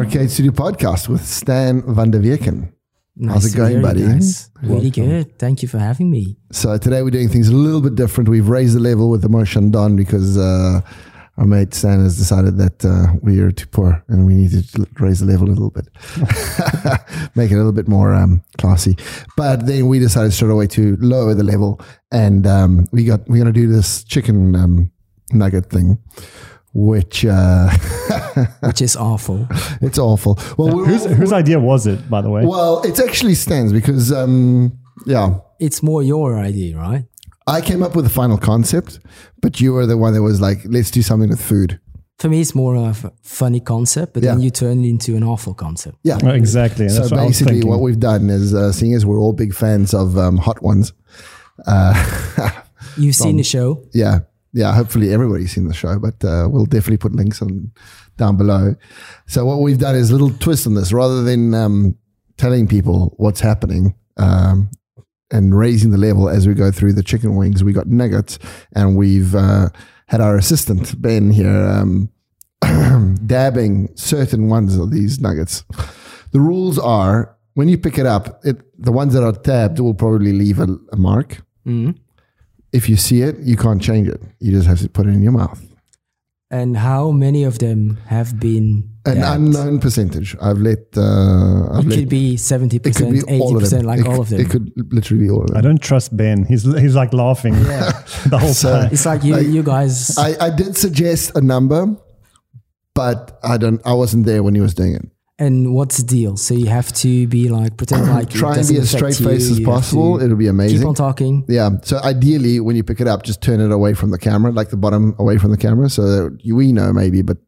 Arcade Studio Podcast with Stan van der Weken. How's it going, buddy? Really good. Thank you for having me. So today we're doing things a little bit different. We've raised the level with the Moët Chandon because uh, our mate Stan has decided that uh, we are too poor and we need to raise the level a little bit, make it a little bit more um, classy. But then we decided straight away to lower the level, and um, we got we're gonna do this chicken um, nugget thing, which uh, Which is awful. it's awful. Well, we're Whose, all- whose idea was it, by the way? well, it's actually Stan's because um, yeah. It's more your idea, right? I came up with the final concept, but you were the one that was like, let's do something with food. For me, it's more of a funny concept, but then you turn it into an awful concept. Yeah. Oh, exactly. That's So what I was basically, what we've done is, uh, seeing as we're all big fans of um, hot ones, uh, You've seen the show. yeah, yeah. Hopefully, everybody's seen the show, but uh, we'll definitely put links on down below. So what we've done is a little twist on this, rather than um, telling people what's happening. Um, and raising the level as we go through the chicken wings. We got nuggets, and we've uh, had our assistant Ben here um, dabbing certain ones of these nuggets. The rules are when you pick it up, it, the ones that are tabbed will probably leave a, a mark. Mhm. If you see it, you can't change it. You just have to put it in your mouth. And how many of them have been An dabbed? unknown percentage. I've let. Uh, I've It let could be 70%, it could be all of 80%, like it, all of them. It could literally be all of them. I don't trust Ben. He's he's like laughing the whole So- time. it's like you, you guys. I, I did suggest a number, but I don't. I wasn't there when he was doing it. And what's the deal? So you have to be like, pretend like it Try and doesn't be as straight faced you. as You possible. It'll be amazing. Keep on talking. Yeah. So ideally, when you pick it up, just turn it away from the camera, like the bottom away from the camera, so that we know maybe, but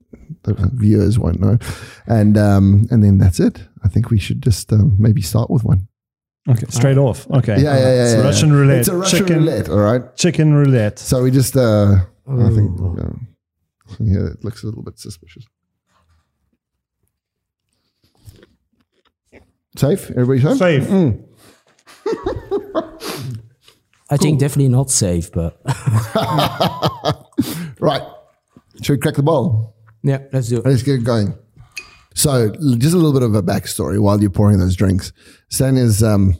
the viewers won't know. And um, and then that's it. I think we should just um, maybe start with one. Okay, straight off. Okay. Yeah, yeah, yeah. It's yeah, Russian yeah. roulette. It's a Russian chicken, roulette. All right. Chicken roulette. So we just. Uh, I think. Ooh. Uh, yeah, it looks a little bit suspicious. Safe. Everybody safe. Safe. Mm. I think definitely not safe, but Right. Should we crack the ball? yeah, let's do it. Let's get going. So, just a little bit of a backstory while you're pouring those drinks. Stan is um,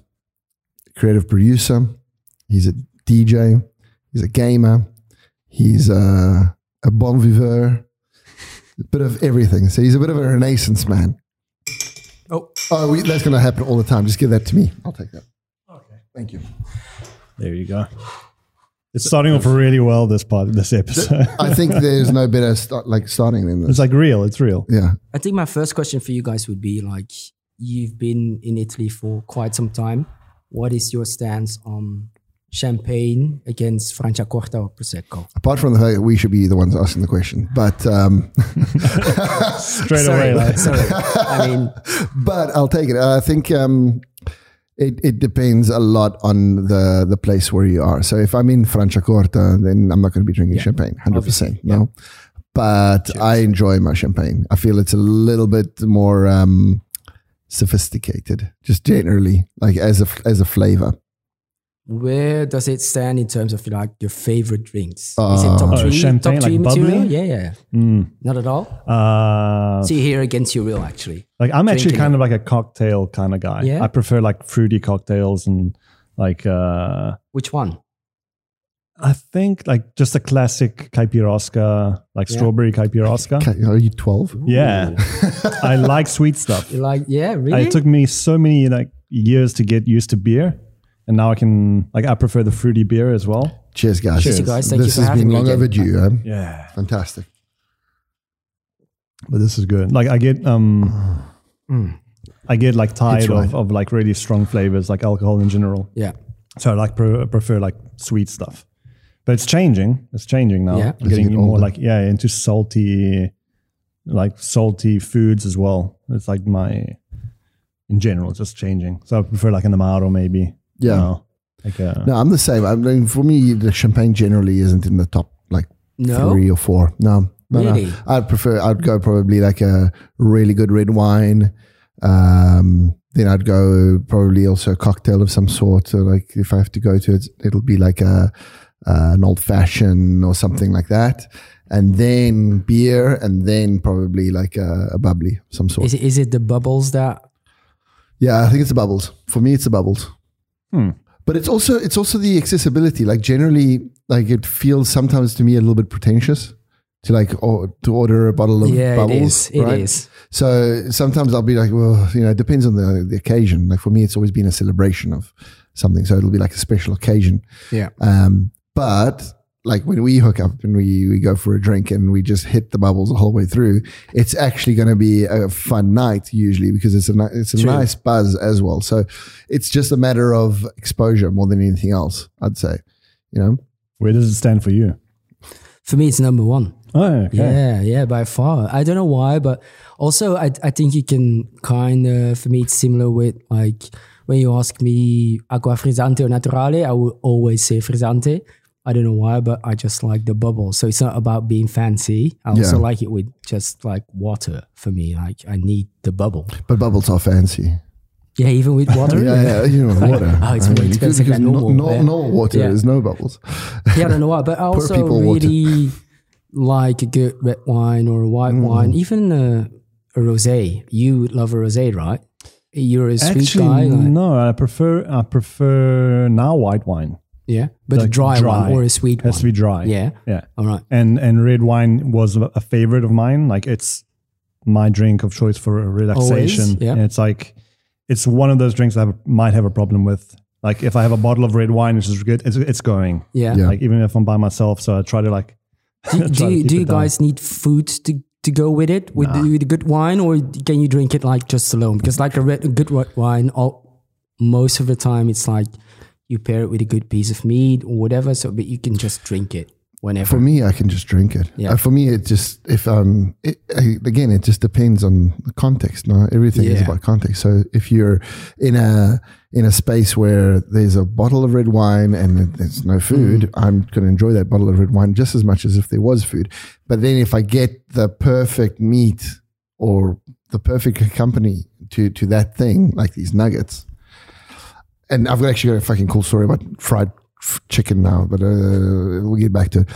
a creative producer. He's a DJ. He's a gamer. He's a, a bon viveur. A bit of everything. So he's a bit of a renaissance man. Oh, Oh, we, that's going to happen all the time. Just give that to me. I'll take that. Okay. Thank you. There you go. It's starting off really well. This part, this episode. I think there's no better start, like starting than this. it's like real. It's real. Yeah. I think my first question for you guys would be like, you've been in Italy for quite some time. What is your stance on champagne against Franciacorta or Prosecco? Apart from the fact that we should be the ones asking the question, but um, Straight sorry, away. Like, sorry. I mean, but I'll take it. I think um, it, it depends a lot on the the place where you are. So if I'm in Franciacorta, then I'm not going to be drinking champagne, hundred percent. No, but I enjoy my champagne. I feel it's a little bit more um, sophisticated, just generally, like as a as a flavor. Where does it stand in terms of like your favorite drinks? is it Uh, top Oh, three? champagne, top three like material? bubbly? Yeah, yeah. mm, Not at all. uh, See here against your will, actually. like I'm actually drinking kind of like a cocktail kind of guy. Yeah? I prefer like fruity cocktails and like uh Which one? I think like just a classic caipirosca, like Yeah. strawberry caipirosca. Okay, Are you twelve? Yeah, I like sweet stuff. You like, yeah, really? It took me so many like years to get used to beer, and now I can like I prefer the fruity beer as well. Cheers, guys. Cheers, you guys. Thank you this for has been long again. overdue. Eh? Yeah, Fantastic. but this is good. Like I get um, Mm. I get like tired right. of, of like really strong flavors, like alcohol in general. yeah. So I like pre- prefer like sweet stuff. But it's changing. It's changing now. Yeah. I'm getting get more like yeah into salty, like salty foods as well. It's like my in general, it's just changing. So I prefer like an amaro maybe. Yeah. You know, like a, No, I'm the same. I mean, for me, the champagne generally isn't in the top like No? three or four. No, no, no. Really? I'd prefer. I'd go probably like a really good red wine. Um, then I'd go probably also a cocktail of some sort. So like if I have to go to it, it'll be like a uh, an old fashioned or something like that. and then beer, and then probably like a, a bubbly some sort. Is it, is it the bubbles that? Yeah, I think it's the bubbles. For me, it's the bubbles. Hmm. But it's also it's also the accessibility. Like generally, like it feels sometimes to me a little bit pretentious to like or, to order a bottle of Yeah, bubbles. it is. Right? is. So sometimes I'll be like, well, you know, it depends on the the occasion. Like for me, it's always been a celebration of something, so it'll be like a special occasion. Yeah. Um, but like when we hook up and we, we go for a drink and we just hit the bubbles the whole way through, it's actually going to be a fun night usually because it's a ni- it's a True. nice buzz as well. So it's just a matter of exposure more than anything else. I'd say, you know. Where does it stand for you? For me, it's number one. Oh, okay. Yeah, yeah, by far. I don't know why, but also I, I think you can kind of, for me, it's similar with like when you ask me aqua frizzante or naturale, I will always say frizzante. I don't know why, but I just like the bubble. So it's not about being fancy. I also like it with just like water for me. Like I need the bubble. But bubbles are fancy. Yeah, even with water. Yeah, yeah, you know, water. Oh, it's I more mean, expensive than no- normal, No, yeah. normal water Yeah. is no bubbles. yeah, I don't know why, but I also people water. really like a good red wine or a white Mm. wine, even a, a rosé. You love a rosé, right? You're a sweet Actually, guy, like, no. I prefer I prefer now white wine. Yeah, but a dry, dry. one or a sweet It has to one. be dry. Yeah, yeah. all right. And and red wine was a a favorite of mine. Like it's my drink of choice for relaxation. yeah. And it's like it's one of those drinks I have, might have a problem with. Like if I have a bottle of red wine, which is good, it's it's going. Yeah. Yeah. Like even if I'm by myself, so I try to like. Do, try do you, do you it down. guys need food to, to go with it with, the, with the good wine, or can you drink it like just alone? Because like a, red, a good red wine, all, most of the time it's like you pair it with a good piece of meat or whatever. So, but you can just drink it whenever. For me, I can just drink it. Yeah. Uh, for me, it just if um it, I- again, it just depends on the context. No, everything is about context. So if you're in a in a space where there's a bottle of red wine and there's no food, Mm. I'm going to enjoy that bottle of red wine just as much as if there was food. But then if I get the perfect meat or the perfect company to to that thing, like these nuggets, and I've actually got a fucking cool story about fried f- chicken now, but uh, we'll get back to it.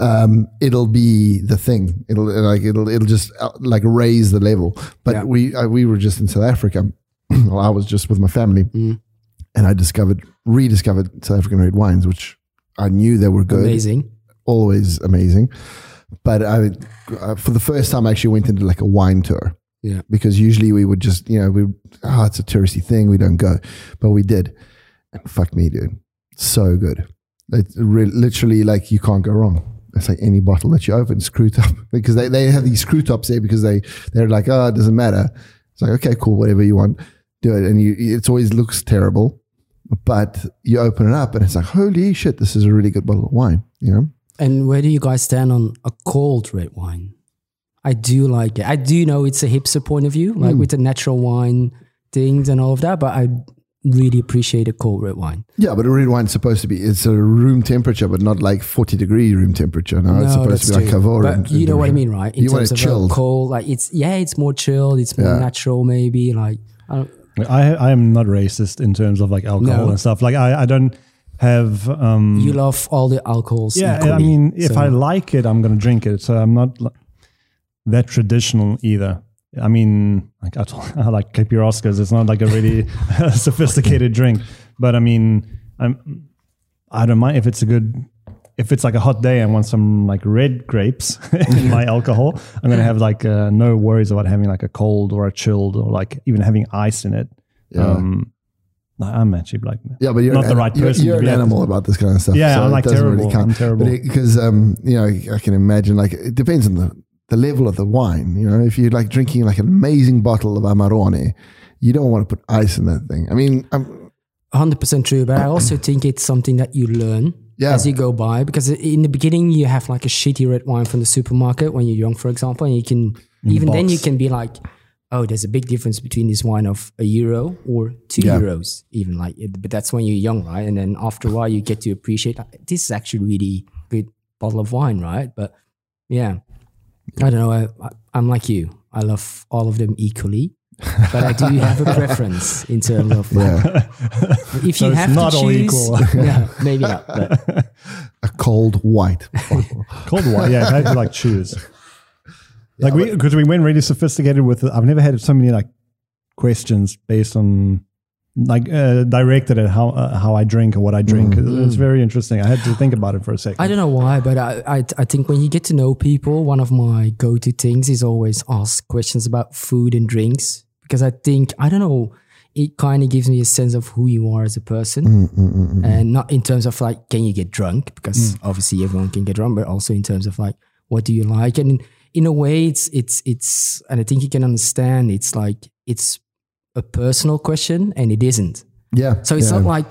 Um, it'll be the thing. It'll like it'll it'll just uh, like raise the level. But Yeah. we uh, we were just in South Africa. well, I was just with my family, Mm. and I discovered rediscovered South African red wines, which I knew they were good, Amazing. always amazing. But I, uh, for the first time, I actually went into like a wine tour Yeah. because usually we would just, you know, we, oh, it's a touristy thing. We don't go, but we did. And fuck me, dude. So good. It's re- literally like you can't go wrong. It's like any bottle that you open, screw top because they, they have these screw tops there because they, they're like, oh, it doesn't matter. It's like, okay, cool, whatever you want, do it. And you, it always looks terrible, but you open it up and it's like, holy shit, this is a really good bottle of wine, you know? And where do you guys stand on a cold red wine? I do like it. I do know it's a hipster point of view, like with the natural wine things and all of that, but I really appreciate a cold red wine. Yeah, but a red wine's supposed to be it's a room temperature, but not like forty degree room temperature. No, it's supposed to be like true. Cavour. But and- you know what I mean, right? In You want terms it of a chilled. cold, like it's yeah, it's more chilled, it's more Yeah. natural, maybe. Like I I I am not racist in terms of like alcohol No. and stuff. Like I I don't have um you love all the alcohols. yeah. I equally. mean, if So- I like it, I'm gonna drink it. So I'm not li- that traditional either. I mean, like I, told, I like. It's not like a really sophisticated drink, but I mean, I'm I don't mind if it's a good. If it's like a hot day, I want some like red grapes in my alcohol. I'm gonna have like uh, no worries about having like a cold or a chilled or like even having ice in it. Yeah. Um, I'm actually like Yeah, but you're not an, the right you're- person You're, to an be animal about this kind of stuff. Yeah, so I'm like terrible. Really count. I'm terrible. because um, you know I can imagine like it depends on the the level of the wine. You know, if you're like drinking like an amazing bottle of Amarone, you don't want to put ice in that thing. I mean, I'm, 100% true, but I also think it's something that you learn Yeah. as you go by because in the beginning you have like a shitty red wine from the supermarket when you're young, for example, and you can mm-hmm. even then you can be like, oh, there's a big difference between this wine of a euro or two Yeah. euros, even like. But that's when you're young, right? And then after a while, you get to appreciate like, this is actually really good bottle of wine, right? But yeah, I don't know. I, I, I'm like you. I love all of them equally. but I do have a preference in terms of like, if So you it's have not to all equal. yeah, maybe not. But A cold white. Cold white. yeah, I had to like choose. Like we, because we went really sophisticated with. It. I've never had so many like questions based on like uh, directed at how uh, how I drink or what I drink. Mm. It's mm. very interesting. I had to think about it for a second. I don't know why, but I, I I think when you get to know people, one of my go to things is always ask questions about food and drinks because I think I don't know. It kind of gives me a sense of who you are as a person, mm, and not in terms of like can you get drunk because obviously everyone can get drunk, but also in terms of like what do you like, and in a way it's it's it's, and I think you can understand it's like it's a personal question and it isn't. Yeah. So it's yeah. not like,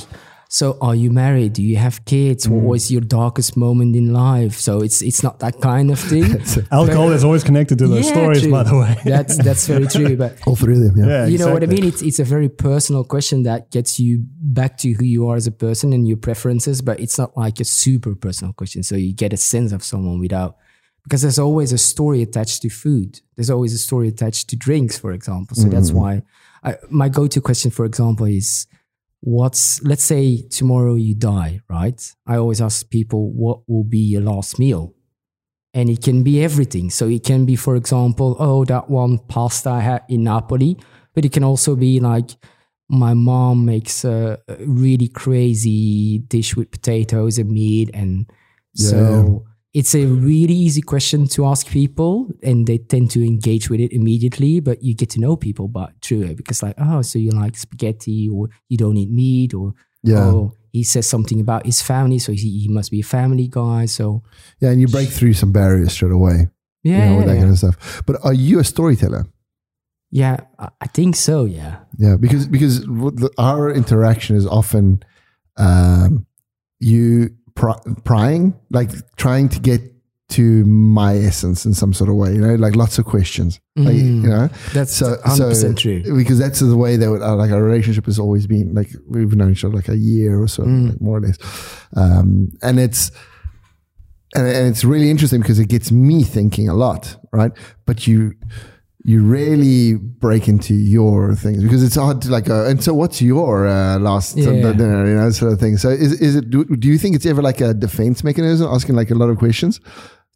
so are you married? Do you have kids? Mm. What was your darkest moment in life? So it's it's not that kind of thing. Alcohol is always connected to those Yeah, stories, true. by the way. That's that's very true. But all three of them. Yeah. yeah, you know what I mean? It's it's a very personal question that gets you back to who you are as a person and your preferences, but it's not like a super personal question. So you get a sense of someone without because there's always a story attached to food. There's always a story attached to drinks, for example. So that's why I, my go-to question, for example, is what's let's say tomorrow you die, right? I always ask people what will be your last meal? And it can be everything. So it can be, for example, oh, that one pasta I had in Napoli, but it can also be like my mom makes a a really crazy dish with potatoes and meat. And so it's a really easy question to ask people and they tend to engage with it immediately, but you get to know people but through it because like, oh, so you like spaghetti or you don't eat meat or Yeah. oh, he says something about his family, so he, he must be a family guy. So Yeah. And you break through some barriers straight away. yeah, You know, with that yeah, kind of stuff. But are you a storyteller? yeah, I think so. Yeah, Yeah, because because our interaction is often um, you prying, like trying to get to my essence in some sort of way. You know, like lots of questions. Like, Mm. you know, that's so hundred so percent true. because that's the way that uh, like our relationship has always been. Like we've known each other like a year or so, Mm. like more or less, um, and it's. And, and it's really interesting because it gets me thinking a lot, right? But you, you rarely break into your things because it's hard to like go. And so, what's your uh, last Yeah. dinner? You know, sort of thing. So, is is it? Do, do you think it's ever like a defense mechanism, asking like a lot of questions?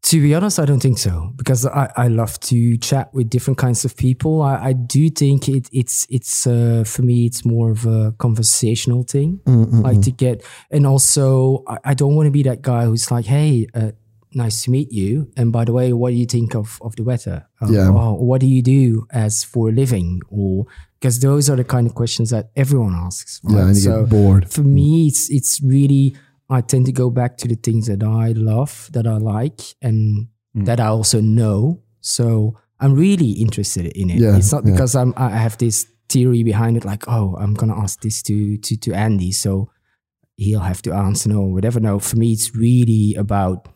To be honest, I don't think so because I, I love to chat with different kinds of people. I, I do think it, it's it's uh, for me it's more of a conversational thing, like to get and also I, I don't want to be that guy who's like, hey, uh, nice to meet you, and by the way, what do you think of of the weather? Uh, Yeah. what do you do as for a living? Or because those are the kind of questions that everyone asks. Right? Yeah, and you So- get bored. for me it's it's really i tend to go back to the things that i love that i like and Mm. that i also know so i'm really interested in it Yeah, it's not yeah. because i'm i have this theory behind it like oh i'm gonna ask this to to to andy so he'll have to answer no or whatever no for me it's really about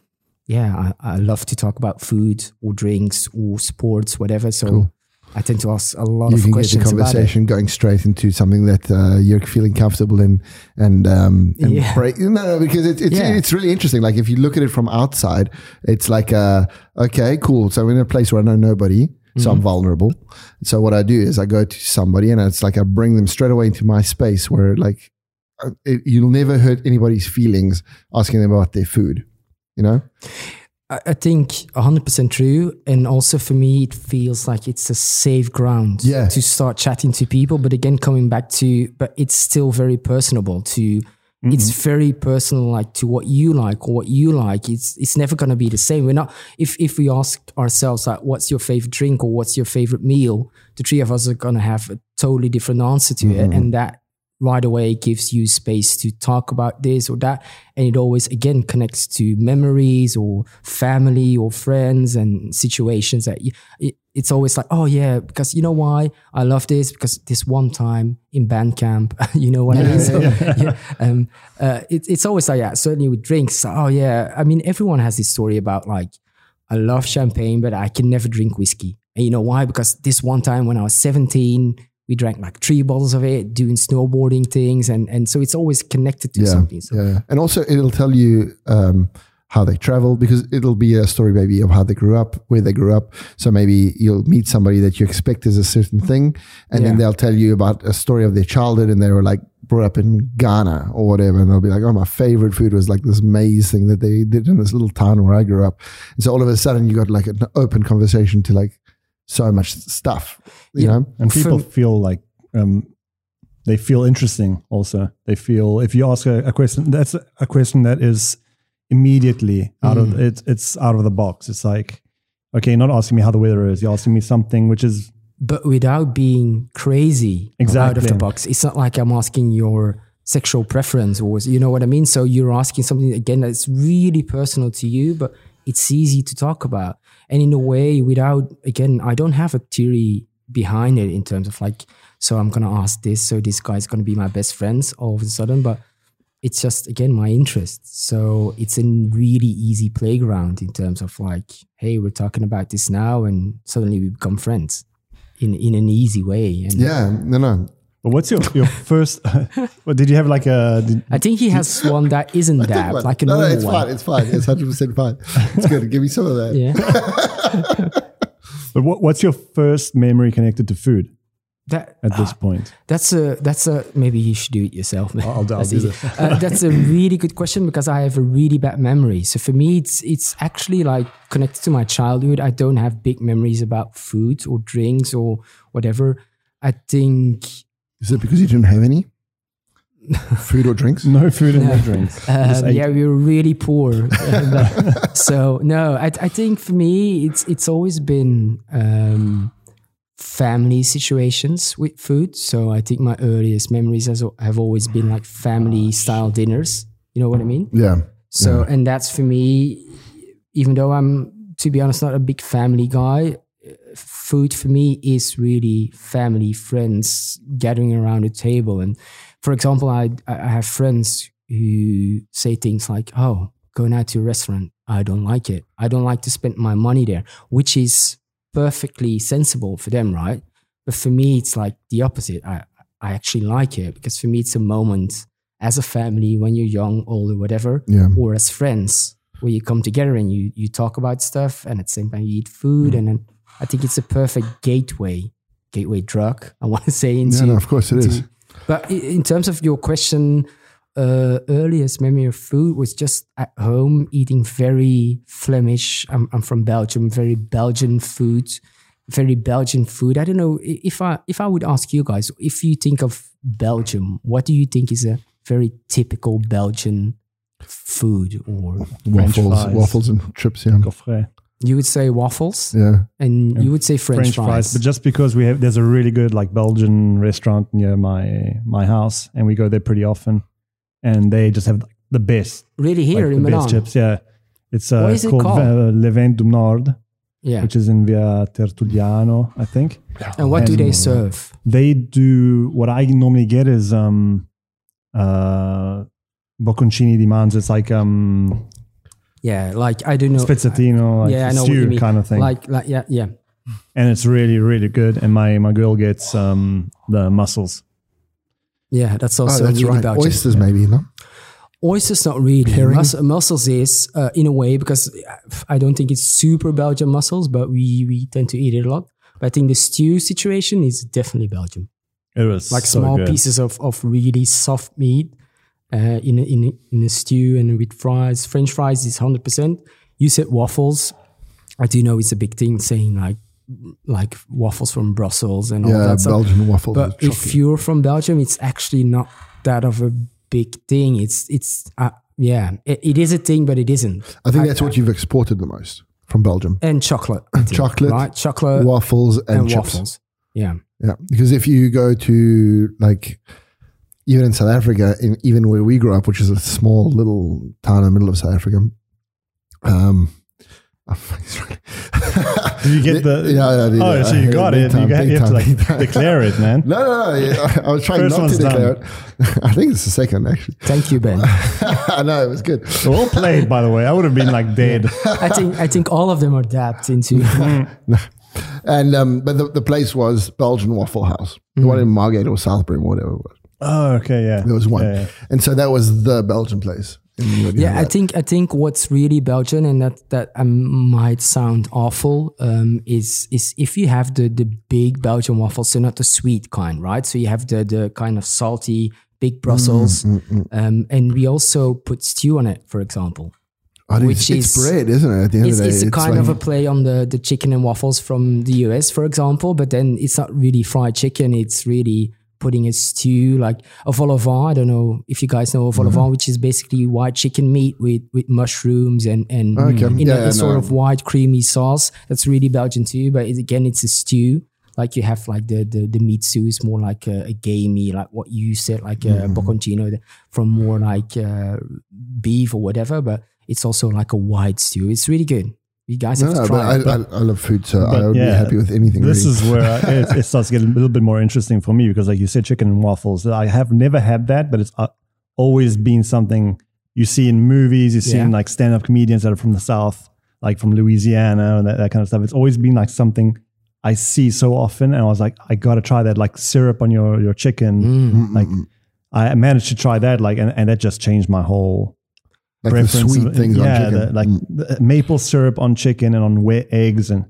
yeah i, I love to talk about food or drinks or sports whatever so Cool. i tend to ask a lot you of can get the questions conversation going straight into something that uh, you're feeling comfortable in, and um, and Yeah. break. No, no, because it, it's Yeah. it's really interesting. Like if you look at it from outside, it's like, uh, okay, cool. So I'm in a place where I know nobody, so Mm-hmm. I'm vulnerable. So what I do is I go to somebody, and it's like I bring them straight away into my space where like uh, it, you'll never hurt anybody's feelings asking them about their food. You know? I think 100% true. And also for me, it feels like it's a safe ground Yeah. to start chatting to people. But again, coming back to, but it's still very personable to, mm-hmm. it's very personal, like to what you like or what you like. It's, it's never going to be the same. We're not, if, if we ask ourselves, like, what's your favorite drink or what's your favorite meal? The three of us are going to have a totally different answer to it. Mm-hmm. And that right away gives you space to talk about this or that. And it always again connects to memories or family or friends and situations that you, it, it's always like oh yeah because you know why i love this? Because this one time in band camp you know what i mean? So, yeah, um, uh, it, it's always like that. Certainly with drinks oh yeah. I mean everyone has this story about like i love champagne but i can never drink whiskey. And you know why? Because this one time when i was 17 we drank like three bottles of it doing snowboarding things and and so it's always connected to yeah, something so yeah. And also, it'll tell you um, how they travel because it'll be a story maybe of how they grew up, where they grew up. So maybe you'll meet somebody that you expect is a certain thing, and then they'll tell you about a story of their childhood, and they were like brought up in Ghana or whatever, and they'll be like, "Oh, my favorite food was like this maize thing that they did in this little town where I grew up." And so all of a sudden, you got like an open conversation to like so much stuff, you Yeah. know? and people From- feel like um, they feel interesting also they feel if you ask a, a question that's a question that is immediately out of it's it's out of the box it's like okay you're not asking me how the weather is you're asking me something which is but without being crazy out of the box. It's not like I'm asking your sexual preference or you know what I mean. So you're asking something again that's really personal to you, but it's easy to talk about. And in a way, without again, I don't have a theory behind it in terms of like, so I'm gonna ask this, so this guy's gonna be my best friends all of a sudden, but it's just again my interest. So it's a really easy playground in terms of like, hey, we're talking about this now, and suddenly we become friends in in an easy way. And Yeah, no, no. But what's your your first what did you have like a did, I think he has one that isn't Think that, like a no, no, it's one. fine. It's fine. It's hundred percent fine. It's good. Give me some of that. Yeah, but what, what's your first memory connected to food that at this point that's a that's a maybe you should do it yourself. I'll- I'll That's do easy. this. uh, that's a really good question because I have a really bad memory. So for me, it's it's actually like connected to my childhood. I don't have big memories about food or drinks or whatever. I think Is it because you didn't have any food or drinks? no food and no drinks Um, yeah, we were really poor. So no, I, I think for me, it's it's always been um, family situations with food. So I think my earliest memories has, have always been like family style dinners. You know what I mean? Yeah. So and that's for me. Even though I'm, to be honest, not a big family guy, food for me is really family, friends gathering around a table. And for example, I I have friends who say things like, "Oh, going out to a restaurant, I don't like it. I don't like to spend my money there," which is perfectly sensible for them, right? But for me, it's like the opposite. I I actually like it because for me, it's a moment as a family when you're young, old, or whatever, Yeah. or as friends where you come together and you you talk about stuff and at the same time you eat food Mm. and then I think it's a perfect gateway gateway drug I want to say into Yeah, no, of course it is. but in terms of your question uh, earliest memory of food was just at home eating very Flemish I'm, I'm from Belgium very Belgian food very Belgian food I don't know if I if I would ask you guys if you think of Belgium what do you think is a very typical Belgian food or Waffles, waffles and chips. Yeah. Coffret. You would say waffles Yeah. and you would say French, French fries. fries. But just because we have, there's a really good like Belgian restaurant near my my house, and we go there pretty often, and they just have the best, really like, here the in best Milan. chips. Yeah, it's uh, What is it called called? uh, Le Vent du Nord, Yeah. which is in Via Tertulliano, I think. and what do they serve? They do what I normally get is um uh bocconcini di manzo. It's like um Yeah, like I don't know. spezzatino, like yeah, I know stew kind of thing. Like, like yeah, yeah. and it's really really good. And my my girl gets um the mussels. Yeah, that's Oh, also that's really right. Belgian. Oysters, maybe, no? Oysters, not really. Herring? Mus- mussels is uh, in a way because I don't think it's super Belgian mussels, but we we tend to eat it a lot. But I think the stew situation is definitely Belgium. It was Like so small good. pieces of, of really soft meat uh, in a, in a, in a stew and with fries. French fries is hundred percent. You said waffles. I do know it's a big thing saying like like waffles from Brussels and all Yeah, that stuff. Yeah, Belgian waffles. But if you're from Belgium, it's actually not that of a big thing. It's it's uh, yeah, it, it is a thing, but it isn't. I think that's what you've exported the most from Belgium. And chocolate, think, Chocolate, right? Chocolate waffles and, and chips. waffles. Yeah, Yeah, because if you go to like even in South Africa, in even where we grew up, which is a small little town in the middle of South Africa, um, Did you get the? Yeah, I did. Oh, I so you got big it. time, you, got, you have to time, big like time. declare it, man. No, no, no. yeah, I was trying First not to declare done. it. I think it's the second, actually. thank you, Ben. I know it was good. Well played, by the way. I would have been like dead. I think I think all of them are dapped into. And um, but the, the place was Belgian Waffle House, the one in Margate or Southbury, whatever it was. Oh, okay, yeah. There was one, Yeah, yeah. and so that was the Belgian place. And you already Yeah, I think I think what's really Belgian, and that that um, might sound awful, um, is is if you have the the big Belgian waffles, so not the sweet kind, right? So you have the the kind of salty big Brussels, Mm, um, and we also put stew on it, for example. I think which it's, it's is- bread, isn't it? At the end It's, of the day, it's a kind like, of a play on the the chicken and waffles from the US, for example, but then it's not really fried chicken. It's really putting a stew like a vol au vent. I don't know if you guys know a vol au Mm-hmm. vent, which is basically white chicken meat with with mushrooms and and Okay. in Yeah, a, yeah, sort no. of white creamy sauce. That's really Belgian too, but it, again, it's a stew. Like you have like the the, the meat stew is more like a, a gamey, like what you said, like a Mm-hmm. bocconcino from more like uh, beef or whatever. But it's also like a white stew. It's really good. You guys No, have to no, but it. I, I, I love food, so I but would be happy with anything. This really. is where I, it, it starts getting a little bit more interesting for me because, like you said, chicken and waffles. I have never had that, but it's uh, always been something you see in movies. You see Yeah. in like stand-up comedians that are from the South, like from Louisiana and that, that kind of stuff. It's always been like something I see so often, and I was like, I gotta try that, like syrup on your your chicken. Mm. Like, I managed to try that, like, and, and that just changed my whole like the preference sweet of- things yeah, on chicken. the- like Mm. maple syrup on chicken and on wet eggs, and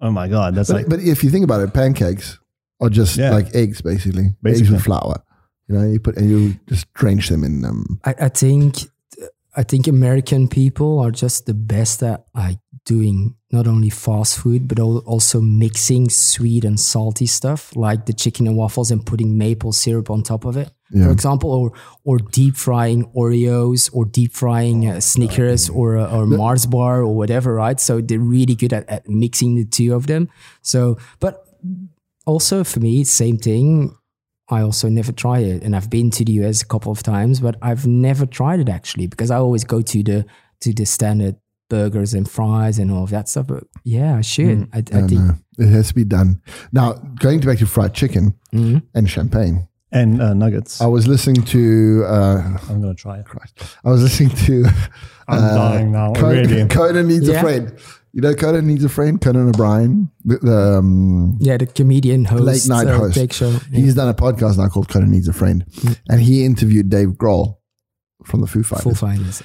oh my god, that's But, like but if you think about it, pancakes are just Yeah. like eggs, basically. Eggs Basically. with flour. You know, you put and you just drench them in um, I, I think I think American people are just the best at like doing not only fast food but also mixing sweet and salty stuff like the chicken and waffles and putting maple syrup on top of it, Yeah. for example, or or deep frying Oreos or deep frying uh, Snickers or uh, or Mars bar or whatever, right? So they're really good at, at mixing the two of them. So, but also for me, same thing. I also never try it, and I've been to the US a couple of times, but I've never tried it actually because I always go to the to the standard burgers and fries and all of that stuff. But yeah, I should. I, I I don't think know. it has to be done. Now, going back to fried chicken Mhm. and champagne, and uh, nuggets. I was listening to uh, I'm gonna try it. I was listening to I'm dying now Conan, already. Conan needs a friend. You know, Conan needs a friend. Conan O'Brien, the, the, um, yeah, the comedian host, late night uh, host. Big show. Yeah. He's done a podcast now called Conan Needs a Friend, and he interviewed Dave Grohl from the Foo Fighters, Full finance.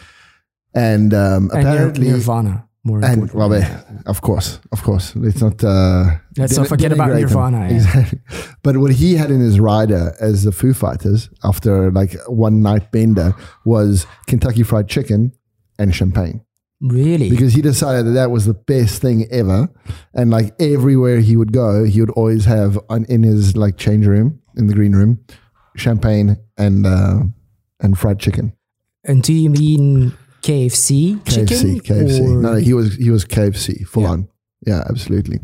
And um, And apparently, Nirvana. More and well, of course, of course, let's not uh, Let's not forget about. Nirvana, yeah. Exactly. But what he had in his rider as the Foo Fighters after like one night bender was Kentucky Fried Chicken and champagne. really? because he decided that that was the best thing ever and like everywhere he would go he would always have on, in his like change room in the green room champagne and uh and fried chicken and do you mean KFC kfc chicken? kfc or- no, no he was he was kfc full Yeah. on yeah absolutely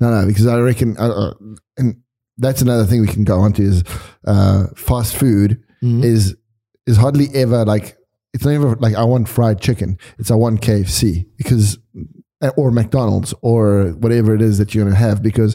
no no because i reckon uh, uh, and that's another thing we can go on to is uh fast food Mhm. is is hardly ever like it's never like I want fried chicken. It's I want KFC because or McDonald's or whatever it is that you're gonna have because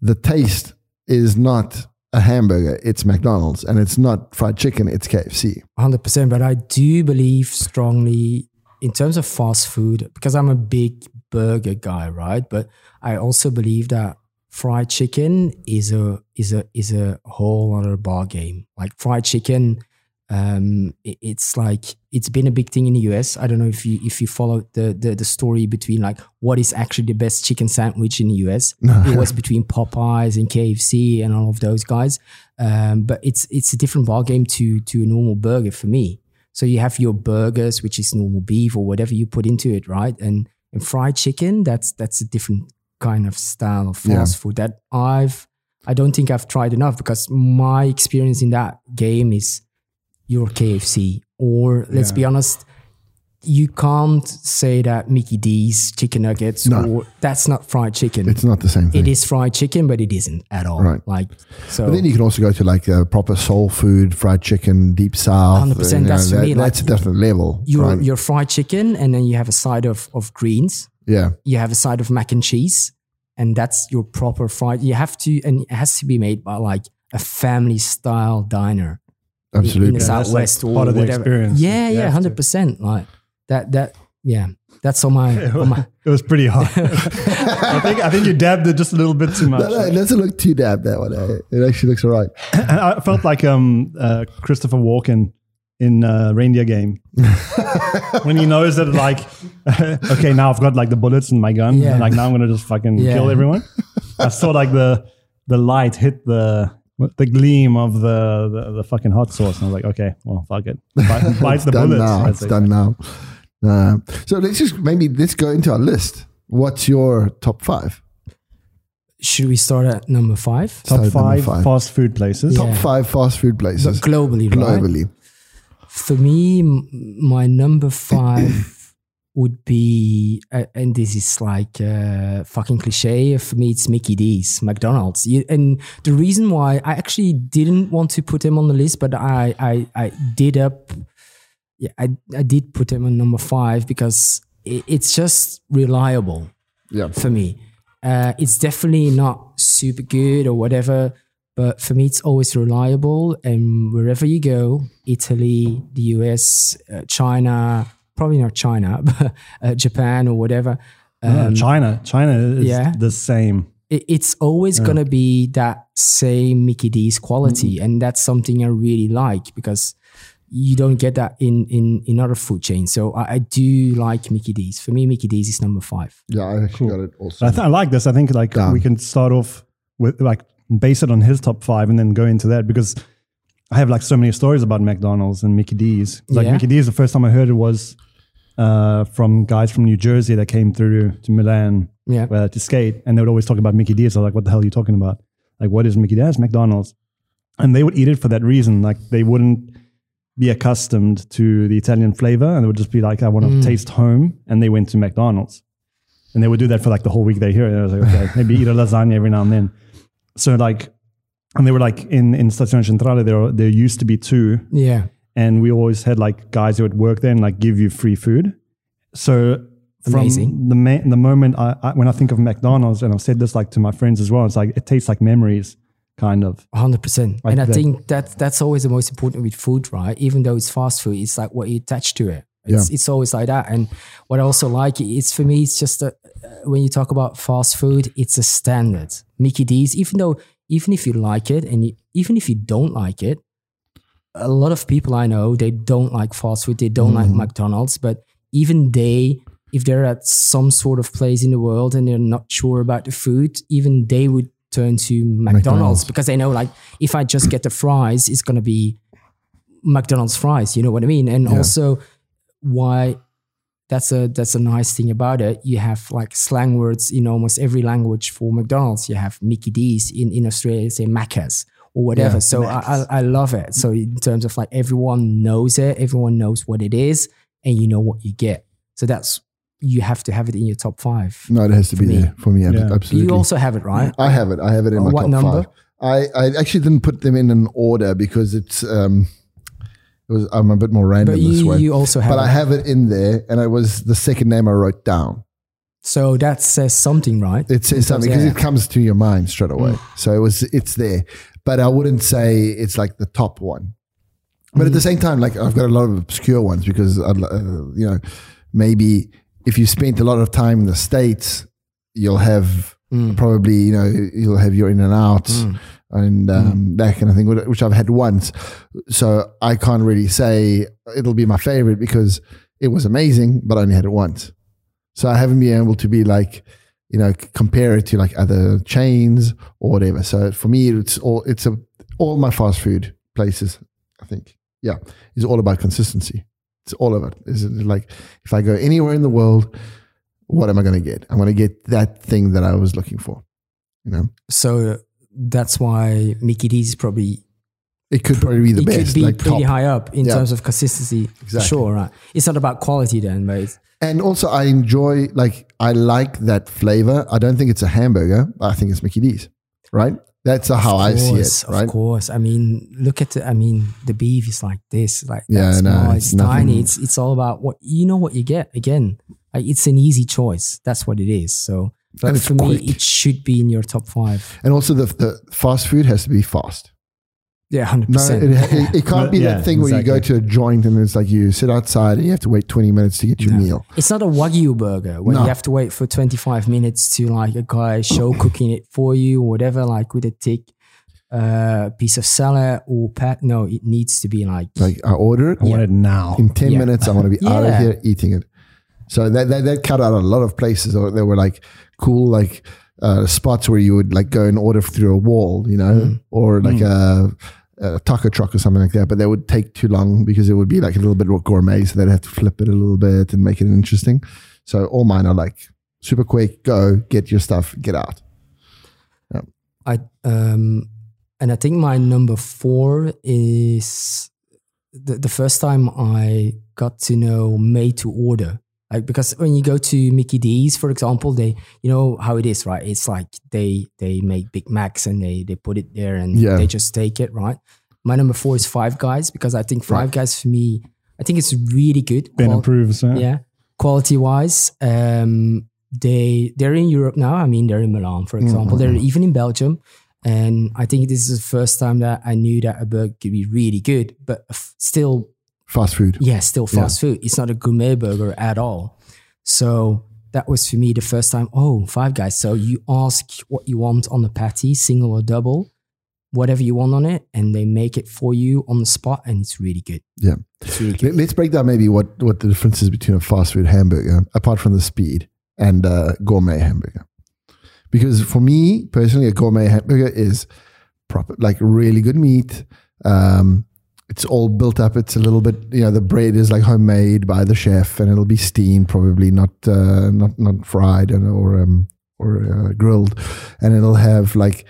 the taste is not a hamburger. It's McDonald's and it's not fried chicken. It's KFC. Hundred percent, but I do believe strongly in terms of fast food because I'm a big burger guy, right? But I also believe that fried chicken is a is a is a whole other ball game. Like fried chicken, um, it- it's like it's been a big thing in the US. I don't know if you if you follow the the, the story between like what is actually the best chicken sandwich in the US. it was between Popeyes and KFC and all of those guys. Um, but it's it's a different ball game to to a normal burger for me. So you have your burgers, which is normal beef or whatever you put into it, right? And and fried chicken, that's that's a different kind of style of Yeah. fast food that I've I don't think I've tried enough because my experience in that game is your KFC or let's Yeah. be honest, you can't say that Mickey D's chicken nuggets No. or that's not fried chicken. It's not the same thing. It is fried chicken, but it isn't at all. Right. Like so. But then you can also go to like a proper soul food, fried chicken, deep south. 100%, you know, that's for that- me, like, that's a different level. your right? your fried chicken, and then you have a side of of greens. yeah, You have a side of mac and cheese, and that's your proper fried. You have to, and it has to be made by like a family style diner in- absolutely. in the that's, like, southwest or part of the whatever. experience. Yeah, You yeah, hundred percent. Like that. That yeah. That's on my, on my It was pretty hot. I think I think you dabbed it just a little bit too much. no, no, it doesn't look too dab that one. eh? It actually looks all right. I felt like um, uh, Christopher Walken in uh, reindeer game when he knows that like okay now I've got like the bullets in my gun Yeah. and like now I'm gonna just fucking Yeah. kill everyone. I saw like the the light hit the the gleam of the, the, the fucking hot sauce and I was like okay well fuck it bite, bite the done bullets. now. It's done now. Uh, so let's just maybe let's go into our list. What's your top five? Should we start at number five? Top Start number five, five. fast food places. Yeah. Top five fast food But places globally, right? globally. For me, my number five would be, uh, and this is like uh, fucking cliche. For me, it's Mickey D's, McDonald's. You, and the reason why I actually didn't want to put them on the list, but I, I, I did up, yeah, I, I did put them on number five because it, it's just reliable Yeah. for me. Uh, it's definitely not super good or whatever, but for me, it's always reliable. And wherever you go, Italy, the US, uh, China, probably not China, but uh, Japan or whatever, Uh, China, China is yeah. the same. it, it's always going to be that same Mickey D's quality. And that's something I really like because you don't get that in, in, in other food chains. So I, I do like Mickey D's. For me, Mickey D's is number five. Yeah, I actually got it also. I, th- I like this. I think like Yeah. we can start off with like base it on his top five and then go into that because I have like so many stories about McDonald's and Mickey D's. Like Yeah. Mickey D's, the first time I heard it was uh, from guys from New Jersey that came through to Milan Yeah. uh, to skate, and they would always talk about Mickey D's. I was like, "What the hell are you talking about? Like, what is Mickey D's? McDonald's." And they would eat it for that reason. Like, they wouldn't be accustomed to the Italian flavor, and they would just be like, "I want to taste home," and they went to McDonald's, and they would do that for like the whole week they're here. And I was like, "Okay, maybe eat a lasagna every now and then." So like, and they were like in in Stazione Centrale. There there used to be two, Yeah. And we always had like guys who would work there and like give you free food. So from Amazing. the ma- the moment I, I when I think of McDonald's, and I've said this like to my friends as well, it's like it tastes like memories, kind of. Hundred percent, Like and I that- think that that's always the most important with food, right? Even though it's fast food, it's like what you attach to it. It's, it's always like that. And what I also like, it's for me, it's just a, uh, when you talk about fast food, it's a standard. Mickey D's, even though even if you like it, and you, even if you don't like it, a lot of people I know they don't like fast food, they don't like mm. McDonald's, but even they. If they're at some sort of place in the world and they're not sure about the food, even they would turn to McDonald's, McDonald's. because they know like if I just get the fries, it's gonna be McDonald's fries. You know what I mean? And also why that's a that's a nice thing about it. You have like slang words in almost every language for McDonald's. You have Mickey D's in, in Australia, say Macca's or whatever. Yeah, so I, I I love it. So in terms of like everyone knows it, everyone knows what it is, and you know what you get. So that's you have to have it in your top five. No, it has to be me. there for me. Yeah. Absolutely. You also have it, right? I have it. I have it in Uh, my what top number? five. I, I actually didn't put them in an order because it's um, it was I'm a bit more random But this way. you also have but it. I have it in there, and it was the second name I wrote down. so that says something, right? It says something because yeah. it comes to your mind straight away. So it was it's there, but I wouldn't say it's like the top one. But at the same time, like I've got a lot of obscure ones because I'd, uh, you know maybe if you spent a lot of time in the states, you'll have probably you know you'll have your in and outs and um, that kind of thing, which I've had once. So I can't really say it'll be my favorite because it was amazing, but I only had it once. So I haven't been able to be like, you know, compare it to like other chains or whatever. So for me, it's all it's a all my fast food places. I think, yeah, it's all about consistency. It's all of it. Is it like if I go anywhere in the world, what am I going to get? I'm going to get that thing that I was looking for. You know, So that's why Mickey D's probably it could probably be the it best, could be like pretty top. high up in Yeah. terms of consistency. Exactly. Sure, right? It's not about quality then, but it's, And also, I enjoy like I like that flavor. I don't think it's a hamburger. I think it's Mickey D's. Right? That's how I see it. Right? Of course. I mean, look at the, I mean, the beef is like this, like Yeah, that's no, small, it's it's, tiny. It's it's all about what you know what you get. Again, like, it's an easy choice. That's what it is. So, but for me, it should be in your top five. And also, the the fast food has to be fast. Yeah, hundred No, percent. it, it, it can't be Yeah, that thing where you go to a joint and it's like you sit outside and you have to wait 20 minutes to get your meal. It's not a wagyu burger where No. you have to wait for 25 minutes to like a guy show cooking it for you or whatever, like with a tick. uh, piece of salad or pat. No, it needs to be like Like I order it I want it now. in ten Yeah. minutes. I want to be out of here eating it. So that, that that cut out a lot of places. Or there were like cool like uh, spots where you would like go and order through a wall, you know, Mm. or like a, a taco truck or something like that. But that would take too long because it would be like a little bit more gourmet. So they'd have to flip it a little bit and make it interesting. So all mine are like super quick. Go get your stuff, get out. I um and I think my number four is the, the first time I got to know made to order. Like because when you go to Mickey D's, for example, they you know how it is, right? It's like they they make Big Macs and they they put it there and Yeah. they just take it, right? My number four is Five Guys because I think Five Guys for me, I think it's really good. Qual- approves. Yeah. yeah quality wise um they they're in europe now i mean they're in milan for example they're even in belgium and i think this is the first time that i knew that a burger could be really good but f- still Fast food. yeah still fast food it's not a gourmet burger at all so that was for me the first time oh five guys so you ask what you want on the patty single or double whatever you want on it and they make it for you on the spot and it's really good Yeah. really good Let- Let's break down maybe what, what the difference is between a fast food hamburger, apart from the speed, and a gourmet hamburger. Because for me personally, a gourmet hamburger is proper, like really good meat. Um, it's all built up. It's a little bit, you know, the bread is like homemade by the chef, and it'll be steamed, probably not uh, not not fried and, or um, or uh, grilled, and it'll have like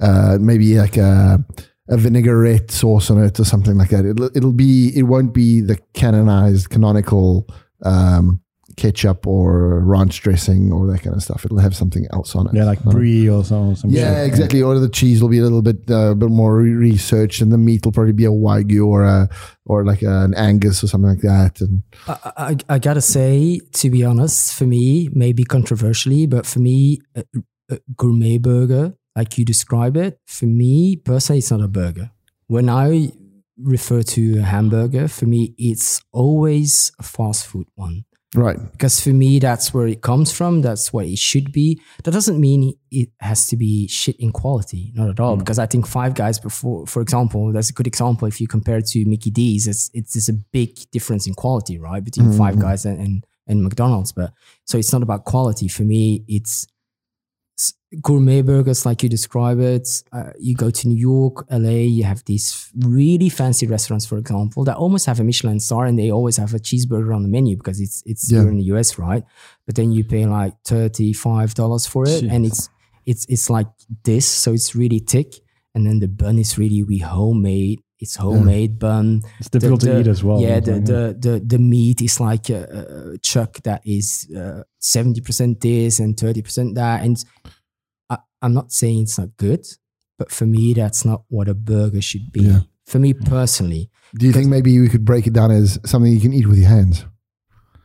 uh, maybe like a, a vinaigrette sauce on it or something like that. It'll, it'll be, it won't be the canonized, canonical um, ketchup or ranch dressing or that kind of stuff. It'll have something else on it. Yeah, like Uh, brie or some. some yeah, shit. exactly. Or the cheese will be a little bit, uh, bit more re- researched, and the meat will probably be a wagyu or a or like an Angus or something like that. And I, I, I gotta say, to be honest, for me, maybe controversially, but for me, a, a gourmet burger, like you describe it, for me personally, it's not a burger. When I refer to a hamburger, for me, it's always a fast food one. Right, Because for me, that's where it comes from. That's what it should be. That doesn't mean it has to be shit in quality, not at all. Mm. Because I think Five Guys, before, for example, that's a good example. If you compare it to Mickey D's, it's it's, it's a big difference in quality, right, between Five mm-hmm. Guys and, and and McDonald's. But so it's not about quality for me. It's gourmet burgers like you describe it. Uh, you go to New York, LA, you have these really fancy restaurants, for example, that almost have a Michelin star and they always have a cheeseburger on the menu because it's it's Yeah. here in the US, right? But then you pay like thirty five dollars for it, and it's it's it's like this, so it's really thick, and then the bun is really we homemade. It's homemade bun. It's difficult The- to eat as well. Yeah, It's the, the, the, the meat is like a, a chuck that is uh, 70% this and 30% that. And I, I'm not saying it's not good, but for me, that's not what a burger should be. Yeah. For me personally. do you think maybe we could break it down as something you can eat with your hands?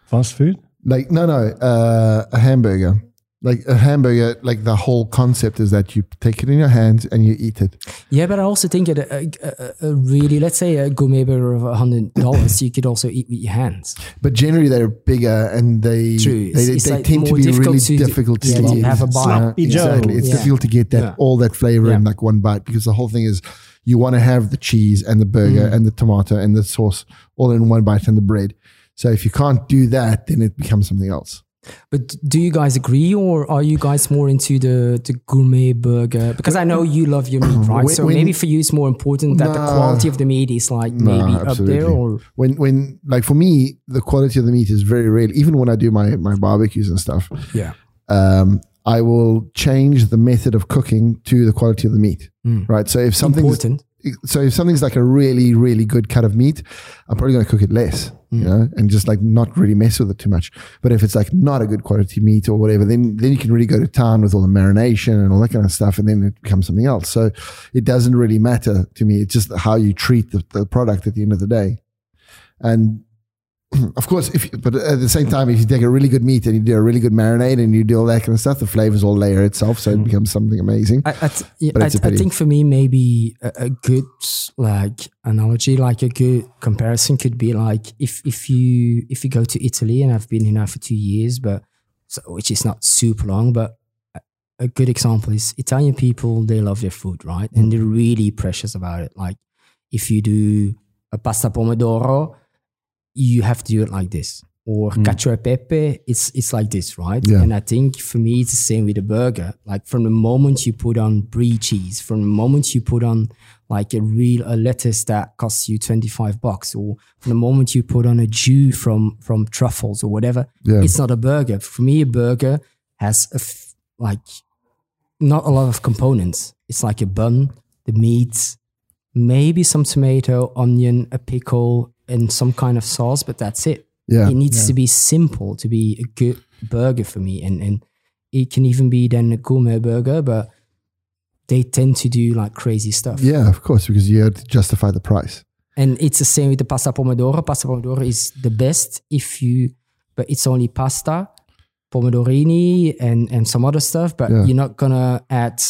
fast food. Like no, no, uh, a hamburger. Like a hamburger, like the whole concept is that you take it in your hands and you eat it. Yeah, but I also think that a, a, a really, let's say a gourmet burger of $100, you could also eat with your hands. But generally, they're bigger and they True. they, It's- they, like tend to more be difficult really to- difficult to yeah, to eat. have a bite. Sloppy Exactly, it's Yeah. difficult to get that Yeah. all that flavor in like one bite because the whole thing is you want to have the cheese and the burger Mm. and the tomato and the sauce all in one bite and the bread. So if you can't do that, then it becomes something else. But do you guys agree, or are you guys more into the, the gourmet burger? Because I know you love your meat, right? When- so when- maybe for you it's more important that the quality of the meat is like maybe up there, or When when like for me, the quality of the meat is very rare. Even when I do my my barbecues and stuff, yeah, um, I will change the method of cooking to the quality of the meat. Mm. Right. So if something important. So if something's like a really really good cut of meat, I'm probably going to cook it less, Mm. you know, and just like not really mess with it too much. But if it's like not a good quality meat or whatever, then then you can really go to town with all the marination and all that kind of stuff, and then it becomes something else. So it doesn't really matter to me. It's just how you treat the, the product at the end of the day, and. Of course, if but at the same time, if you take a really good meat and you do a really good marinade and you do all that kind of stuff, the flavors all layer itself, so it mm. becomes something amazing. I, I, th- yeah, I, I think for me, maybe a, a good like analogy, like a good comparison, could be like if if you if you go to Italy, and I've been here now for two years, but so, which is not super long, but a good example is Italian people. They love their food, right? And mm. they're really precious about it. Like if you do a pasta pomodoro, you have to do it like this. Or mm. cacio e pepe, it's it's like this, right? Yeah. And I think for me, it's the same with a burger. Like from the moment you put on brie cheese, from the moment you put on like a real a lettuce that costs you 25 bucks, or from the moment you put on a jus from from truffles or whatever, Yeah. it's not a burger. For me, a burger has a f- like not a lot of components. It's like a bun, the meat, maybe some tomato, onion, a pickle, and some kind of sauce, but that's it. Yeah. It needs to be simple to be a good burger for me. And and it can even be then a gourmet burger, but they tend to do like crazy stuff. Yeah, of course, because you have to justify the price. And it's the same with the pasta pomodoro. Pasta pomodoro is the best if you, but it's only pasta, pomodorini, and and some other stuff. But Yeah. you're not gonna add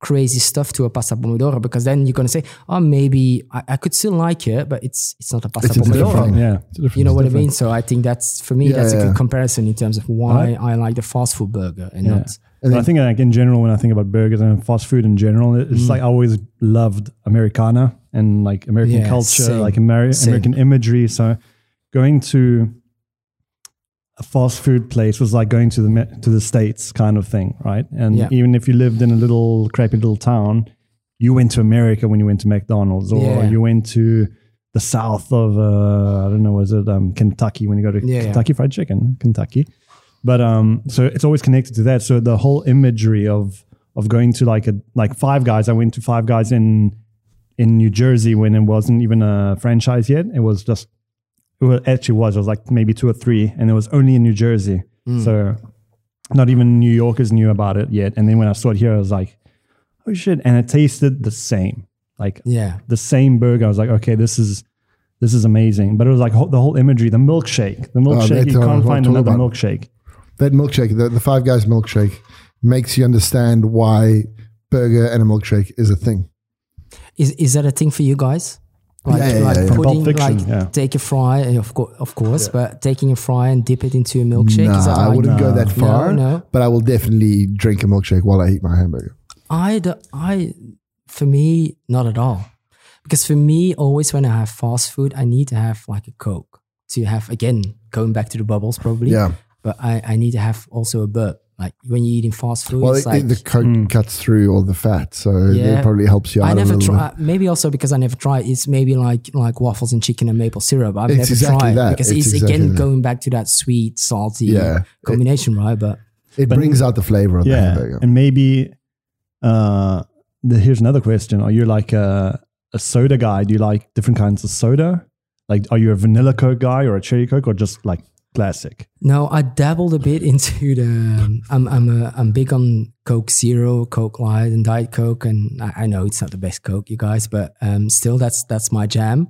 crazy stuff to a pasta pomodoro because then you're gonna say, oh, maybe I, I could still like it, but it's it's not a pasta It's a different pomodoro. thing. Yeah. Different- You know what I mean? So I think that's for me, Yeah, that's a good comparison in terms of why I like the fast food burger and Yeah. not. And But I think like in general, when I think about burgers and fast food in general, it's Mm. like I always loved Americana and like American Yeah, culture, same. like Ameri- American imagery. So going to a fast food place was like going to the to the states kind of thing, right? And Yeah. even if you lived in a little crappy little town, you went to America when you went to McDonald's, or Yeah. you went to the south of uh, I don't know, was it um, Kentucky when you go to Yeah. Kentucky Fried Chicken, Kentucky. But um, so it's always connected to that. So the whole imagery of of going to like a like Five Guys. I went to Five Guys in in New Jersey when it wasn't even a franchise yet. It was just well, it actually was. It was like maybe two or three, and it was only in New Jersey. Hmm. So not even New Yorkers knew about it yet. And then when I saw it here, I was like, oh shit! And it tasted the same, like Yeah. the same burger. I was like, okay, this is this is amazing. But it was like ho- the whole imagery, the milkshake, the oh, milkshake. that's you can't find another about. milkshake. That milkshake, the, the Five Guys milkshake, makes you understand why burger and a milkshake is a thing. Is is that a thing for you guys? Like, Yeah, yeah, like yeah, yeah. From Pulp putting, Fiction, like yeah. take a fry, eh, of course, of course, but taking a fry and dip it into a milkshake. nah, is that I wouldn't go that far, no. but I will definitely drink a milkshake while I eat my hamburger. I, do, I, for me, not at all. Because for me, always when I have fast food, I need to have like a Coke to have, again, going back to the bubbles probably. Yeah. But I, I need to have also a burp. Like when you're eating fast food, Well, it's it, like, the coke cuts through all the fat, so Yeah. it probably helps you out I a never little try. Maybe also because I never try. It's maybe like like waffles and chicken and maple syrup. I've It's never exactly tried that. because It's it's, exactly again that. going back to that sweet salty Yeah. combination, right? But bit. It brings out the flavor of the Yeah, hamburger. and maybe uh, the, here's another question: Are you like a, a soda guy? Do you like different kinds of soda? Like, are you a vanilla Coke guy or a cherry Coke or just like classic? no, I dabbled a bit into the. I'm I'm a, I'm big on Coke Zero, Coke Light, and Diet Coke, and I, I know it's not the best Coke, you guys, but um, still that's that's my jam.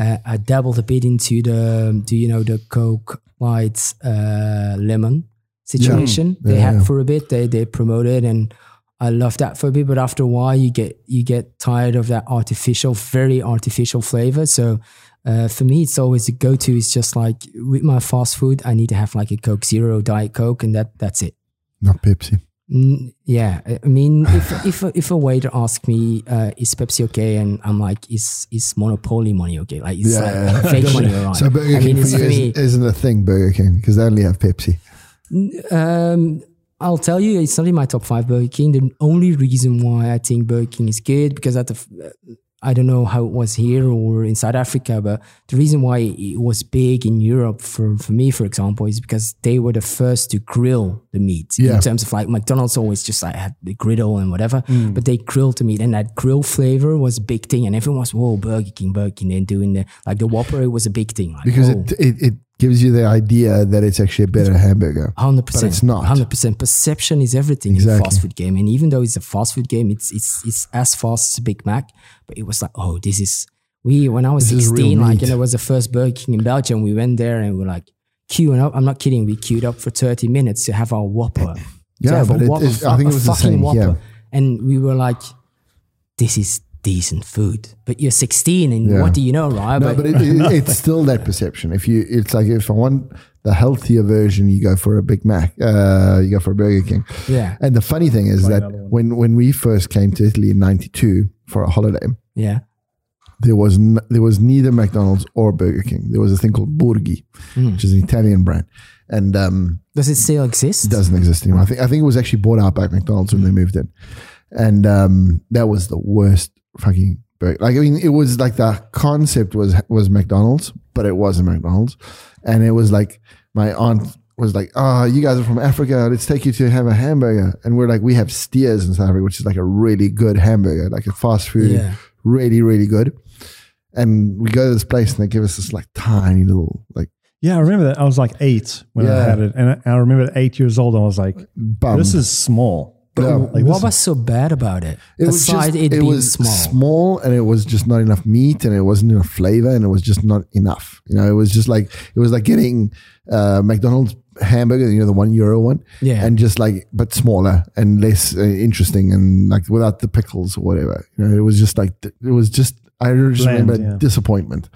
Uh, I dabbled a bit into the. Do you know the Coke Light uh, lemon situation they Yeah, had yeah. for a bit? They they promoted and. I love that for a bit, but after a while, you get you get tired of that artificial, very artificial flavor. So uh, for me, it's always the go-to. Is just like with my fast food, I need to have like a Coke Zero, Diet Coke, and that that's it. Not Pepsi. Mm, yeah, I mean, if if a- if a waiter asks me, uh, "Is Pepsi okay?" and I'm like, "Is is Monopoly money okay?" Like it's Yeah, like yeah. fake money. So Burger I King mean, it's for you isn't, a thing, Burger King, because they only have Pepsi. Um, I'll tell you, it's not in my top five Burger King. The only reason why I think Burger King is good because at the, I don't know how it was here or in South Africa, but the reason why it was big in Europe for, for me, for example, is because they were the first to grill the meat. Yeah. In terms of like McDonald's always just like had the griddle and whatever, mm. but they grilled the meat and that grill flavor was a big thing. And everyone was, whoa, Burger King, Burger King. They're doing the, like the Whopper, it was a big thing. Like, Because it, it, it gives you the idea that it's actually a better hamburger. Hundred But percent. it's not. Hundred percent. Perception is everything in a Exactly. fast food game. And even though it's a fast food game, it's it's it's as fast as a Big Mac. But it was like, oh, this is we. When I was This sixteen, like, meat. and it was the first Burger King in Belgium. We went there and we're like queuing up. I'm not kidding. We queued up for thirty minutes to have our Whopper. Yeah, but it Whopper, is- I think it was the same, Whopper. yeah. And we were like, this is decent food. But you're 16 and Yeah. what do you know, right? No, but it, it, it's still that perception. If you, it's like if I want the healthier version, you go for a Big Mac. Uh, you go for a Burger King. Yeah. And the funny thing is that when when we first came to Italy in '92 for a holiday, Yeah. there was n- there was neither McDonald's or Burger King. There was a thing called Burghy, Hmm. which is an Italian brand, and um, Does it still exist? it doesn't exist anymore. I think I think it was actually bought out by McDonald's when they moved in, and um, that was the worst fucking burger. Like I mean, it was like the concept was was McDonald's, but it wasn't McDonald's, and it was like my aunt was like, "Oh, you guys are from Africa. Let's take you to have a hamburger." And we're like, "We have Steers in South Africa, which is like a really good hamburger, like a fast food, Yeah. really really good." And we go to this place and they give us this like tiny little like Yeah, I remember that. I was like eight when I had it, and I I remember at eight years old, I was like, bum. "This is small." Yeah. Like what this- was so bad about it? It was Aside just it, it being was small. small and it was just not enough meat and it wasn't enough flavor and it was just not enough. You know, it was just like it was like getting uh, McDonald's hamburger, you know, the one euro one, Yeah. and just like but smaller and less uh, interesting and like without the pickles or whatever. You know, it was just like it was just I just Bland, remember yeah. disappointment.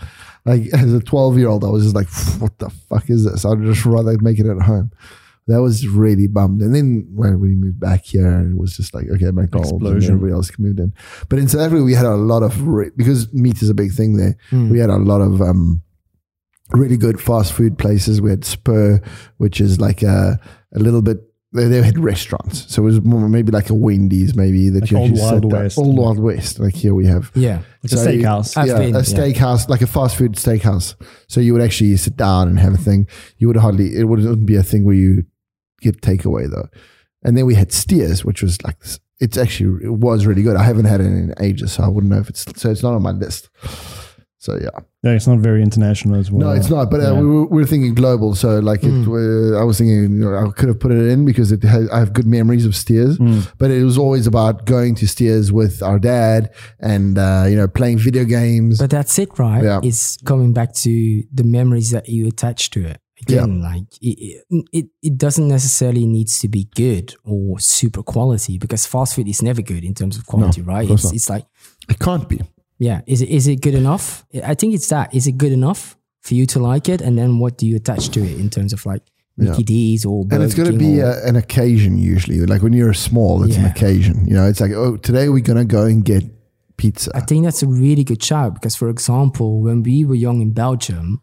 Like as a twelve year old, I was just like, "What the fuck is this?" I'd just rather make it at home. That was really bummed. And then when we moved back here, it was just like, okay, McDonald's and everybody else moved in. But in South Africa, we had a lot of, re- because meat is a big thing there, we had a lot of um, really good fast food places. We had Spur, which is like a, a little bit, they, they had restaurants. So it was more, maybe like a Wendy's, maybe that Like you actually Wild West. Old Wild West. Like here we have yeah. It's a So- steakhouse. I've yeah, been, a yeah. steakhouse, like a fast food steakhouse. So you would actually sit down and have a thing. You would hardly, it wouldn't be a thing where you get takeaway though. And then we had Steers, which was like, this- it's actually, it was really good. I haven't had it in ages, so I wouldn't know if it's, so it's not on my list. So yeah. Yeah, it's not very international as well. No, it's not. But uh, Yeah. we, were, we were thinking global. So like, it, uh, I was thinking, you know, I could have put it in because it has, I have good memories of Steers. But it was always about going to Steers with our dad and uh, you know playing video games. But that's it, right? Yeah. It's coming back to the memories that you attach to it. Again, like it, it, it doesn't necessarily needs to be good or super quality because fast food is never good in terms of quality, right? course It's, it's like, it can't be. yeah, is it is it good enough? I think it's that. Is it good enough for you to like it? And then what do you attach to it in terms of like Mickey D's or And it's going to be a, an occasion usually. Like when you're small, it's an occasion. You know, it's like, oh, today we're going to go and get pizza. I think that's a really good shout because, for example, when we were young in Belgium,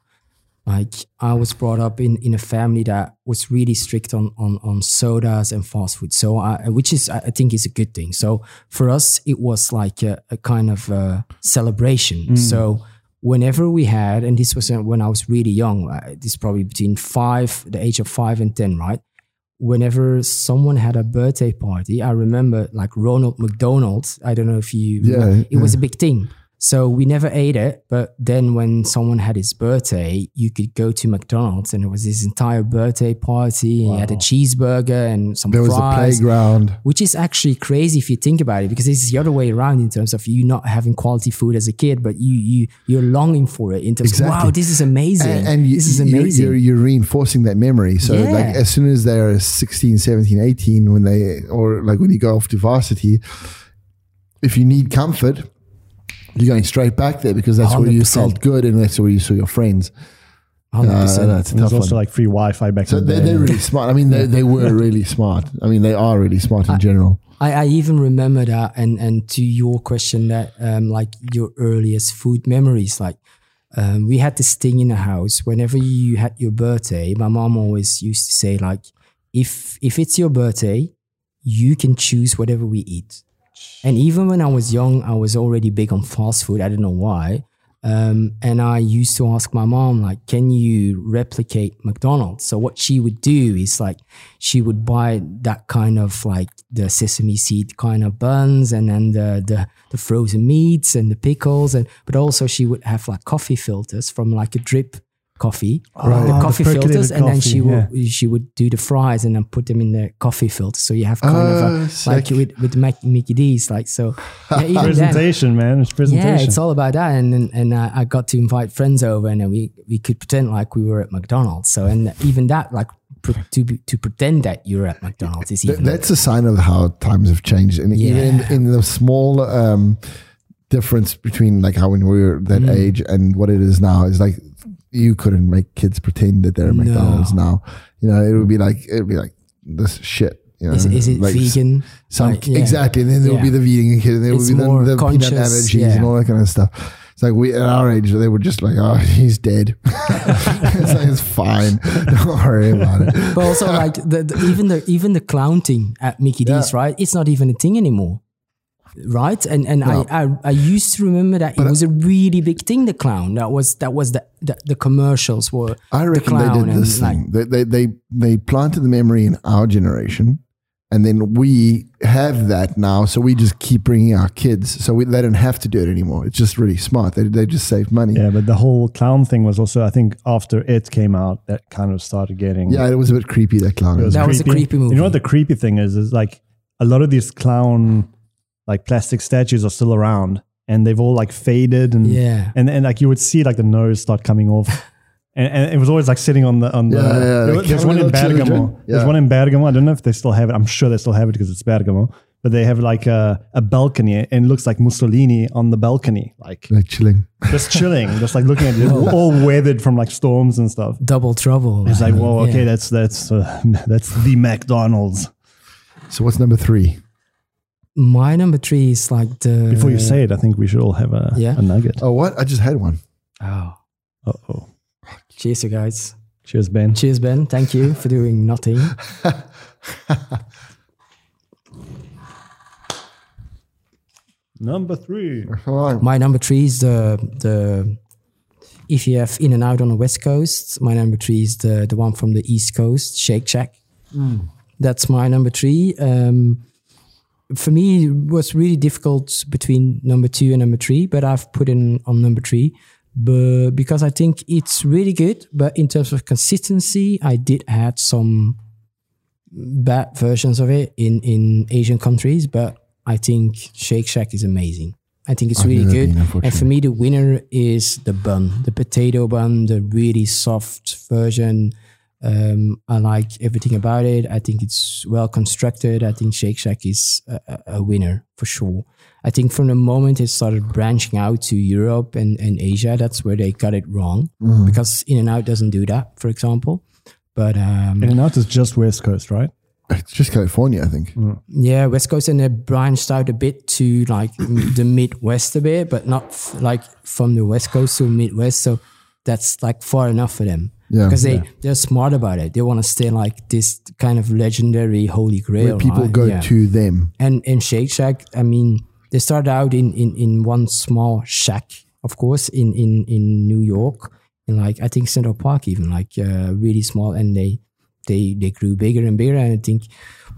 like I was brought up in, in a family that was really strict on, on, on sodas and fast food. So, I, which is, I think is a good thing. So for us, it was like a, a kind of uh celebration. So whenever we had, and this was when I was really young, uh, this is probably between five, the age of five and 10, right? Whenever someone had a birthday party, I remember like Ronald McDonald. I don't know if you, Yeah, it was a big thing. So we never ate it, but then when someone had his birthday, you could go to McDonald's and it was his entire birthday party. And you had a cheeseburger and some there was a playground. which is actually crazy if you think about it, because it's the other way around in terms of you not having quality food as a kid, but you you you're longing for it in terms Exactly. of wow, this is amazing. And, and you, this is you're- amazing. You're, you're reinforcing that memory. So Yeah. like as soon as they're 16, 17, 18, when they, or like when you go off to varsity, if you need comfort, you're going straight back there because that's where you felt good and that's where you saw your friends. Uh, 100%. that's a And there's also one. like free Wi-Fi back there. So they're, they're really smart. I mean, they, they were really smart. I mean, they are really smart in general. I, I even remember that, and and to your question that um like your earliest food memories, like um we had this thing in the house. Whenever you had your birthday, my mom always used to say like, if if it's your birthday, you can choose whatever we eat. And even when I was young, I was already big on fast food. I don't know why. Um, and I used to ask my mom, like, can you replicate McDonald's? So what she would do is like, she would buy that kind of like the sesame seed kind of buns and then the, the, the frozen meats and the pickles. And, but also she would have like coffee filters from like a drip coffee, Right. the Oh, coffee percolated filters. And then she coffee, would, she would do the fries and then put them in the coffee filter. So you have kind Oh, of a, like with, with Mac, Mickey D's, like, so yeah, even then, presentation, man. It's presentation. yeah, it's all about that. And and, and uh, I got to invite friends over, and then we we could pretend like we were at McDonald's. So and even that, like pr- to be, to pretend that you're at McDonald's is even that's a sign of how times have changed, and even Yeah. in, in the small um, difference between like how when we were that Mm. age and what it is now is like you couldn't make kids pretend that they're No. McDonald's now. You know, it would be like it would be like this shit. You know, Is, is it like vegan? Some Like, yeah. exactly, and then there will be the vegan kid, and there It's be the, the peanut allergies yeah. and all that kind of stuff. It's like we at our age, they were just like, "Oh, he's dead." it's like it's fine. Don't worry about it. But also like the, the even the even the clowning at Mickey D's, Yeah. right? It's not even a thing anymore. Right? And and No. I, I I used to remember that it was a really big thing, the clown. That was that was the the, the commercials were I the reckon they clown did and this like thing. They, they they they planted the memory in our generation, and then we have that now. So we just keep bringing our kids, so we, they don't have to do it anymore. It's just really smart. They they just save money. Yeah, but the whole clown thing was also, I think, after it came out, that kind of started getting. Yeah, it was a bit creepy that clown. It was That was a creepy movie. You know what the creepy thing is? Is like a lot of these clown, like plastic statues are still around, and they've all like faded, and Yeah. and and like you would see like the nose start coming off. And, and it was always like sitting on the on the. Yeah, yeah, there the there's one in Bergamo. children. There's one in Bergamo. I don't know if they still have it. I'm sure they still have it because it's Bergamo. But they have like a, a balcony, and it looks like Mussolini on the balcony, like like chilling. just chilling, just like looking at it, all weathered from like storms and stuff. double trouble. It's like, whoa, okay, Yeah. that's that's uh, that's the McDonald's. So what's number three? My number three is like the Before you say it, I think we should all have a, Yeah. a nugget. Oh, what? I just had one. Oh. Uh oh. Cheers you guys. Cheers, Ben. Cheers, Ben. Thank you for doing nothing. Number three. My number three is the the if you have In and Out on the West Coast. My number three is the the one from the East Coast, Shake Shack. That's my number three. Um, for me, it was really difficult between number two and number three, but I've put in on number three. But because I think it's really good, but in terms of consistency, I did had some bad versions of it in in Asian countries, but I think Shake Shack is amazing. I think it's I've really good. been, and for me, the winner is the bun, the potato bun, the really soft version. Um, I like everything about it. I think it's well constructed. I think Shake Shack is a, a- a winner for sure. I think from the moment it started branching out to Europe and, and Asia, that's where they got it wrong because In and Out doesn't do that, for example. But um, In and out is just West Coast, right? It's just California, I think. Yeah, West Coast and they branched out a bit to like the Midwest a bit, but not f- like from the West Coast to Midwest. So that's like far enough for them. Yeah. because they they're smart about it. They want to stay like this kind of legendary holy grail. Where people right? go Yeah. to them. And in Shake Shack, I mean, they started out in in in one small shack, of course, in in in New York, in like I think Central Park, even like uh, really small, and they they they grew bigger and bigger. And I think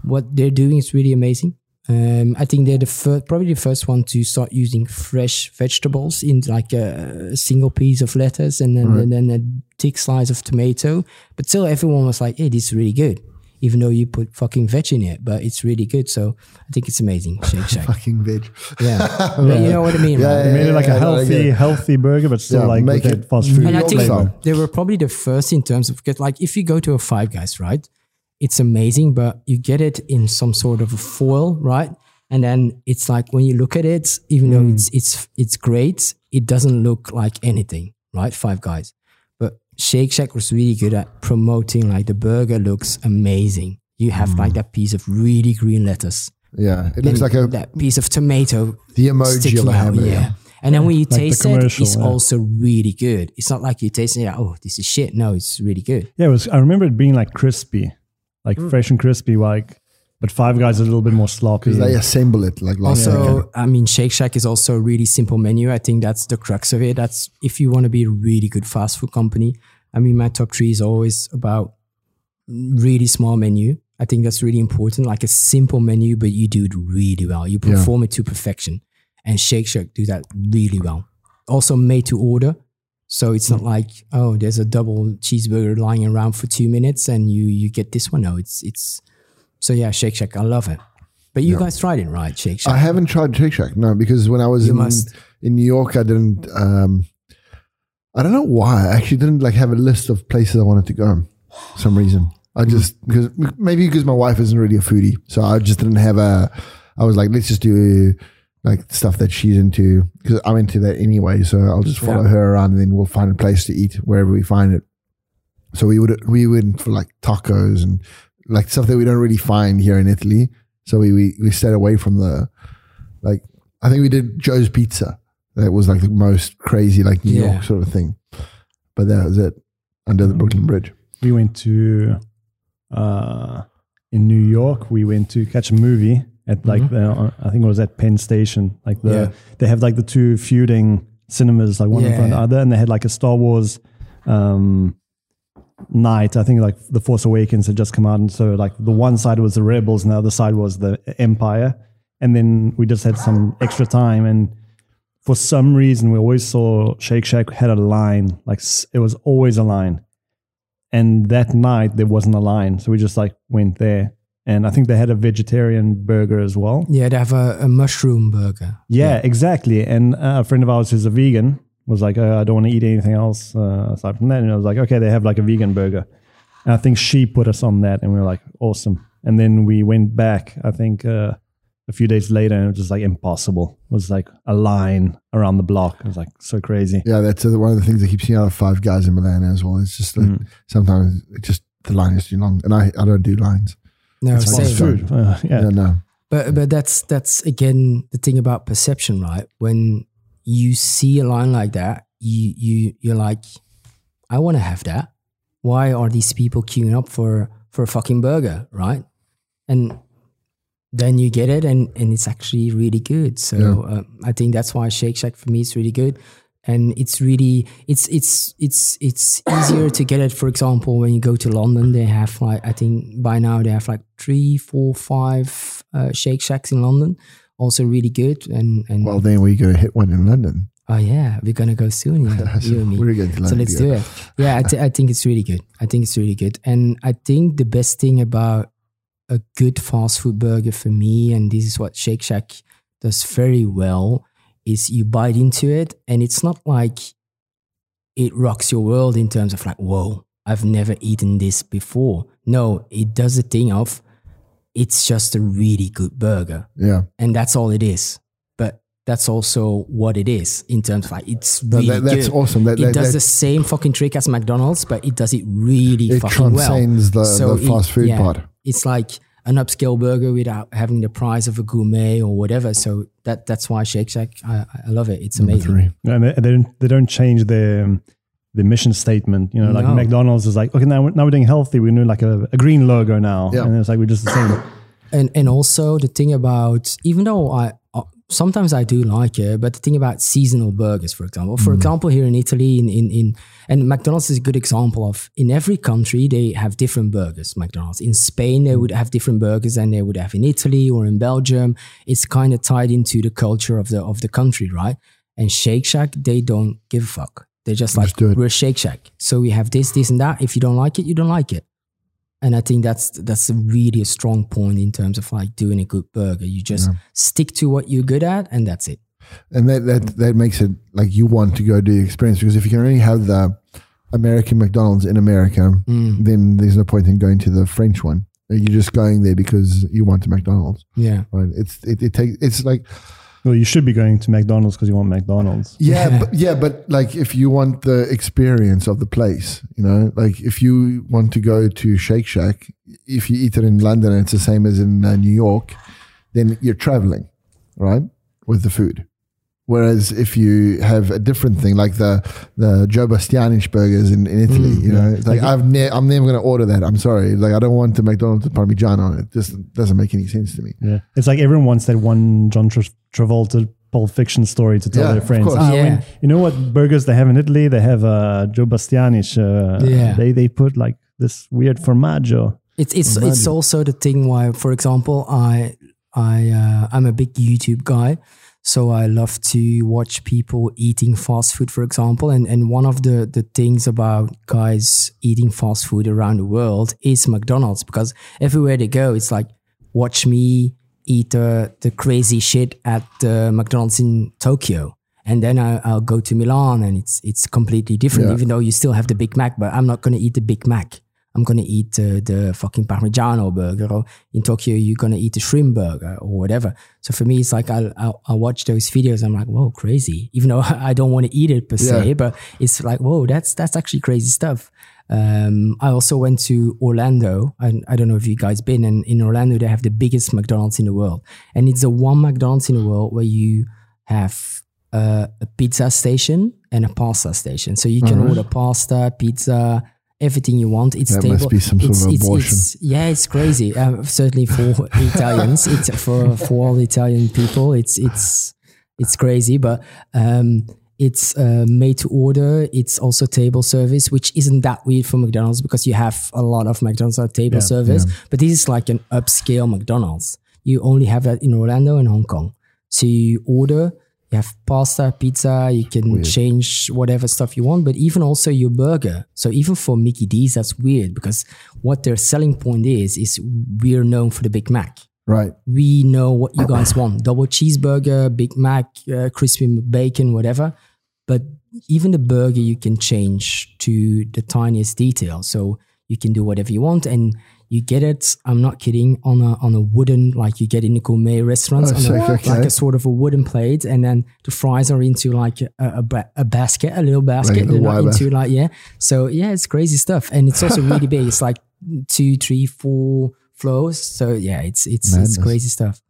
what they're doing is really amazing. Um, I think they're the first, probably the first one to start using fresh vegetables in like a, single piece of lettuce and then and then a thick slice of tomato. But still, everyone was like, "Hey, this is really good." Even though you put fucking veg in it, but it's really good. So I think it's amazing. Shake Shack. Fucking veg. Yeah. But you know what I mean, Yeah, right? They made it like yeah, a I healthy, get healthy burger, but still Yeah, like make with it fast food. And I think they were probably the first in terms of because like if you go to a Five Guys, right? It's amazing, but you get it in some sort of a foil, right? And then it's like when you look at it, even though it's mm. it's it's great, it doesn't look like anything, right? Five Guys. But Shake Shack was really good at promoting like the burger looks amazing. You have mm. like that piece of really green lettuce. Yeah. It looks like a that piece of tomato the emoji of a hamburger. yeah. And then when you the taste it, it's yeah. also really good. It's not like you taste it, like, oh, this is shit. No, it's really good. Yeah, it was. I remember it being like crispy, like Mm. fresh and crispy, like. But Five Guys is a little bit more sloppy. Because they assemble it like, like Also, I mean, Shake Shack is also a really simple menu. I think that's the crux of it. That's if you want to be a really good fast food company. I mean, my top three is always about really small menu. I think that's really important. Like a simple menu, but you do it really well. You Yeah. perform it to perfection. And Shake Shack do that really well. Also made to order. So it's not like, oh, there's a double cheeseburger lying around for two minutes and you you get this one. No, it's it's so yeah, Shake Shack. I love it. But you guys tried it, right? Shake Shack. I haven't tried Shake Shack, no, because when I was You in, must. in New York, I didn't. Um, I don't know why. I actually didn't like have a list of places I wanted to go. For some reason, I just because maybe because my wife isn't really a foodie, so I just didn't have a. I was like, let's just do like stuff that she's into because I'm into that anyway. So I'll just follow Yeah. her around, and then we'll find a place to eat wherever we find it. So we would we went for like tacos and like stuff that we don't really find here in Italy. So we we, we stayed away from the like I think we did Joe's Pizza. That was like the most crazy like New Yeah. York sort of thing. But that was it under the Brooklyn Bridge. we went to uh, in New York. We went to catch a movie at like the, I think it was at Penn Station. Like the Yeah. they have like the two feuding cinemas, like one in front of the other, and they had like a Star Wars um, night. I think like the Force Awakens had just come out, and so like the one side was the Rebels, and the other side was the Empire. And then we just had some extra time, and for some reason, we always saw Shake Shack had a line. Like it was always a line. And that night there wasn't a line, so we just like went there. And I think they had a vegetarian burger as well. Yeah, they have a, a mushroom burger. Yeah, exactly. And uh, a friend of ours who's a vegan was like, uh, I don't want to eat anything else uh, aside from that. And I was like, okay, they have like a vegan burger. And I think she put us on that, and we were like, awesome. And then we went back, I think uh, a few days later, and it was just like impossible. It was like a line around the block. It was like so crazy. Yeah, that's uh, one of the things I keep seeing out of Five Guys in Milan as well. It's just like Mm. sometimes it just the line is too long, and I, I don't do lines. No, That's same. fine. Food. Uh, yeah. Yeah, no. But but that's that's again the thing about perception, right? When you see a line like that, you you you're like, I want to have that. Why are these people queuing up for for a fucking burger, right? And then you get it, and and it's actually really good. So Yeah. uh, I think that's why Shake Shack for me is really good. And it's really it's it's it's it's easier to get it. For example, when you go to London, they have like I think by now they have like three, four, five uh, Shake Shacks in London. Also really good. And and Well, then we're going to hit one in London. oh yeah, we're gonna go soon. Yeah, So you and me. we're going to London. So let's do it. Yeah, I, th- I think it's really good. I think it's really good. And I think the best thing about a good fast food burger for me, and this is what Shake Shack does very well, is you bite into it and it's not like it rocks your world in terms of like, whoa, I've never eaten this before. No, it does the thing of it's just a really good burger Yeah, and that's all it is. But that's also what it is in terms of like it's really that, that's good. awesome. That, It does that- the same fucking trick as McDonald's, but it does it really it fucking well. transcends the, So the fast food yeah, part. It's like an upscale burger without having the price of a gourmet or whatever. So that that's why Shake Shack, I, I love it. It's amazing. And they, they don't they don't change the um, the mission statement. You know, like No. McDonald's is like, okay, now we're, now we're doing healthy. We're doing like a, a green logo now, Yeah. and it's like we're just the same. and and also the thing about even though I sometimes I do like it, but the thing about seasonal burgers, for example, for mm. example, here in Italy, in, in in and McDonald's is a good example of in every country they have different burgers. McDonald's in Spain they mm. would have different burgers than they would have in Italy or in Belgium. It's kind of tied into the culture of the of the country, right? And Shake Shack they don't give a fuck. They're just like it. we're Shake Shack, so we have this, this, and that. If you don't like it, you don't like it and I think that's that's a really a strong point in terms of like doing a good burger. You just stick to what you're good at, and that's it. and that, that that makes it like you want to go do the experience because if you can only have the American McDonald's in America, Mm. then there's no point in going to the French one. You're just going there because you want the McDonald's. Yeah, Right? It's it, it takes it's like Well, you should be going to McDonald's because you want McDonald's. yeah, Yeah. but, yeah, but like if you want the experience of the place, you know, like if you want to go to Shake Shack, if you eat it in London, and it's the same as in uh, New York, then you're traveling, right, with the food. Whereas if you have a different thing, like the the Joe Bastianich burgers in, in Italy, Mm, you know, it's like I've ne- I'm never going to order that. I'm sorry, like I don't want the McDonald's with Parmigiano on it. Just doesn't make any sense to me. Yeah, it's like everyone wants that one John Tra- Travolta Pulp Fiction story to tell Yeah, their of friends. course. Ah, Yeah. when- you know what burgers they have in Italy? They have uh, Joe Bastianich. Uh, Yeah. they they put like this weird formaggio. it's it's Imagine. it's also the thing why, for example, I I uh, I'm a big YouTube guy, so I love to watch people eating fast food, for example, and and one of the the things about guys eating fast food around the world is McDonald's because everywhere they go, it's like watch me eat the the crazy shit at the McDonald's in Tokyo. And then I, I'll go to Milan, and it's it's completely different. Yeah. Even though you still have the Big Mac, but I'm not going to eat the Big Mac. I'm gonna eat the, the fucking Parmigiano burger, or in Tokyo you're gonna eat the shrimp burger or whatever. So for me, it's like I I, watch those videos. I'm like, whoa, crazy. Even though I don't want to eat it per se, Yeah. but it's like, whoa, that's that's actually crazy stuff. Um, I also went to Orlando. I, I don't know if you guys been. And in Orlando, they have the biggest McDonald's in the world, and it's the one McDonald's in the world where you have uh, a pizza station and a pasta station. So you can Alright. order pasta, pizza, everything you want. It's That stable. must be some sort it's, of it's, abortion. it's- yeah, it's crazy. Um, certainly for Italians, it's for for all Italian people. It's it's it's crazy, but um, it's uh, made to order. It's also table service, which isn't that weird for McDonald's because you have a lot of McDonald's at table Yeah, service. But this is like an upscale McDonald's. You only have that in Orlando and Hong Kong. So you order, you have pasta, pizza, you can change whatever stuff you want, but even also your burger. So even for Mickey D's, that's weird because what their selling point is, is we're known for the Big Mac. Right. we know what you guys want. Double cheeseburger big mac uh, crispy bacon whatever. But even the burger you can change to the tiniest detail. So you can do whatever you want and you get it i'm not kidding on a on a wooden like you get in the gourmet restaurants Oh, on a, okay. like a sort of a wooden plate and then the fries are into like a, a, ba- a basket a little basket Like they're not into like yeah so yeah it's crazy stuff and it's also really big it's like two three four floors so yeah it's it's Madness. it's crazy stuff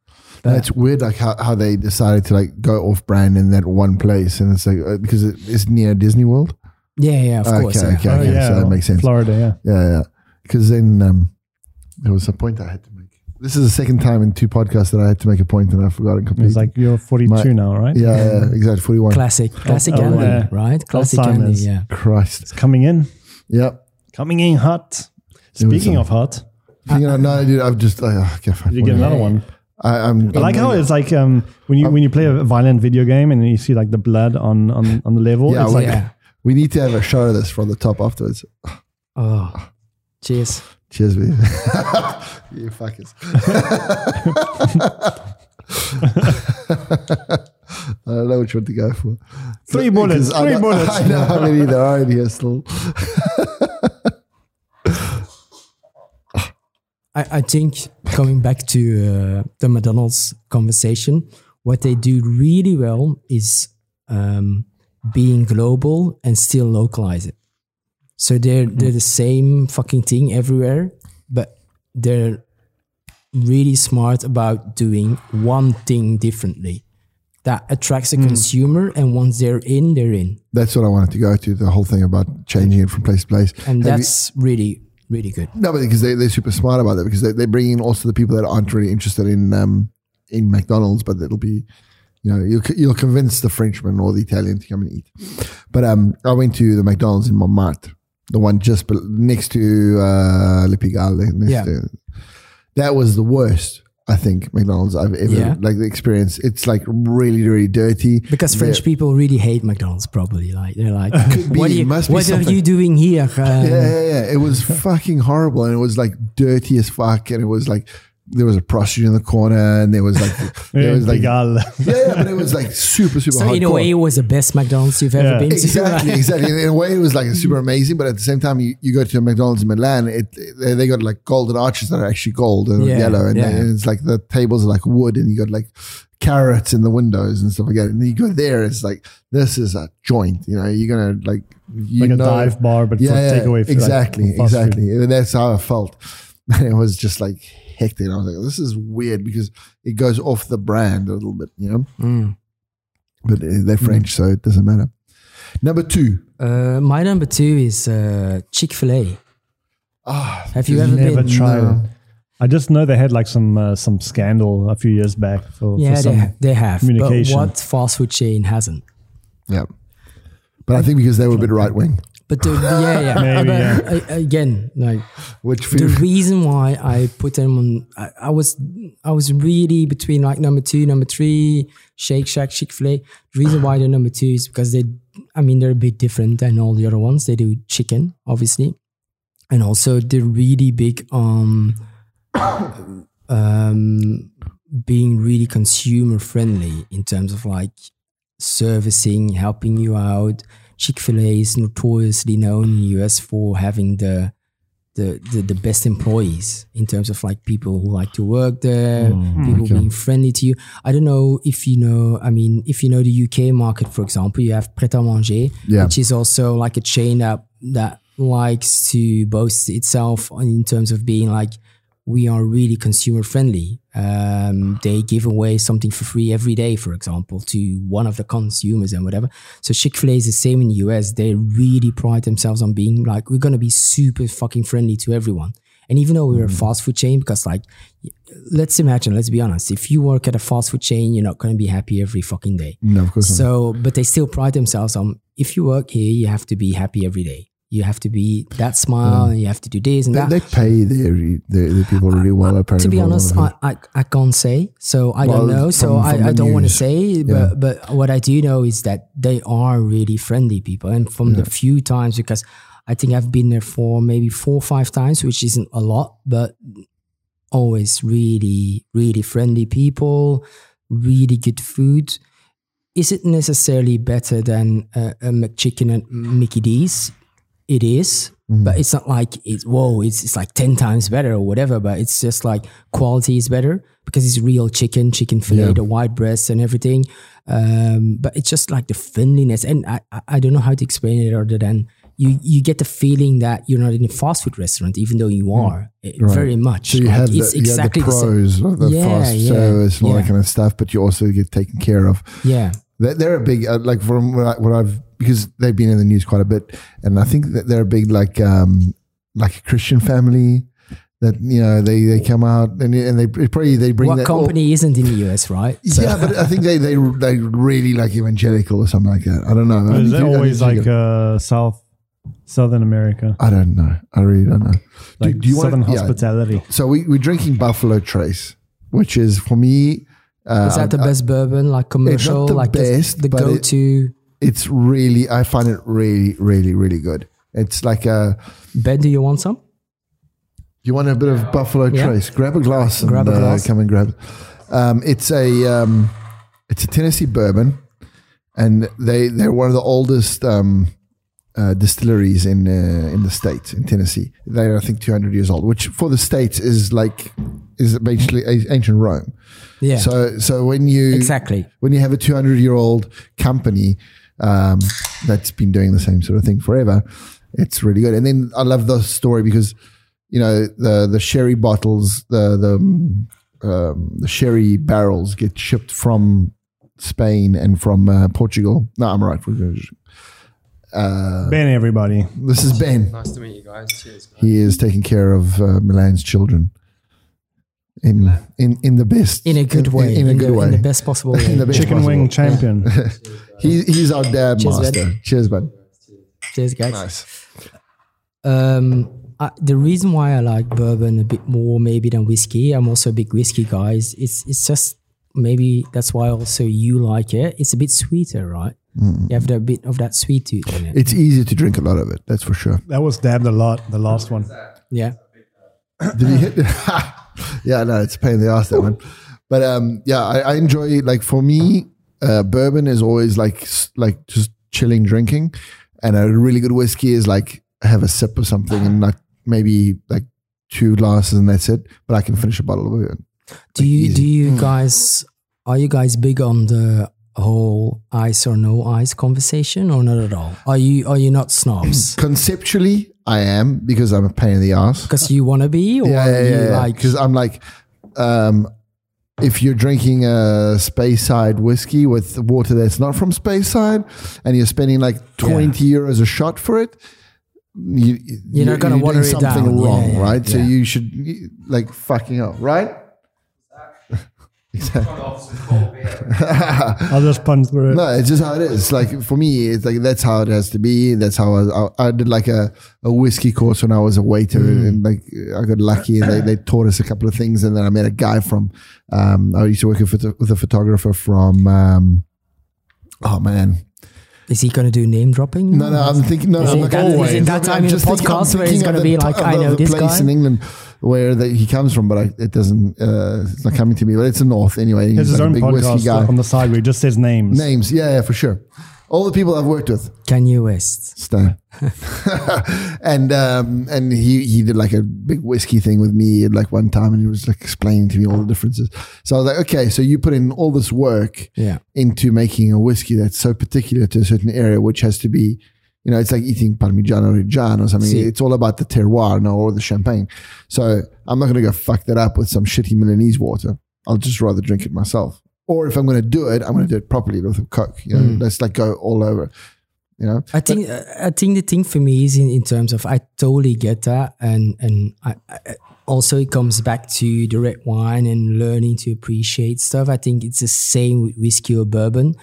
That's weird, like how, how they decided to like go off brand in that one place, and it's like uh, because it is near Disney World. Yeah, yeah, of course. Okay, yeah. okay. Oh, yeah, so that makes sense. Florida, yeah. Yeah, yeah. Because then um, there was a point I had to make. This is the second time in two podcasts that I had to make a point and I forgot it completely. It's like you're 42 My- now, right? yeah, yeah, exactly. Forty-one. Classic, classic oh, candy, yeah. right? Classic candy, Alzheimer's. yeah. Christ. It's coming in. Yep. Coming in hot. Speaking of hot, You know, no, dude, I've just like, oh, okay, fine. you get another one. I, I'm, I like how it's like um, when you when you play a violent video game and you see like the blood on on, on the level. Yeah, it's we- like Yeah. We need to have a show of this from the top afterwards. Oh, cheers. Cheers, man. you fuckers. I don't know which one to go for. Three bullets, Because I three bullets. I know how many there are in here still. I, I think coming back to uh, the McDonald's conversation, what they do really well is um, being global and still localize it. So they're they're the same fucking thing everywhere, but they're really smart about doing one thing differently that attracts a consumer, and once they're in, they're in, That's what I wanted to go to. The whole thing about changing it from place to place. and Have you- that's really really good. No, but because they, they're super smart about that because they, they bring in also the people that aren't really interested in um, in McDonald's, but it'll be, you know, you'll, you'll convince the Frenchman or the Italian to come and eat. But um, I went to the McDonald's in Montmartre, the one just next to uh, Le Pigalle. Yeah. to, that was the worst, I think, McDonald's I've ever, Yeah. like the experience. It's like really, really dirty. Because French people really hate McDonald's, probably. Like they're like, be, "What, are you, what are you doing here?" Uh, yeah, yeah, yeah. It was fucking horrible, and it was like dirty as fuck, and it was like there was a prostitute in the corner, and there was like there was like yeah, yeah, but it was like super, super. So in a hardcore. way, it was the best McDonald's you've ever Yeah. been to. Exactly, exactly. In a way, it was like super amazing, but at the same time, you, you go to a McDonald's in Milan, it they, they got like golden arches that are actually gold and Yeah, yellow, and, yeah. and it's like the tables are like wood, and you got like carrots in the windows and stuff like that. And you go there, it's like this is a joint, you know. You're gonna like you like a know, dive bar, but yeah, for yeah, takeaway. food, like, exactly, for fast food. exactly. And that's how I felt. it was just like hectic. I was like, this is weird because it goes off the brand a little bit, you know. Mm. But they're French, so it doesn't matter. Number two. Uh, my number two is uh, Chick Fil A. Ah, Have you ever Never been? tried No. it. I just know they had like some uh, some scandal a few years back for, Yeah, for they, some. ha- they have. But communication. what fast food chain hasn't? yeah. But I think because they were a bit right wing, But the, yeah, yeah. Maybe, but yeah. uh, again, like which the reason why I put them on, I, I was I was really between like number two, number three, Shake Shack, Chick Fil A. The reason why they're number two is because they, I mean, they're a bit different than all the other ones. They do chicken, obviously, and also they're really big on um, being really consumer friendly in terms of like servicing, helping you out. Chick Fil A is notoriously known in the US for having the the, the the best employees in terms of like people who like to work there, Mm, people being friendly to you. I don't know if you know. I mean, if you know the UK market, for example, you have Pret a Manger, Yeah. which is also like a chain that that likes to boast itself in terms of being like we are really consumer friendly. Um, they give away something for free every day, for example, to one of the consumers and whatever. So Chick Fil A is the same in the US. They really pride themselves on being like we're gonna be super fucking friendly to everyone. And even though we're a fast food chain, because like, let's imagine, let's be honest, if you work at a fast food chain, you're not gonna be happy every fucking day. No, of course not. So, but they still pride themselves on if you work here, you have to be happy every day. You have to be that smile, and you have to do this and They, that. they pay their, their, their people really well, apparently. to be for a lot honest. I, I, I can't say. So I Well, don't know. So from- from I, I don't want to say. But but what I do know is that they are really friendly people. And from the few times, because I think I've been there for maybe four or five times, which isn't a lot, but always really, really friendly people, really good food. Is it necessarily better than a, a McChicken and Mickey D's? It is, but it's not like it's whoa, it's it's like ten times better or whatever. But it's just like quality is better because it's real chicken, chicken fillet, Yeah. the white breast and everything. Um, but it's just like the friendliness, and I, I don't know how to explain it other than you you get the feeling that you're not in a fast food restaurant, even though you are eh, very much. So you Like, have the, it's you have the exactly the pros the Yeah, fast yeah, service and all that kind of stuff, but you also get taken care of. Yeah, They're, they're a big, uh, like from what, I, what I've, because they've been in the news quite a bit, and I think that they're a big, like, um, like a Christian family that, you know, they, they come out and, and they probably, they bring what that. company isn't in the US, right? So- yeah, but I think they, they, they really like evangelical or something like that. I don't know. I Is need it to- I need always like it. uh, South, Southern America, I don't know. I really don't know. Do- like do you want- Southern yeah. hospitality? So we, we're drinking Buffalo Trace, which is for me. Uh, Is that the best bourbon, like commercial, the like best, the, the go-to? It's really, I find it really, really, really good. It's like a. Ben, do you want some? You want a bit of Buffalo Yeah. Trace? Grab a glass and Grab a uh, come and grab. it. Um, it's a um, it's a Tennessee bourbon, and they they're one of the oldest um, uh, distilleries in uh, in the state in Tennessee. They're I think 200 years old, which for the states is like is basically ancient Rome. Yeah, So so when you exactly. when you have a 200 year old company um, that's been doing the same sort of thing forever, it's really good. And then I love the story because you know the the sherry bottles, the the um, the sherry barrels get shipped from Spain and from uh, Portugal. No, I'm right. Uh, Ben, everybody. this is Ben. Nice to meet you guys. Cheers. He is taking care of uh, Milan's children in in in the best In a good in- way. in, a good the, way In the best possible way. In the best Chicken possible. wing champion. He, he's our dad Cheers, master. bud. Cheers, bud. Cheers, guys. Nice. Um, I, the reason why I like bourbon a bit more maybe than whiskey, I'm also a big whiskey guy. is It's it's just maybe that's why also you like it. It's a bit sweeter, right? You have a bit of that sweet tooth in it. It's easy to drink a lot of it. That's for sure. That was dabbed a lot, the last one. yeah. Did he hit? yeah, no, it's a pain in the ass that one. But um, yeah, I, I enjoy like for me, uh, bourbon is always like like just chilling drinking, and a really good whiskey is like have a sip of something and like maybe like two glasses and that's it. But I can finish a bottle of it. Do you easy. do you guys are you guys big on the whole ice or no ice conversation or not at all? Are you are you not snobs? Conceptually, I am because I'm a pain in the ass. Because you want to be, or yeah, yeah, you yeah, yeah. like Because I'm like, um, if you're drinking a Speyside whiskey with water that's not from Speyside, and you're spending like 20 euros a shot for it, you, You're not gonna doing water it something down. Yeah, wrong, yeah, right? So you should like fucking up, right? Exactly. I'll just punch through it. No, it's just how it is. Like for me, it's like that's how it has to be. That's how I, I, I did like a, a whiskey course when I was a waiter, Mm. and like I got lucky, and they, they taught us a couple of things, and then I met a guy from. Um, I used to work with, a- with a photographer from. Um, oh man, is he going to do name dropping? no, no, I'm thinking. No, Is I'm it like, that- is always. it that time I'm in the just thinking- I'm podcast where he's gonna be like, of I the- know the this place guy? in England where that he comes from, but I, it doesn't. Uh, it's not coming to me. But it's the north anyway. He has He's his like a own big whiskey podcast guy. on the side where he just says names. Names, yeah, yeah, for sure. All the people I've worked with, Kanye West. Stan. and um, and he he did like a big whiskey thing with me at like one time, and he was like explaining to me all the differences. So I was like, okay, so you put in all this work Yeah. into making a whiskey that's so particular to a certain area, which has to be, you know, it's like eating Parmigiano Reggiano or something. Si. It's all about the terroir, no, or the champagne. So I'm not going to go fuck that up with some shitty Milanese water. I'll just rather drink it myself. Or if I'm going to do it, I'm going to do it properly with a Coke. You know, mm. let's like go all over. You know, I think I think the thing for me is in, in terms of I totally get that, and and I, I, also it comes back to the red wine and learning to appreciate stuff. I think it's the same with whiskey or bourbon,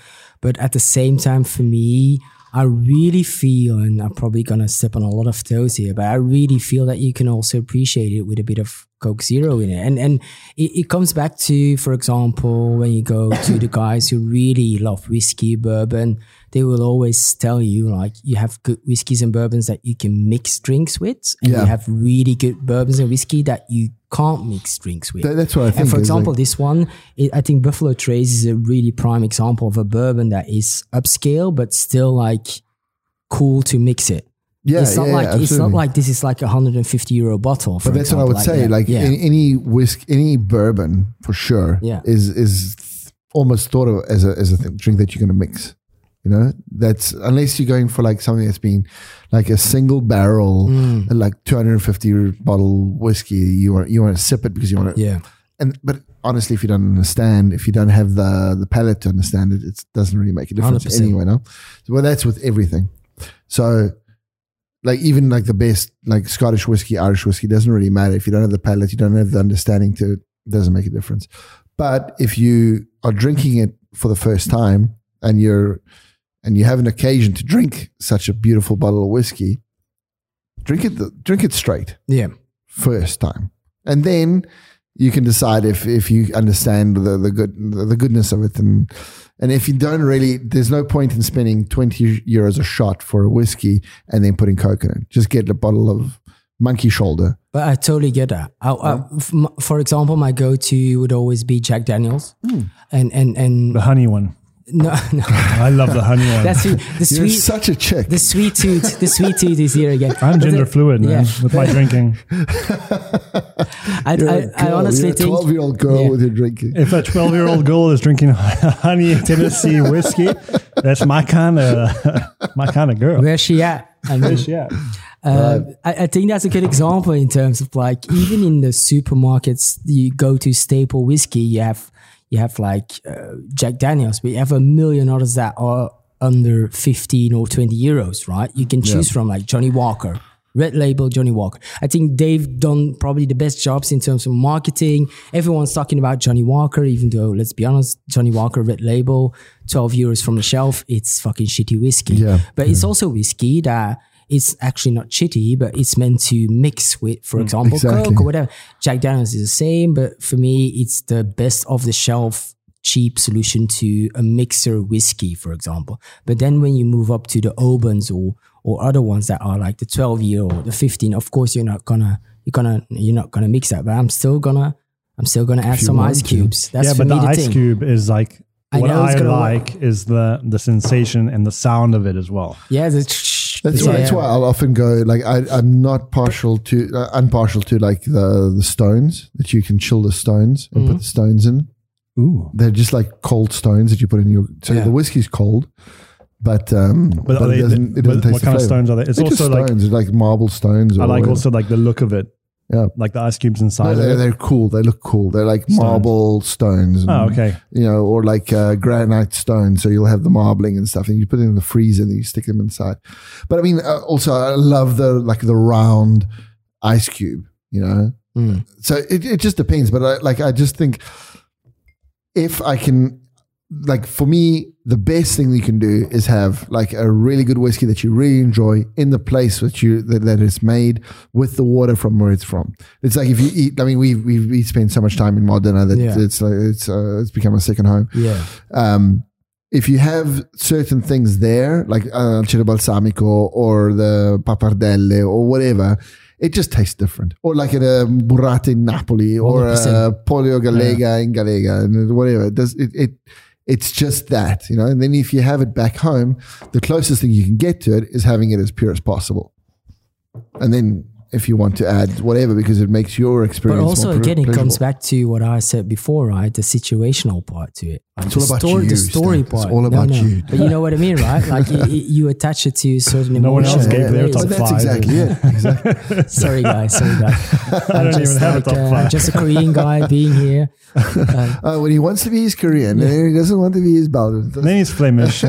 but at the same time, for me, I really feel, and I'm probably gonna step on a lot of toes here, but I really feel that you can also appreciate it with a bit of Coke Zero in it, and and it, it comes back to, for example, when you go to the guys who really love whiskey, bourbon, they will always tell you like you have good whiskeys and bourbons that you can mix drinks with, and Yeah. you have really good bourbons and whiskey that you can't mix drinks with. That- that's what I think. And for is, like- example, this one, it, I think Buffalo Trace is a really prime example of a bourbon that is upscale but still like cool to mix it. Yeah, it's not yeah, like yeah, it's not like this is like a 150 euro bottle. For But that's what I would example, say. that. Like yeah. any, any whisk, any bourbon for sure, Yeah. is is almost thought of as a as a th- drink that you're going to mix. You know, that's unless you're going for like something that's been like a single barrel, Mm. like 250 bottle whiskey. You want you want to sip it because you want to. yeah. And but honestly, if you don't understand, if you don't have the the palate to understand it, it doesn't really make a difference 100%. anyway. No, so, well, that's with everything. So, like even like the best like Scottish whiskey, Irish whiskey doesn't really matter if you don't have the palate, you don't have the understanding to it. Doesn't make a difference. But if you are drinking it for the first time and you're and you have an occasion to drink such a beautiful bottle of whiskey, drink it drink it straight Yeah. first time, and then you can decide if if you understand the the good the goodness of it, and and if you don't really, there's no point in spending twenty euros a shot for a whiskey and then putting coke in it. Just get a bottle of monkey shoulder. But I totally get that. I, I, f- m- for example, my go-to would always be Jack Daniels, Hmm. and and and The honey one. No, no, I love the honey one. that's the the You're sweet, such a chick. the sweet tooth, the sweet tooth is here again. I'm But gender the- fluid, man, yeah. with my drinking. I, You're I, a I girl. honestly You're a think twelve-year-old girl Yeah. with your drinking. If a 12 year old girl is drinking honey Tennessee whiskey, that's my kind of my kind of girl. where's she at? I mean, Yeah. Uh, I, I think that's a good example in terms of like even in the supermarkets, you go to staple whiskey, you have you have like uh, Jack Daniels, but you have a million others that are under fifteen or twenty euros, right? You can choose from like Johnnie Walker. Red label Johnnie Walker. I think they've done probably the best jobs in terms of marketing. Everyone's talking about Johnnie Walker, even though, let's be honest, Johnnie Walker red label, 12 euros from the shelf, it's fucking shitty whiskey. Yeah. But it's also whiskey that it's actually not shitty, but it's meant to mix with, for mm, example, exactly. Coke or whatever. Jack Daniels is the same, but for me, it's the best of the shelf cheap solution to a mixer whiskey, for example. But then when you move up to the Obans or or other ones that are like the 12 year or the 15, of course you're not gonna you're gonna you're not gonna mix that. But I'm still gonna I'm still gonna add some ice to. cubes. That's yeah, but the the ice thing. cube is like I what I gonna like is the the sensation and the sound of it as well. Yeah, the That's yeah, why. That's why I'll often go like I, I'm not partial to uh, unpartial to like the the stones that you can chill the stones and Mm-hmm. put the stones in. Ooh. They're just like cold stones that you put in your. So Yeah. the whiskey's cold, but um, But, but, are it they, doesn't. It doesn't taste what the kind of stones are they? It's They're just also like stones, like marble stones. Or I like whatever. also like the look of it. Yeah. Like the ice cubes No, inside they're, they're cool. They look cool. They're like Stones. marble stones. and, Oh, okay. You know, or like uh, granite stones. So you'll have the marbling and stuff, and you put it in the freezer and you stick them inside. But I mean, uh, also I love the like the round ice cube. You know, Mm. so it, it just depends. But I, like I just think if I can, like for me, the best thing you can do is have like a really good whiskey that you really enjoy in the place that you that, that it's made with the water from where it's from. It's like if you eat. I mean, we we we spend so much time in Modena that Yeah. it's like it's uh, it's become a second home. Yeah. Um, if you have certain things there, like uh, Ciro Balsamico or the Pappardelle or whatever, it just tastes different. Or like at a burrata in Napoli or a 100%. Polio Gallega in Gallega and whatever. It does it, it It's just that, you know. And then if you have it back home, the closest thing you can get to it is having it as pure as possible. And then if you want to add whatever, because it makes your experience. But also, more ple- again, it comes back to what I said before, right? The situational part to it. Like It's all the about story, you, The story Stan. It's part. all about no. you. But you know what I mean, right? Like you, you attach it to certain No one else gave and their ways. top But that's five. exactly it. Exactly. Sorry, guys. Sorry, guys. I don't even have a top uh, five. just a Korean guy being here. Uh, when he wants to be, he's Korean. And he doesn't want to be, he's Belgian. Then he's Flemish.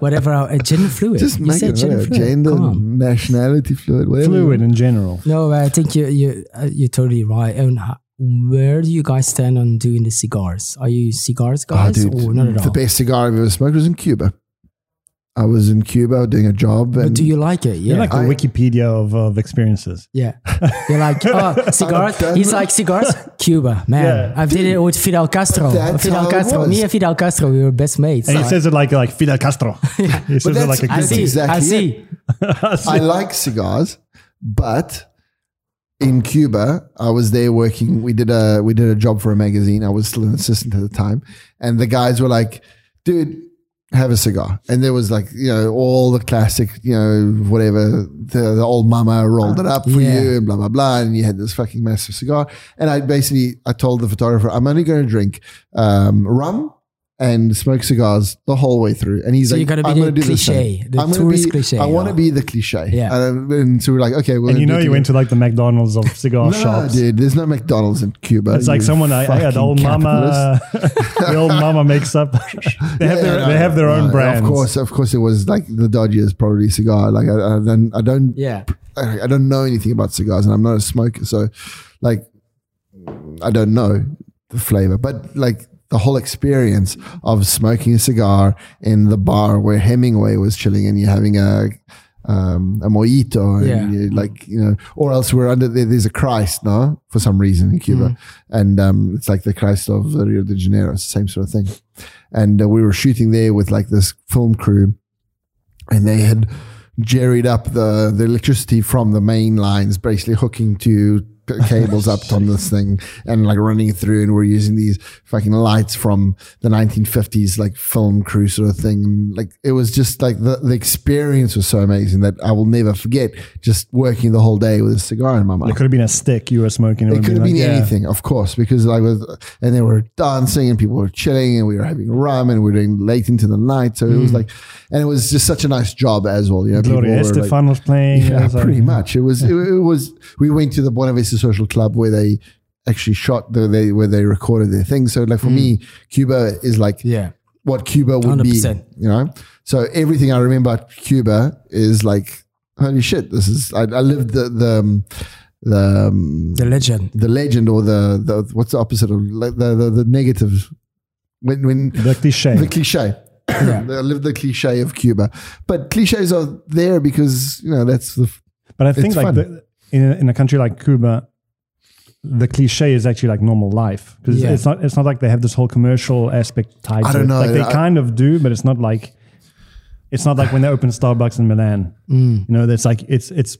Whatever. Uh, gender fluid. Just you make said it gender whatever, fluid. gender, Come on. nationality fluid, Fluid in general. No, I think you you uh, you're totally right. And where do you guys stand on doing the cigars? Are you cigars Oh, guys dude, or not at the best cigar I've ever smoked was in Cuba. I was in Cuba doing a job. But do you like it? Yeah. You're like the Wikipedia of, of experiences. Yeah. You're like, oh, cigars. He's like, cigars? Cuba, man. Yeah. I did it with Fidel Castro. That's Fidel Castro. Me and Fidel Castro, we were best mates. And he Like, says it like like Fidel Castro. He says it like a I see. exactly I see. I like cigars, but in Cuba, I was there working. We did a we did a job for a magazine. I was still an assistant at the time, and the guys were like, "Dude, have a cigar." And there was like you know all the classic, you know whatever the, the old mama rolled it up for Yeah. you and blah blah blah, and you had this fucking massive cigar. And I basically I told the photographer, "I'm only going to drink um, rum." And smoke cigars the whole way through, and he's So like, you gotta be "I'm gonna do the cliche, same. the I'm gonna tourist be, cliche, I want to be the cliche. Yeah. And, and so we're like, okay, we're and you know you went to like the McDonald's of cigar together. shops. Dude, there's no McDonald's in Cuba. It's like someone I, I had fucking old mama. the old mama makes up. they have Yeah, their no, they have their own no, brands. Of course, of course, it was like the dodgiest probably cigar. Like I, I don't, I don't, Yeah. I I don't know anything about cigars, and I'm not a smoker, so like I don't know the flavor, but like the whole experience of smoking a cigar in the bar where Hemingway was chilling, and you're having a um, a mojito, and Yeah. like you know, or else we're under there, there's a Christ, no, for some reason in Cuba, and um, it's like the Christ of Rio de Janeiro, it's the same sort of thing, and uh, we were shooting there with like this film crew, and they had jerried up the, the electricity from the main lines, basically hooking to cables up on this thing and like running it through. And we're using these fucking lights from the 1950s, like film crew sort of thing. And, like it was just like the, the experience was so amazing that I will never forget just working the whole day with a cigar in my mouth. It could have been a stick you were smoking. It would could have like, been yeah. anything, of course, because I was, and they were dancing and people were chilling and we were having rum and we were doing late into the night. So it was mm. like, and it was just such a nice job as well. You know, Gloria were like- Estefan was playing. yeah, was like- pretty much. It was, it, it was, we went to the Buena Vista Social Club where they actually shot the, they, where they recorded their thing. So like for me, Cuba is like Yeah. what Cuba would be, 100%. you know? So everything I remember about Cuba is like, holy shit, this is, I, I lived the, the, um, the, um, The legend. the legend or the, the what's the opposite of like the, the, the negative when, when The cliche. the cliche. Yeah. I live the cliche of Cuba, but cliches are there because you know that's the But I think It's like the, in a, in a country like Cuba, the cliche is actually like normal life because Yeah. it's not it's not like they have this whole commercial aspect tied I to don't it. know. Like they I- kind of do, but it's not like it's not like when they open Starbucks in Milan. Mm. You know, that's like it's it's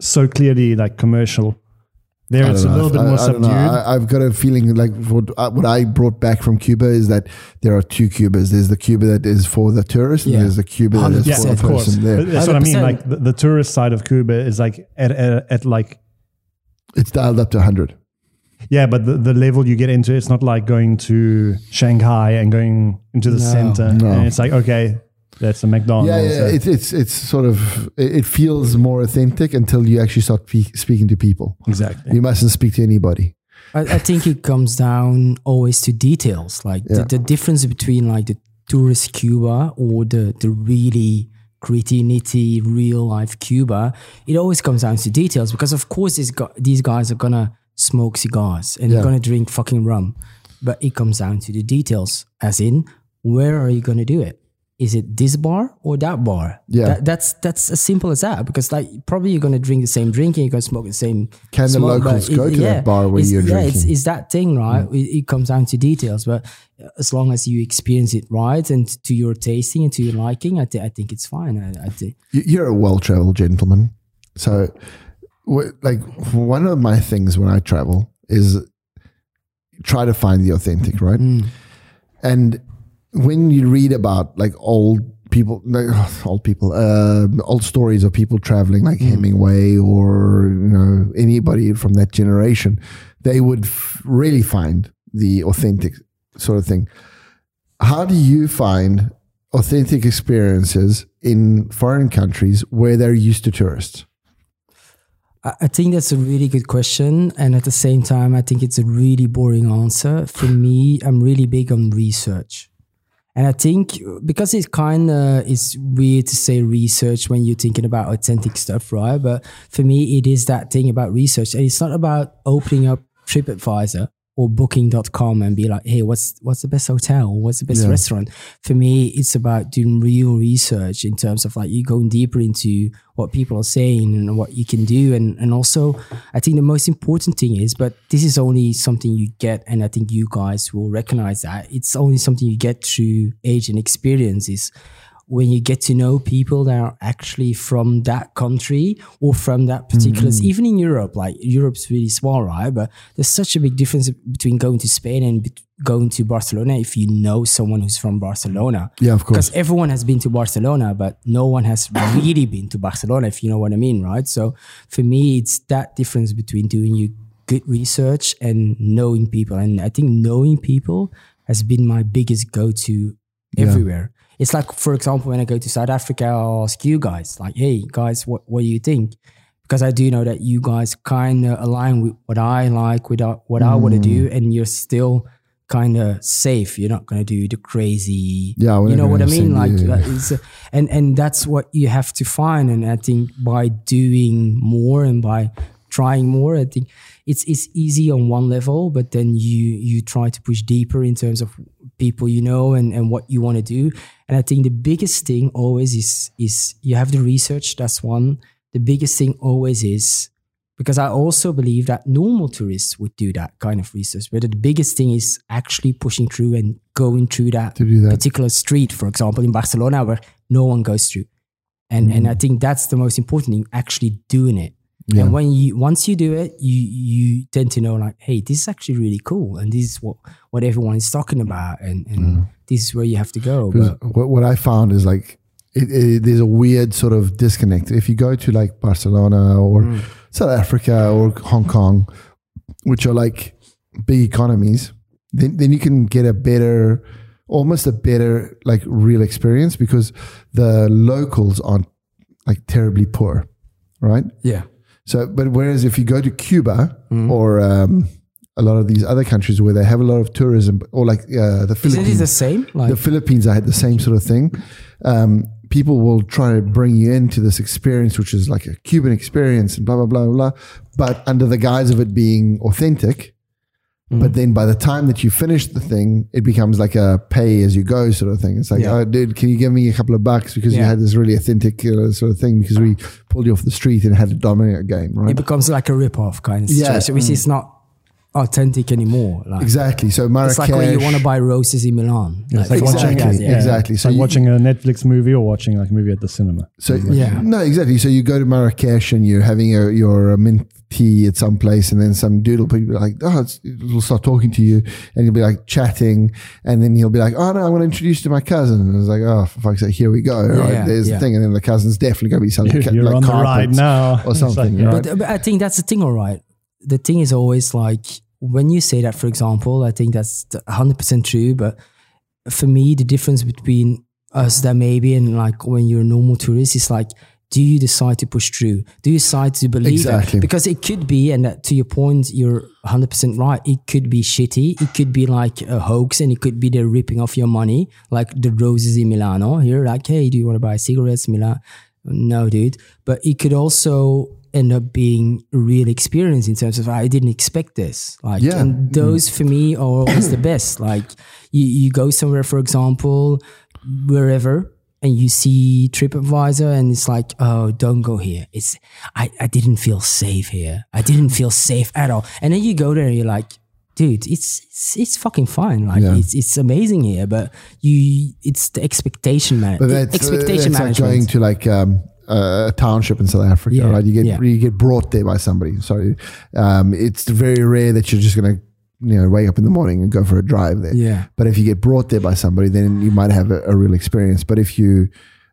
so clearly like commercial. There, it's a don't know. little bit I- more I don't know. subdued. I, I've got a feeling like what, uh, what I brought back from Cuba is that there are two Cubas. There's the Cuba that is for the tourist, Yeah. and there's the Cuba that is yeah, for the of course. person there. But that's what I mean. Like the, the tourist side of Cuba is like at, at, at like It's dialed up to 100. Yeah, but the, the level you get into, it's not like going to Shanghai and going into the No. center. No. And it's like, okay, that's a McDonald's. Yeah, yeah. It's it's it's sort of it it feels more authentic until you actually start pe- speaking to people. exactly. You mustn't speak to anybody. I, I think it comes down always to details, like Yeah. the, the difference between like the tourist Cuba or the the really gritty, nitty, real life Cuba. It always comes down to details because, of course, these gu- these guys are gonna smoke cigars and Yeah. they're gonna drink fucking rum, but it comes down to the details, as in where are you gonna do it? Is it this bar or that bar? Yeah. That, that's that's as simple as that. Because like probably you're gonna drink the same drink and you're gonna smoke the same. Can the smoke, but locals go to that bar where it's- you're yeah, It's, drinking? it's that thing, right? Mm. It, it comes down to details, but as long as you experience it right and to your tasting and to your liking, I, thi- I think it's fine. I, I think. You- You're a well-traveled gentleman, so like one of my things when I travel is try to find the authentic, right? Mm. And when you read about like old people, like, old people, uh, old stories of people traveling, like Hemingway or you know anybody from that generation, they would f- really find the authentic sort of thing. How do you find authentic experiences in foreign countries where they're used to tourists? I think that's a really good question. And at the same time, I think it's a really boring answer. For me, I'm really big on research. And I think because it's kind of it's weird to say research when you're thinking about authentic stuff, right? But for me, it is that thing about research. And it's not about opening up TripAdvisor or booking.com and be like, hey, what's what's the best hotel? What's the best Yeah. restaurant? For me, it's about doing real research in terms of like you going deeper into what people are saying and what you can do. And and also I think the most important thing is, but this is only something you get, and I think you guys will recognize that. It's only something you get through age and experience is when you get to know people that are actually from that country or from that particular mm-hmm. even in Europe like Europe's really small right? But there's such a big difference between going to Spain and going to Barcelona if you know someone who's from Barcelona. Yeah, of course. because everyone has been to Barcelona but no one has really been to Barcelona if you know what I mean right? So for me it's that difference between doing you good research and knowing people. And I think knowing people has been my biggest go-to everywhere it's like, for example, when I go to South Africa, I'll ask you guys, like, hey, guys, what, what do you think? Because I do know that you guys kind of align with what I like, with uh, what I want to do, Mm. and you're still kind of safe. You're not going to do the crazy, Yeah, you know what I mean? Like, like it's, and and that's what you have to find. And I think by doing more and by trying more, I think it's it's easy on one level, but then you you try to push deeper in terms of people you know and, and what you want to do. And I think the biggest thing always is is you have the research, that's one. The biggest thing always is because I also believe that normal tourists would do that kind of research. But the biggest thing is actually pushing through and going through that that. particular street, for example, in Barcelona, where no one goes through. And and I mm. think that's the most important thing, actually doing it. Yeah. And when you once you do it, you you tend to know like, hey, this is actually really cool, and this is what what everyone is talking about, and and this is where you have to go. But what, what I found is like it, it, there's a weird sort of disconnect. If you go to like Barcelona or Mm. South Africa or Hong Kong, which are like big economies, then, then you can get a better, almost a better like real experience because the locals aren't like terribly poor, right? yeah, So, but whereas if you go to Cuba Mm. or um, a lot of these other countries where they have a lot of tourism, or like uh, the Philippines, it the same? Like, the Philippines, I had the same sort of thing. Um, people will try to bring you into this experience, which is like a Cuban experience and blah, blah, blah, blah, but under the guise of it being authentic. Mm. But then by the time that you finish the thing, it becomes like a pay as you go sort of thing. It's like, Yeah. oh, dude, can you give me a couple of bucks because you had this really authentic uh, sort of thing because we pulled you off the street and had a dominant game, right? it becomes like a rip-off kind of Yeah. situation, which is not authentic anymore. Like, Exactly. So Marrakesh. it's like when you want to buy roses in Milan. It's like things watching, that, Exactly, yeah. exactly. It's So like you- watching a Netflix movie or watching like a movie at the cinema. So Yeah. no, exactly. So you go to Marrakesh and you're having a, your mint tea at some place, and then some dude will be like, "Oh," it's, will start talking to you, and you'll be like chatting, and then he'll be like, "Oh no, I'm going to introduce you to my cousin," and it's like, "Oh, for fuck's sake, here we go!" right? There's yeah. the thing, and then the cousin's definitely going to be something You're, like on the ride carpets now or something. like, right? But, but I think that's the thing, all right. The thing is always like when you say that, for example, I think that's the 100% true. But for me, the difference between us that maybe and like when you're a normal tourist is like, do you decide to push through? Do you decide to believe Exactly. it? Because it could be, and to your point, you're 100% right. It could be shitty. It could be like a hoax and it could be they're ripping off your money, like the roses in Milano. Here, like, hey, do you want to buy cigarettes, Milan? No, dude. But it could also end up being a real experience in terms of I didn't expect this. Like, Yeah. and those for me are always the best. Like, you, you go somewhere, for example, wherever, and you see TripAdvisor, and it's like, oh, don't go here. It's I, I didn't feel safe here. I didn't feel safe at all. And then you go there, and you're like. Dude, it's, it's it's fucking fine. Like Yeah. it's it's amazing here, but you it's the expectation man. But that's, expectation that's like going to like um, a township in South Africa, Yeah, right? You get yeah. you get brought there by somebody. Sorry, um, it's very rare that you're just going to you know wake up in the morning and go for a drive there. Yeah. But if you get brought there by somebody, then you might have a, a real experience. But if you,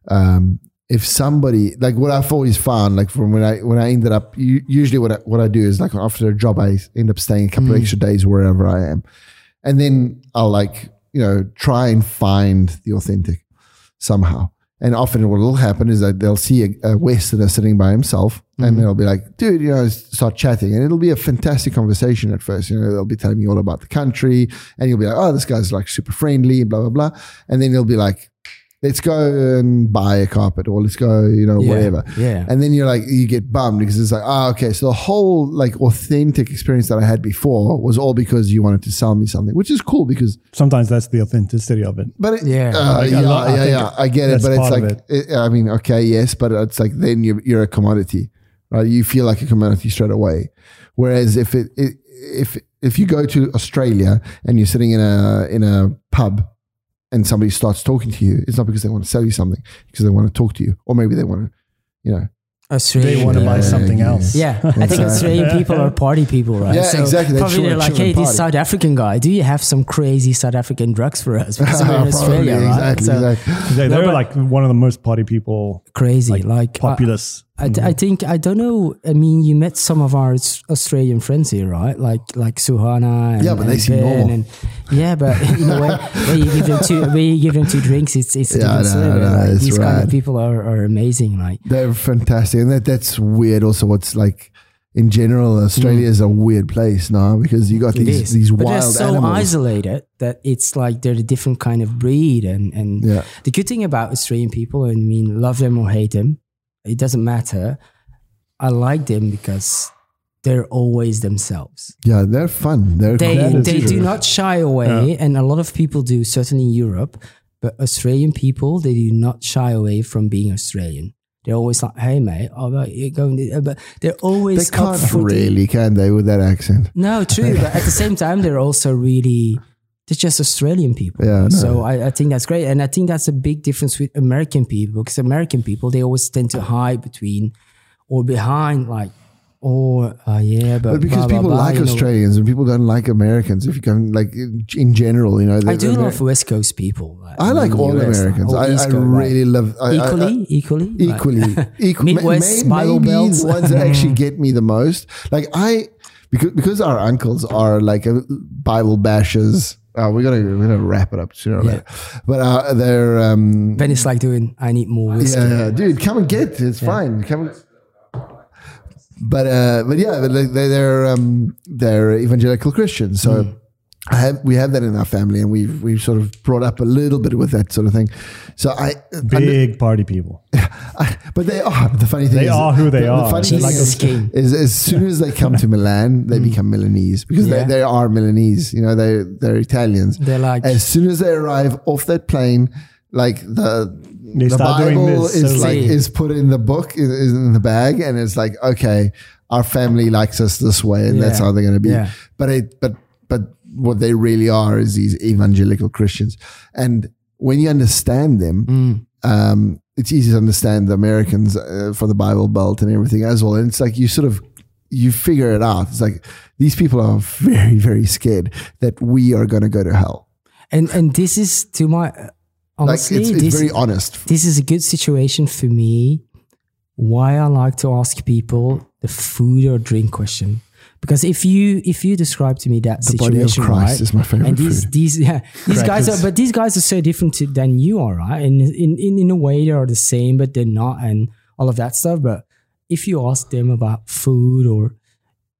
um, if somebody like what I've always found, like from when I when I ended up, usually what I, what I do is like after a job, I end up staying a couple of extra days wherever I am, and then I'll like you know try and find the authentic somehow. And often what will happen is that they'll see a, a Westerner sitting by himself and they'll be like, dude, you know, start chatting. And it'll be a fantastic conversation at first. You know, they'll be telling me all about the country and you'll be like, oh, this guy's like super friendly, blah, blah, blah. And then he'll be like, let's go and buy a carpet or let's go, you know, Yeah, whatever. yeah. And then you're like, you get bummed because it's like, oh, okay. So the whole like authentic experience that I had before was all because you wanted to sell me something, which is cool because Sometimes that's the authenticity of it. but it, Yeah. uh, Like, yeah, lot- I yeah, think yeah, I get it. But it's like, it- I mean, okay, yes, but it's like then you're, you're a commodity, right? You feel like a commodity straight away. Whereas if it, it if if you go to Australia and you're sitting in a in a pub and somebody starts talking to you, it's not because they want to sell you something, because they want to talk to you, or maybe they want to, you know, Australian. They want to buy something yeah. else. Yeah, I think right. Australian people are party people, right? Yeah, exactly. They probably they're like, hey, this. South African guy, do you have some crazy South African drugs for us? Because we're in Probably, Australia, right? exactly, So, exactly. They, No, they're but- like one of the most party people, Crazy, like, like, I- populous. I, I think I don't know. I mean, you met some of our Australian friends here, right? Like like Suhana. And, Yeah, but they and seem Ben normal. And, yeah, but in a way, where you give them two, where you give them two drinks, it's it's a Yeah, different no, no, right? These kind of people are, are amazing. Like They're fantastic, and that that's weird. Also, what's like in general, Australia is a weird place now because you got Mm. these these but wild they're so animals. isolated that it's like they're a different kind of breed. And and Yeah. the good thing about Australian people, I mean, love them or hate them, it doesn't matter. I like them because they're always themselves. Yeah, they're fun. They're they That is they do not shy away, and a lot of people do, certainly in Europe. But Australian people, they do not shy away from being Australian. They're always like, "Hey, mate, oh, but you're going," to, but they're always they always can't up really, can they, with that accent? No, true, but at the same time, they're also really. They're just Australian people. Yeah, no. So I, I think that's great. And I think that's a big difference with American people because American people, they always tend to hide between or behind, like, or, uh, yeah, but. But because blah, people blah, like you know. Australians and people don't like Americans, if you can, like in general, you know, I do they're- love West Coast people. Like, I like all US, Americans. I, East I Coast, right. really love I- I- equally, equally, like- equally, equally. Midwest, may, maybe Belt. the ones that actually get me the most. Like I, because because our uncles are like Bible bashers. Uh, we're gonna we're gonna wrap it up sooner or Yeah. later. But uh, they're um, Ben is like doing. I need more whiskey. yeah, yeah, dude, come and get it. It's fine. Come. But uh, but yeah, but like, they- they're um, they're evangelical Christians, so. Hmm. I have, we have that in our family, and we've we've sort of brought up a little bit with that sort of thing. So I, Big party people. I but they are. The funny thing They is, are who they the, are. The funny thing like is, Jesus King. is as soon as they come to Milan, they mm. become Milanese because Yeah. they, they are Milanese. You know, they they're Italians. They're like- as soon as they arrive off that plane, like the They the start doing Bible this, is so like See. is put in the book is, is in the bag, and it's like okay, our family likes us this way, and that's how they're going to be. Yeah. But it but but what they really are is these evangelical Christians, and when you understand them Mm. um, it's easy to understand the Americans uh, for the Bible Belt and everything as well. And it's like you sort of you figure it out. It's like these people are very very scared that we are going to go to hell. And and this is to my honestly, like it's, it's this, very honest. this is a good situation for me. Why I like to ask people the food or drink question. Because if you if you describe to me that The body of situation, Christ right, is my favorite and these food. these yeah these guys are but these guys are so different to, than you are, right? And in, in in a way they are the same, but they're not, and all of that stuff. But if you ask them about food or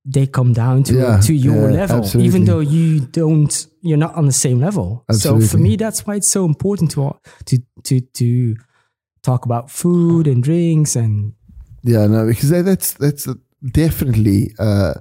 they come down to Yeah, to your yeah, level, absolutely. even though you don't, you're not on the same level. So for me, that's why it's so important to to to to talk about food and drinks and Yeah, no, because that's that's definitely uh,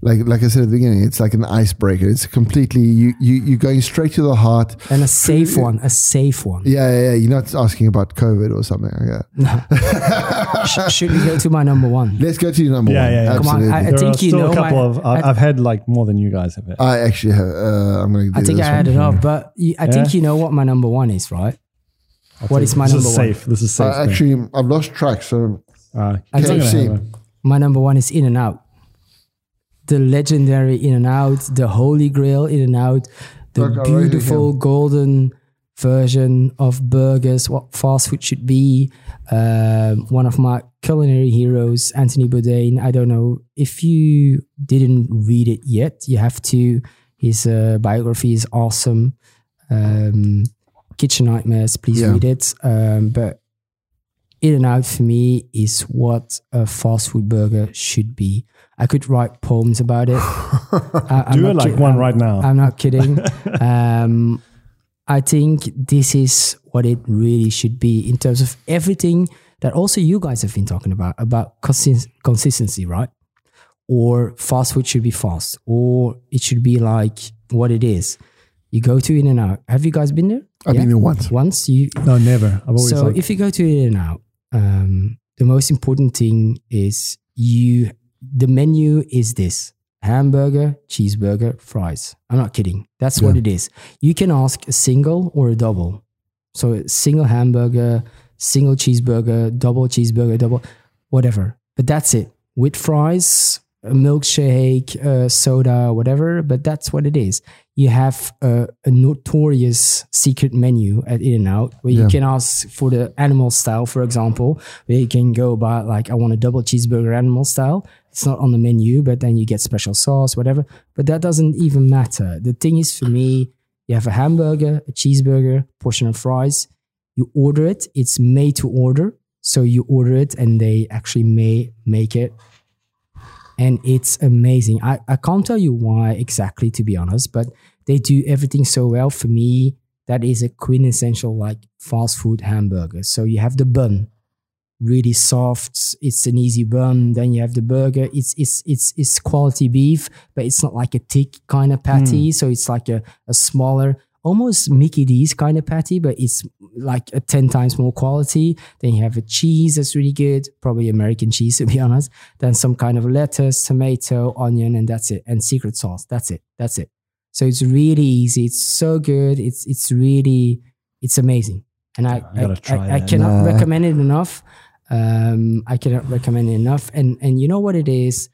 like like I said at the beginning. It's like an icebreaker. It's completely you you you're going straight to the heart. and a safe one, a safe one. Yeah, yeah, yeah. You're not asking about COVID or something like that. Sh- Should we go to my number one? Let's go to your number Yeah, one. yeah, yeah. Come on, Absolutely. I- there think are you still know a couple my- of. I, I- I've had like more than you guys have had. I actually have. Uh, I'm going to. I think I this added one. up, but you, I think you know what my number one is, right? What is my this number is one? safe. This is safe. Uh, actually, I've lost track. So uh, I I'm think- gonna have a- My number one is In and Out. The legendary In and Out, the Holy Grail In and Out, the raise beautiful golden version of burgers, what fast food should be. Um, one of my culinary heroes, Anthony Bourdain. I don't know if you didn't read it yet. You have to. His uh, biography is awesome. Um, Kitchen Nightmares, please Yeah. read it. Um, but In and Out for me is what a fast food burger should be. I could write poems about it. I, Do it like one I'm- right now. I'm not kidding. um, I think this is what it really should be in terms of everything that also you guys have been talking about about consist- consistency, right? Or fast food should be fast, or it should be like what it is. You go to In and Out. Have you guys been there? I've been there once. Once you no, never. I've always so like, if you go to In and Out, um, the most important thing is you. The menu is this: hamburger, cheeseburger, fries. I'm not kidding. That's what it is. You can ask a single or a double. So single hamburger, single cheeseburger, double cheeseburger, double, whatever. But that's it. With fries, a milkshake, uh, soda, whatever. But that's what it is. You have a, a notorious secret menu at In and Out where you can ask for the animal style, for example, where you can go by like, I want a double cheeseburger animal style. It's not on the menu, but then you get special sauce, whatever. But that doesn't even matter. The thing is for me, you have a hamburger, a cheeseburger, portion of fries. You order it. It's made to order. So you order it and they actually may make it. And it's amazing. I, I can't tell you why exactly, to be honest, but they do everything so well. For me, that is a quintessential like fast food hamburger. So you have the bun, really soft. It's an easy bun. Then you have the burger. It's it's it's it's quality beef, but it's not like a thick kind of patty. Hmm. So it's like a, a smaller, almost Mickey D's kind of patty, but it's like a 10 times more quality. Then you have a cheese that's really good, probably American cheese to be honest. Then some kind of lettuce, tomato, onion, and that's it. And secret sauce. That's it. That's it. So it's really easy. It's so good. It's it's really it's amazing. And I I I, I, I cannot Nah. recommend it enough. Um, I cannot recommend it enough. And and you know what it is?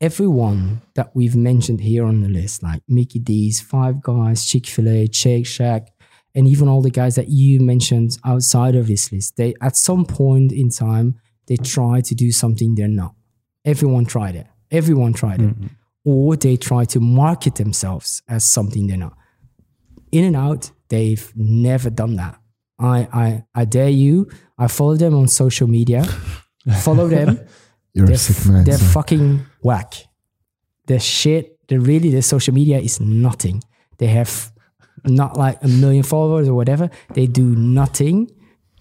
Everyone that we've mentioned here on the list, like Mickey D's, Five Guys, Chick Fil A, Shake Shack, and even all the guys that you mentioned outside of this list, they at some point in time they try to do something they're not. Everyone tried it. Everyone tried it, mm-hmm. or they try to market themselves as something they're not. In and out, they've never done that. I I I dare you. I follow them on social media. follow them. You're They're, a sick man. they're so- fucking whack. The shit, the really, the social media is nothing. They have not like a million followers or whatever. They do nothing.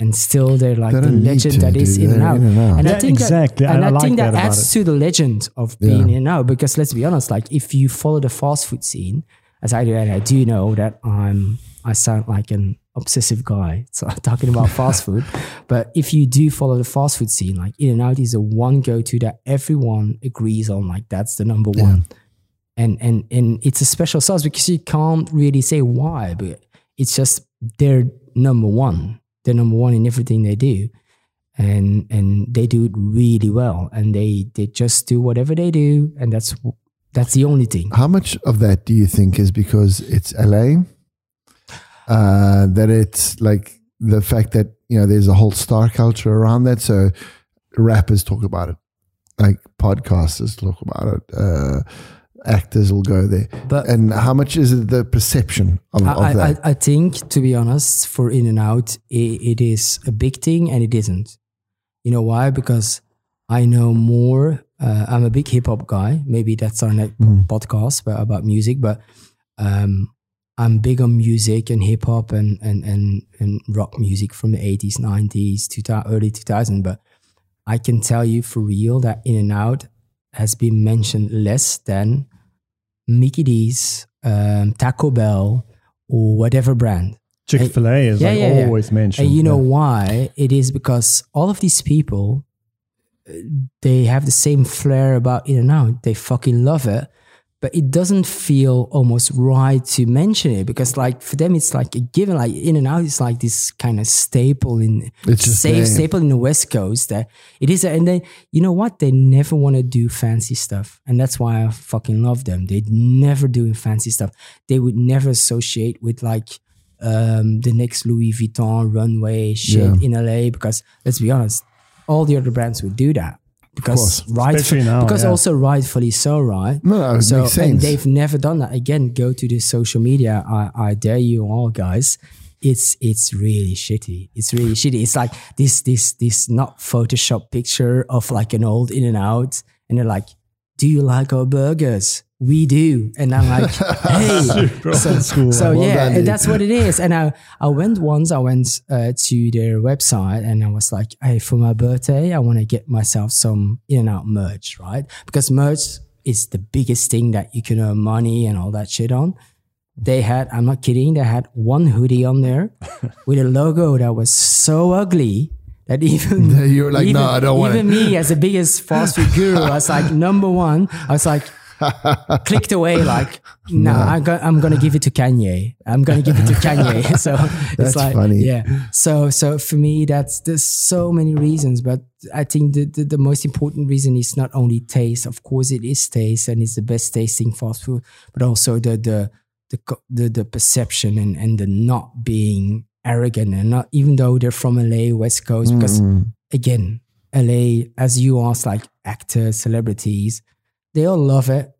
And still, they're like They the legend to, that is in and out. in and out. And I think exactly. That, and I- I, I think that, that about adds to the legend of Yeah. being in and out. Because let's be honest, like if you follow the fast food scene, as I do, and I do know that I'm, I sound like an obsessive guy. So I'm talking about fast food. But if you do follow the fast food scene, like In and Out is the one go to that everyone agrees on. Like that's the number one. And and and it's a special sauce because you can't really say why, but it's just they're number one. They're number one in everything they do. And and they do it really well. And they they just do whatever they do. And that's that's the only thing. How much of that do you think is because it's LA? Uh, that it's like the fact that you know there's a whole star culture around that. So rappers talk about it, like podcasters talk about it. Uh, actors will go there. But And how much is it the perception of, of I, I, that? I think, to be honest, for In and Out, it, it is a big thing and it isn't. You know why? Because I know more. Uh, I'm a big hip hop guy. Maybe that's our next Mm. podcast but about music, but um, I'm big on music and hip hop and, and, and, and rock music from the 80s, 90s, 2000, early 2000. But I can tell you for real that In and Out has been mentioned less than Mickey D's, um, Taco Bell, or whatever brand. Chick Fil A is Yeah, like yeah, yeah. always mentioned. And you know Yeah. why? It is because all of these people, uh, they have the same flair about In and Out. They fucking love it. But it doesn't feel almost right to mention it because like for them it's like a given like in and out is like this kind of staple in It's safe staple in the west coast that it is. And then you know what? They never want to do fancy stuff. And that's why i fucking love them. They never doing fancy stuff. They would never associate with like um the next louis vuitton runway shit Yeah. in la because let's be honest all the other brands would do that because course. right now, because yeah. also rightfully so right? No, no, it so makes and they've never done that. Again go to the social media. I i dare you all guys. It's it's really shitty. It's really shitty. It's like this this this not photoshop picture of like an old in and out and they're like do you like our burgers we do. And i'm like hey. So, so Well yeah done, that's what it is. And i i went once i went uh, to their website and i was like hey for my birthday i want to get myself some in and out merch right? Because merch is the biggest thing that you can earn money and all that shit on. They had i'm not kidding they had one hoodie on there with a logo that was so ugly that even you're like, even, "No, I don't want even it." me as the biggest fast food guru I was like number one I was like clicked away like no, I'm, go- I'm gonna give it to Kanye. I'm gonna give it to Kanye. So That's it's like funny. yeah. So so for me that's there's so many reasons but I think the, the the most important reason is not only taste. Of course it is taste and it's the best tasting fast food but also the the the the, the perception and and the not being arrogant and not even though they're from LA West Coast because Mm. again, LA, as you asked, like actors, celebrities, they all love it,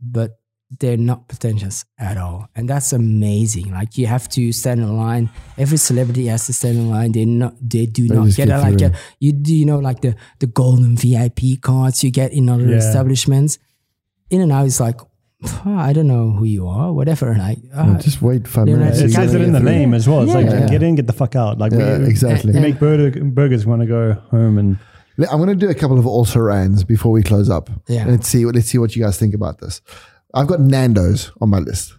but they're not pretentious at all. And that's amazing. Like you have to stand in line. Every celebrity has to stand in line. They not they do not get, get like a, you do you know like the the golden VIP cards you get in other Yeah. establishments. In-N-Out is like "Oh, I don't know who you are, whatever. Like uh, Just wait five They're minutes. not- it says it in the name as well. It's like Yeah. get in, get the fuck out. Like Yeah, we, exactly. we make burger, burgers want to go home and I'm going to do a couple of also rans before we close up. Yeah. Let's see. Let's see what you guys think about this. I've got Nando's on my list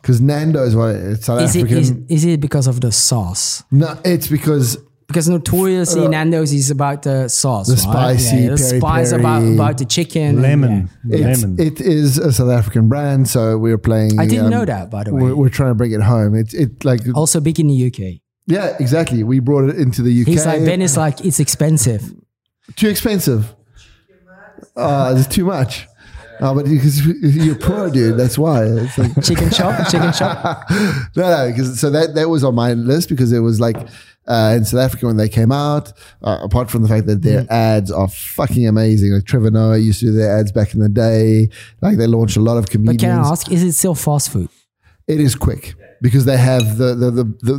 because Nando's, well, it's South is African. is, is it because of the sauce? no, it's because Because notoriously Uh, Nando's is about the sauce, the right? spicy the peri spice about peri. about the chicken, and- lemon, yeah. it's, lemon. it is a South African brand. So we're playing. I didn't um, know that, by the way. We're, we're trying to bring it home. It's it like also big in the UK. yeah, exactly. We brought it into the UK. He's like Ben is like it's expensive. Too expensive. Uh, it's too much. Uh, but because you're poor, dude, that's why. It's like, Chicken chop, chicken chop. no, no, because so that that was on my list because it was like uh, in South Africa when they came out. Uh, apart from the fact that Mm. their ads are fucking amazing, like Trevor Noah used to do their ads back in the day. Like they launched a lot of But can I ask, is it still fast food? It is quick because they have the the the, the, the,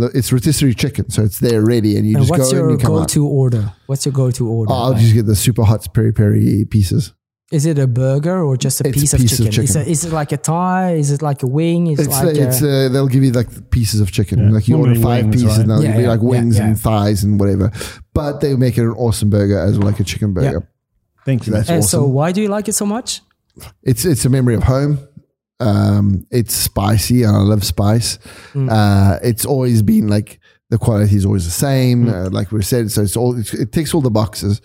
the it's rotisserie chicken, so it's there ready, and you And just what's go and you come out. go-to order? What's your go-to order? Oh, I'll Like, just get the super hot peri peri pieces. is it a burger or just a It's a piece, of, piece of chicken? Is, it, is it like a thigh? Is it like a wing? Is It's it like it's a, uh, they'll give you like pieces of chicken. Yeah. Like you order five wings, pieces, right? and they'll Yeah, give you yeah, like yeah, wings yeah. and thighs and whatever. But they make it an awesome burger as well, like a chicken burger. Thank you. That's and awesome. so why do you like it so much? It's it's a memory of home. Um, it's spicy, and I love spice. Mm. Uh, it's always been like the quality is always the same, Mm. uh, like we said. So it's all it's, it ticks all the boxes,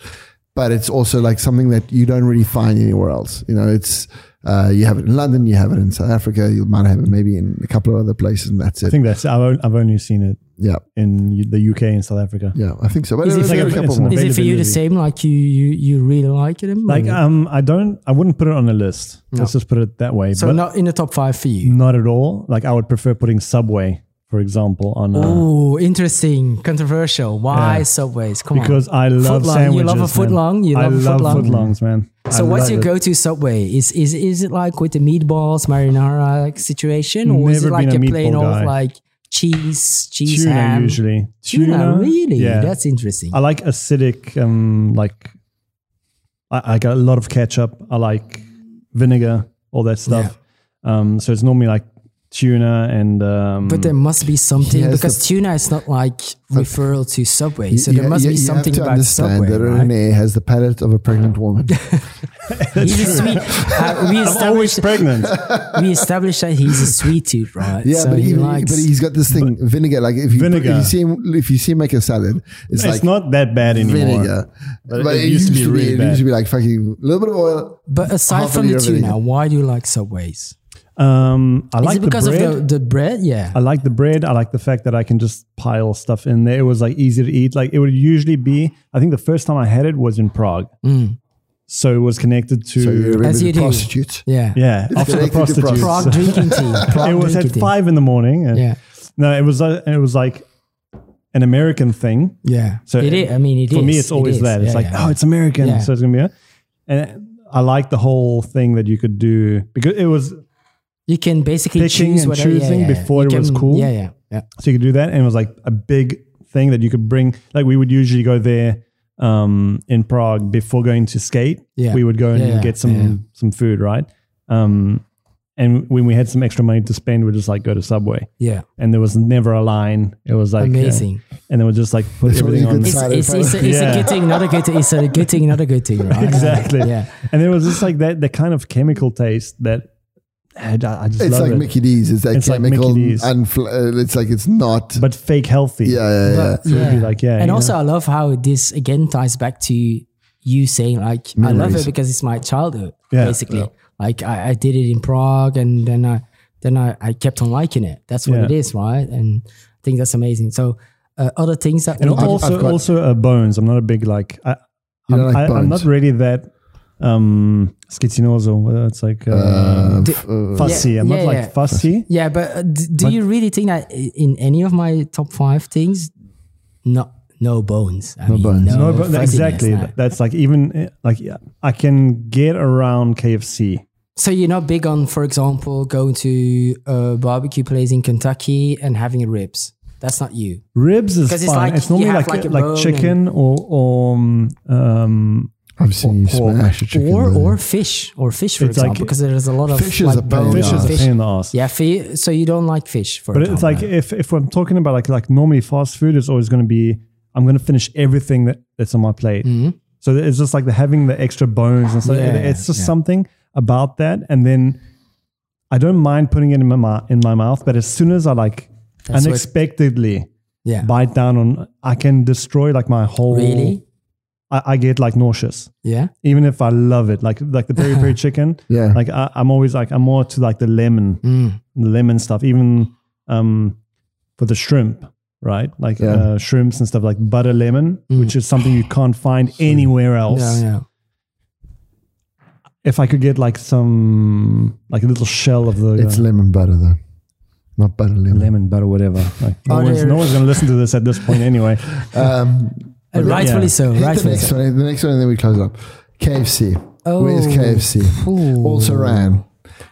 but it's also like something that you don't really find anywhere else. You know, it's uh, you have it in London, you have it in South Africa, you might have it maybe in a couple of other places, and that's it. I think that's I've, on- I've only seen it Yeah, in the UK and South Africa. yeah, I think so. But Is there's it a like a- couple it's more. an Is it for you the Availability. same? Like you you, you really like it? Like or- um, I don't, I wouldn't put it on a list. No. Let's just put it that way. so but not in the top five for you. not at all. Like I would prefer putting Subway, for example, on Oh, interesting, controversial. Why Yeah. subways? Come on. because I love Footlong. sandwiches. You love a footlong? You I love a love footlong? footlongs, man. So I what's your it. go-to Subway? Is is is it like with the meatballs marinara situation, or is it like a a plain old guy. like cheese cheese Tuna ham? usually. Tuna, really? Yeah. That's interesting. I like acidic. Um, like I, I got a lot of ketchup. I like vinegar, all that stuff. Um, so it's normally like tuna and um, But there must be something because the- tuna is not like referral to Subway, so You- there must you- be you something have to about understand Subway. that right? Rene has the palate of a pregnant woman. He's a sweet. Uh, we I'm always established pregnant. we established that he's a sweet tooth, right? Yeah, so but, he even, likes. but he's got this thing vinegar. Like if you Vinegar. if you see him if you see him make a salad, it's, it's like not that bad anymore. vinegar. But it used to be really It bad. used to be like fucking a little bit of oil. but aside from the tuna, vinegar. why do you like Subways? Um, I Is like it because the bread. of the, the bread? Yeah. I like the bread. I like the fact that I can just pile stuff in there. It was like easy to eat. Like it would usually be. I think the first time I had it was in Prague, Mm. so it was connected to. So As you the do. prostitutes. Yeah. yeah, after the connected to prostitutes. Prague drinking tea. Prague it was at five in the morning. and- Yeah. No, it was. Uh, it was like an American thing. Yeah. So it is. I mean, it is. for me, it's always is. that. It's Yeah, like, yeah. oh, it's American, Yeah. so it's gonna be. A, and I like the whole thing that you could do because it was you can basically picking choose and whatever. yeah, choosing yeah, yeah. before You it was cool. Yeah, yeah, yeah. so you could do that, and it was like a big thing that you could bring. Like we would usually go there um, in Prague before going to skate. Yeah. we would go and Yeah, yeah, get some yeah. some food, right? Um, and when we had some extra money to spend, we'd just like go to Subway, Yeah. and there was never a line. It was like uh, Amazing. and they would just like put everything on. could It's, Side it's, it's, a, it's Yeah. a good thing, not a good thing. It's a good thing, not a good thing, right? exactly. Yeah. And there was just like that, the kind of chemical taste that I, I just It's love like it. Mickey D's. It's like It's like chemical. Mickey D's. unfl- uh, it's like it's not. but fake healthy. yeah, yeah, yeah. But, So it'd be like, yeah. And also, know. I love how this again ties back to you saying, like, I love it because it's my childhood, Yeah. basically. Like, I, I did it in Prague and then I, then I, I kept on liking it. That's what Yeah. it is, right? And I think that's amazing. So, uh, other things that and we also, I've got- also uh, bones. I'm not a big like. I, You I'm, don't like I, I'm not really that um schizinoso. uh, It's like uh, Uh, f- uh, fussy. Yeah, I'm not like yeah. fussy. Yeah, but uh, d- do you really think that in any of my top five things, no, no bones? I no bones. No, No, but fuzziness, exactly. no. That's like even uh, like yeah, I can get around KFC. So you're not big on, for example, going to a barbecue place in Kentucky and having ribs. That's not you. Ribs is 'Cause it's like It's, you normally like like like bone chicken or or um, um I've seen you or- smash a chicken. or or fish or fish, for It's like- example, because there's a lot of Fish is like a pain in the fish is a ass. pain in the ass. Yeah, fi- so you don't like fish, for But example. it's like if if I'm talking about like like normally fast food, it's always going to be I'm going to finish everything that, that's on my plate. So it's just like the having the extra bones and stuff. Mm-hmm. Yeah, it's just yeah. something about that, and then I don't mind putting it in my mou- in my mouth. But as soon as I like That's what- unexpectedly yeah, bite down on, I can destroy like my whole. really, I, I get like nauseous, yeah, even if I love it. Like like the peri peri chicken. Yeah. Like I, I'm always like I'm more to like the lemon Mm. the lemon stuff, even um, for the shrimp, right? Like Yeah. uh, shrimps and stuff like butter lemon, which is something you can't find anywhere else. yeah, yeah. If I could get like some, like a little shell of the It's uh, lemon butter though, not butter lemon. lemon butter, whatever. Like, no, one's, no one's going to listen to this at this point anyway. Um, And rightfully so, hit the next so. one. The next one, and then we close up. KFC. Oh, Where's. KFC? Ooh. Also ran.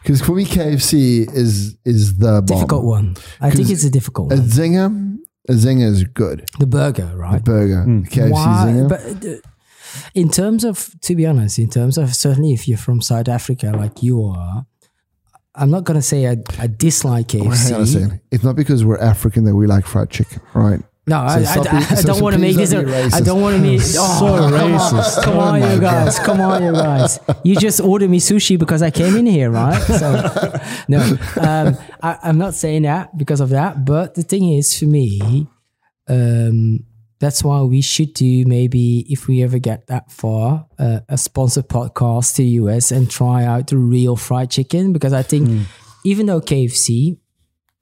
Because for me, KFC is is the bomb. difficult one. I think it's a difficult A one. zinger, a zinger is good. The burger, right? Burger, KFC Why? zinger. But uh, in terms of, to be honest, in terms of certainly if you're from South Africa like you are, I'm not gonna say I, I dislike Well, hang on a KFC. second. It's not because we're African that we like fried chicken, right? No, I, I, I, I so- don't want to make this. A, I don't want to be oh, So come on, racist. Come Oh on, you guys. Come on, you guys. You just ordered me sushi because I came in here, right? So, no, um, I, I'm not saying that because of that. But the thing is, for me, um, that's why we should do maybe if we ever get that far uh, a sponsored podcast to US and try out the real fried chicken because I think even though KFC,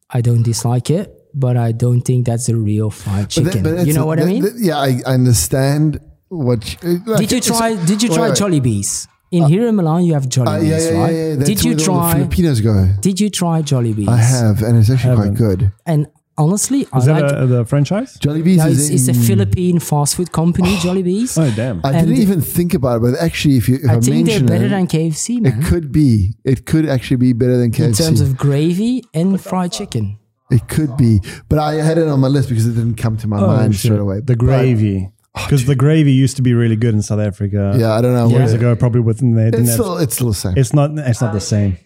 I don't dislike it, but I don't think that's a real fried But chicken. that- but you know what I mean? that- yeah, I, I understand what. You, like, did you try? Did you try wait. Jollibees? In here in Milan, you have Uh, Jollibees, yeah, yeah, right? yeah, yeah. Did you where the try? Filipinos go. Did you try Jollibees? I have, and it's actually quite good. And honestly, I Is like. a, the franchise? Jollibees no, is it's, it's a Philippine fast food company, Jollibees. Oh damn! I and- didn't even think about it, but actually, if you if I, I think they're better it, than KFC, man. it could be. It could actually be better than KFC. in terms of gravy and fried chicken. It could be, but I had it on my list because it didn't come to my oh, mind Oh, shit. straight away. The But- gravy, oh, because the gravy used to be really good in South Africa. yeah, I don't know. years where- ago, probably within there. It's still it's still the same. It's not. It's not the same.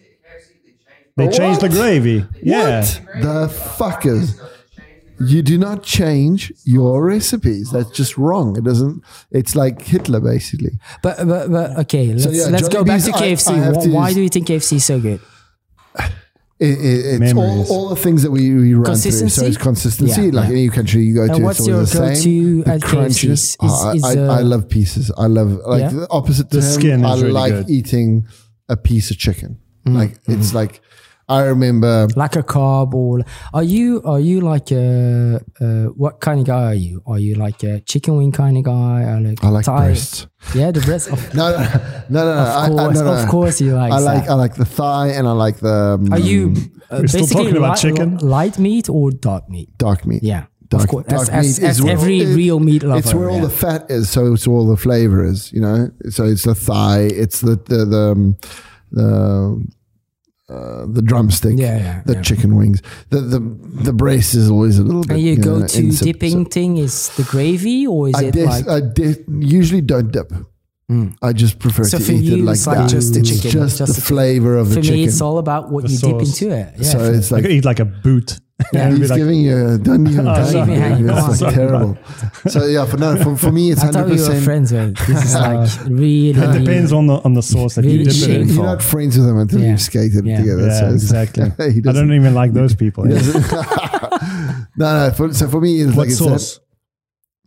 They changed They changed the gravy. Yeah. What the fuckers? You do not change your recipes. That's just wrong. It doesn't. It's like Hitler, basically. But but, but okay, let's yeah, let's go back to KFC. I have Why- to Why do you think KFC is so good? It, it, it's all, all the things that we, we run through. So Consistency? it's consistency. Yeah, like yeah. any country you go to, what's it's always your the same. go-to The at crunchiness. Oh, Is- I, is, I, I uh, love pieces. I love like Yeah? the opposite The to him. skin I really like good. eating a piece of chicken. Mm, Like it's like I remember. Like a carb or are you are you like a uh, what kind of guy are you? Are you like a chicken wing kind of guy? Or like I like Thai? breasts. Yeah, the breast. Of, No, no, no, no. no. I- I- course, no, no. of course you like I like that. I like the thigh and I like the. Um, are you uh, We're still basically talking about light, chicken? light meat or dark meat? dark meat? Yeah, Dark, of course. Dark as, meat as is where- every it- real meat lover. It's where all yeah. the fat is, so it's where all the flavor is. You know, so it's the thigh, it's the the the um, the, uh, the drumstick, Yeah, yeah, the yeah. chicken wings. The the the brace is always a little bit. and your you go-to insipid. dipping thing is the gravy, or is I, it dis- like I di- usually don't dip. I just prefer So to for eat it you, like it's like that. just the It's chicken, just, just the the flavor of the chicken. for me? It's all about what The you dip into it. Yeah, so for- it's I like could eat like a boot. Yeah. He's like, giving you don't even Oh, touch sorry. it. Leave me hanging. It's Come like terrible. So yeah, for no, for, for me it's I hundred thought we were percent. friends with. This is like really. it depends on the on the sauce that you Really dip it You're not friends with him until Yeah. you've skated Yeah. together. Yeah, so exactly. I don't even like those people. yeah. no, no. For, so for me, it's What like it's sauce?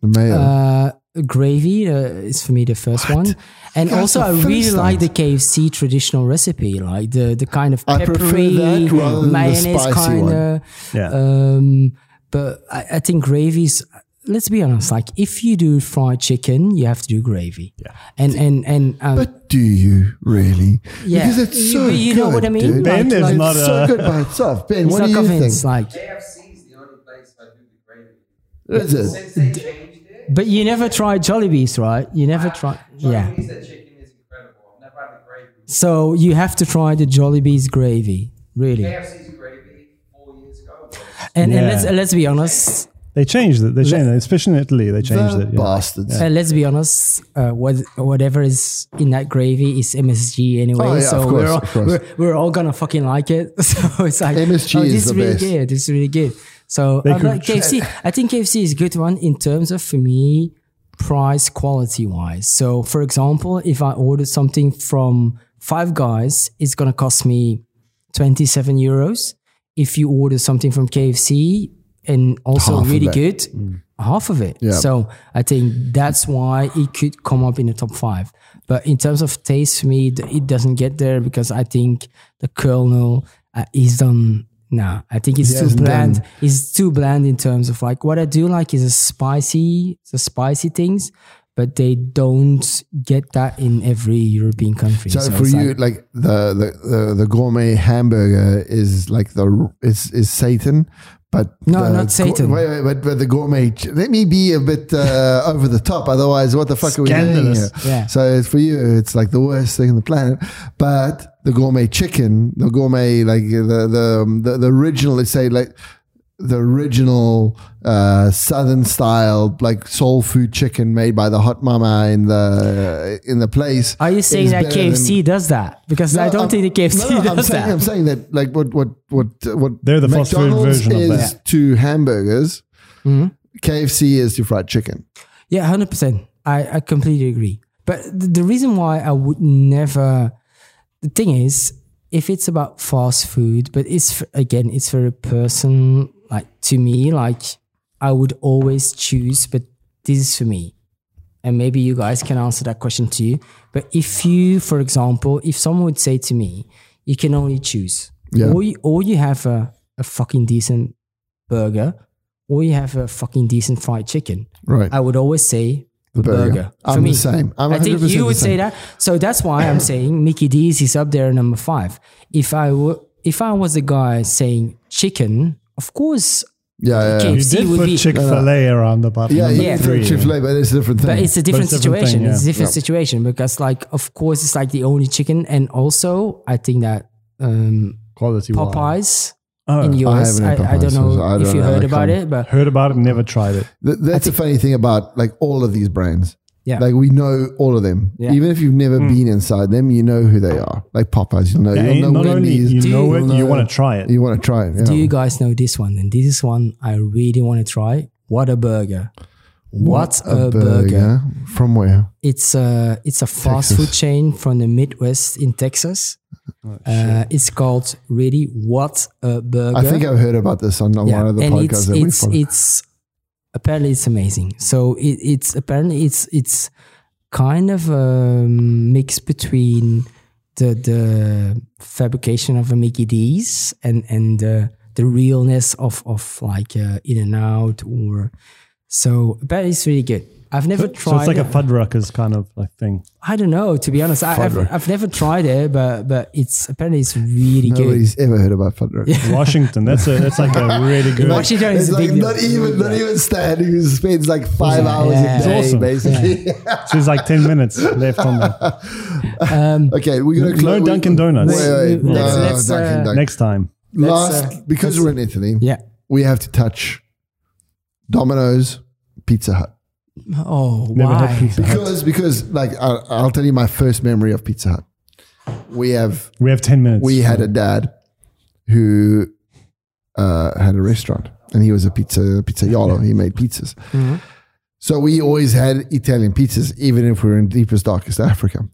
the mayo. Uh, gravy uh, is for me the first one, and That's also I really first like the. KFC traditional recipe, like the the kind of I peppery that rather than the mayonnaise kind of. Yeah. Um, but I, I think gravies. Let's be honest. Like if you do fried chicken, you have to do gravy. Yeah. And and and um, but do you really? yeah, Because it's so you, good, know what I mean. dude. Ben is not it's a- so good by itself. Ben, It's what do you convinced, think? like, KFC is the only place I do the gravy. Is it? Since they changed it, but you never tried Jollibees, right? You never tried. Yeah. Chinese that chicken is incredible. I've never had the gravy. So you have to try the Jollibees gravy, really. KFC's gravy four years ago. was- And, and let's let's be honest. They changed it. They changed it, especially in Italy. They changed The it. Yeah. bastards. Uh, let's be honest. Uh, what, whatever is in that gravy is MSG anyway. Oh, yeah, so of we're, course, all, of course. we're we're all gonna fucking like it. So it's like MSG oh, is this the really best. good. This is really good. So I like KFC. I think KFC is a good one in terms of for me price quality wise. So for example, if I order something from Five Guys, it's gonna cost me twenty seven euros. If you order something from KFC and also Half really good, half of it. Yeah. So I think that's why it could come up in the top five. But in terms of taste, for me, it doesn't get there because I think the Colonel uh, is done. Nah, I think it's He too bland. done- It's too bland in terms of like what I do like is a spicy, the spicy things, but they don't get that in every European country. So, for you, like- like, the, the, the the gourmet hamburger is like the is is Satan, but No, the not Satan. wait, wait, but, the gourmet. Let me be a bit uh, over the top. Otherwise, what the fuck are we doing here? Yeah. So for you, it's like the worst thing on the planet. But the gourmet chicken, the gourmet like the the the, the original, let's say like the original uh, southern style like soul food chicken made by the hot mama in the in the place. are you saying is that better KFC does that? Because I don't I'm- think the KFC no, no, does I'm saying, that. I'm saying that like what what what what They're the fast food McDonald's version of is that. to hamburgers. Mm-hmm. KFC is to fried chicken. Yeah, hundred percent. I, I completely agree. But the, the reason why I would never, the thing is, if it's about fast food, but it's for, again, it's for a person like to me, like I would always choose. But this is for me, and maybe you guys can answer that question too. But if you, for example, if someone would say to me, you can only choose, Yeah. or you, or you have a, a fucking decent burger, or you have a fucking decent fried chicken. Right. I would always say the burger. burger. I'm For me, the same. I'm I think you would say that. So that's why I'm saying Mickey D's is up there number five. If I were, if I was the guy saying chicken, of course, yeah, yeah. Okay. You did would put Chick-fil-A around the bottom. Yeah, number yeah, three. Chick-fil-A, but it's a different thing. but it's a different it's a different situation. thing, It's a yeah. different situation because, like, of course, it's like the only chicken, and also I think that um, Quality wise. Popeyes Oh, in US, haven't I, I, don't know so I if don't you know. heard about it, but Heard about it, never tried it. Th- that's the funny thing about like all of these brands. Yeah. Like we know all of them. Yeah. Even if you've never been inside them, you know who they are. Like Popeyes, you'll know. Yeah, you'll know not only Wendy's. you Do know you- it, you want to try it. you want to try it. Yeah. Do you guys know this one? And this is one I really want to try. What a burger! What, a, burger. From where? It's a it's a fast Texas. food chain from the Midwest in Texas. uh, it's called really What a Burger. I think I've heard about this on, on yeah, one of the and podcasts it's that we it's follow. it's apparently it's amazing. So it, it's apparently it's it's kind of a mix between the the fabrication of a Mickey D's and and the the realness of of like uh, In-N-Out or so. Apparently it's really good. I've never So tried. So it's like a it. Fuddruckers kind of like thing. I don't know. To be honest, I, I've I've never tried it, but but it's apparently it's really good. Nobody's ever heard about Fuddruck. Washington. That's a that's like a really good. Washington is It's a like big deal. not even not even Stan who spends like five Yeah, hours yeah. a day, It's awesome. basically. So it's like ten minutes left on the Um, okay, we're gonna No close. Dunkin' Donuts. Wait, wait, no, Let's- let's, Dunkin' uh, Donuts. next time. Last, uh, because we're in Italy, yeah. we have to touch Domino's, Pizza Hut. Oh, Never why? had pizza. Hut. Because, because, like, I'll, I'll tell you my first memory of Pizza Hut. We have We have ten minutes. we had a dad who uh, had a restaurant and he was a pizza pizzaiolo. He made pizzas. So we always had Italian pizzas, even if we were in deepest, darkest Africa.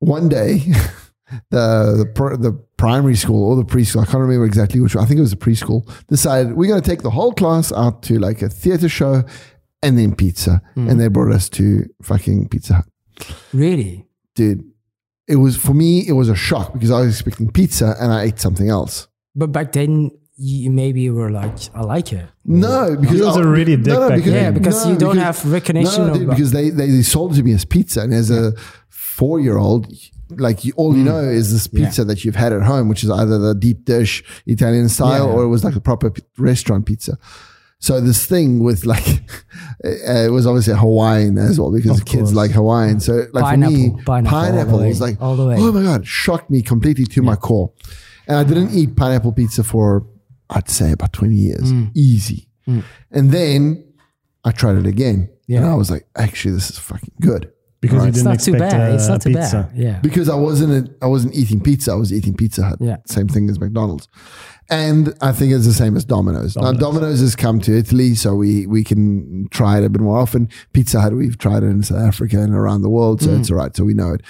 One day, the the, pr- the primary school or the preschool, I can't remember exactly which one, I think it was the preschool, decided we're going to take the whole class out to like a theater show and then pizza. And mm. they brought us to fucking Pizza Hut Really? dude, it was for me, it was a shock because I was expecting pizza and I ate something else. But back then, you maybe were like, I like it. No, because it was I- already a dick back then. Yeah, because you don't have recognition No, no, of- dude, because they, they they sold it to me as pizza, and as a four year old, like you, all you mm. know is this pizza that you've had at home, which is either the deep dish Italian style Yeah. or it was like a proper p- restaurant pizza. So this thing with like, uh, it was obviously Hawaiian as well because Of kids course. like Hawaiian. So like for me, Pineapple, pineapple all the way, was like, all the way. oh my god, shocked me completely to my core. And I didn't eat pineapple pizza for I'd say about twenty years, Mm. easy. And then I tried it again, and I was like, actually, this is fucking good because you It's didn't not too bad. a, it's not too pizza. bad. Yeah. because I wasn't I wasn't eating pizza. I was eating Pizza Hut. Yeah. Same thing as McDonald's. And I think it's the same as Domino's. Now Domino's has come to Italy, so we we can try it a bit more often. Pizza Hut, we've tried it in South Africa and around the world, so Mm. it's all right. So we know it.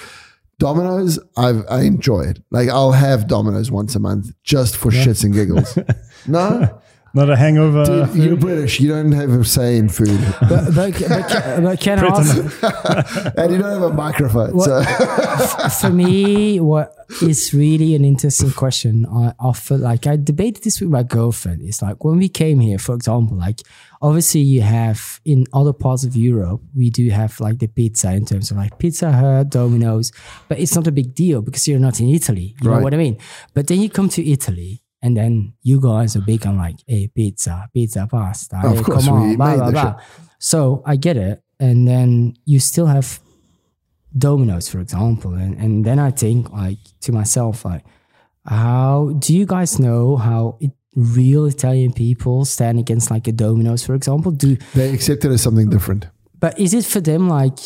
Domino's, I've, I enjoy it. Like I'll have Domino's once a month just for shits and giggles. no, Not a hangover. dude, you're British. You don't have a say in food, But, but, but, but can I ask, and you don't have a microphone. So. for me, what is really an interesting question. I, I feel like I debated this with my girlfriend. It's like when we came here, for example, like obviously you have in other parts of Europe, we do have like the pizza in terms of like Pizza Hut, Domino's, but it's not a big deal because you're not in Italy. You know what I mean? But then you come to Italy. And then you guys are big on like, hey, pizza, pizza, pasta. Of hey, course, come on, we blah, blah, blah. So I get it. And then you still have Domino's, for example, and, and then I think like to myself, like, how do you guys know how it, real Italian people stand against like a Domino's, for example? Do They accept it as something different. but is it for them like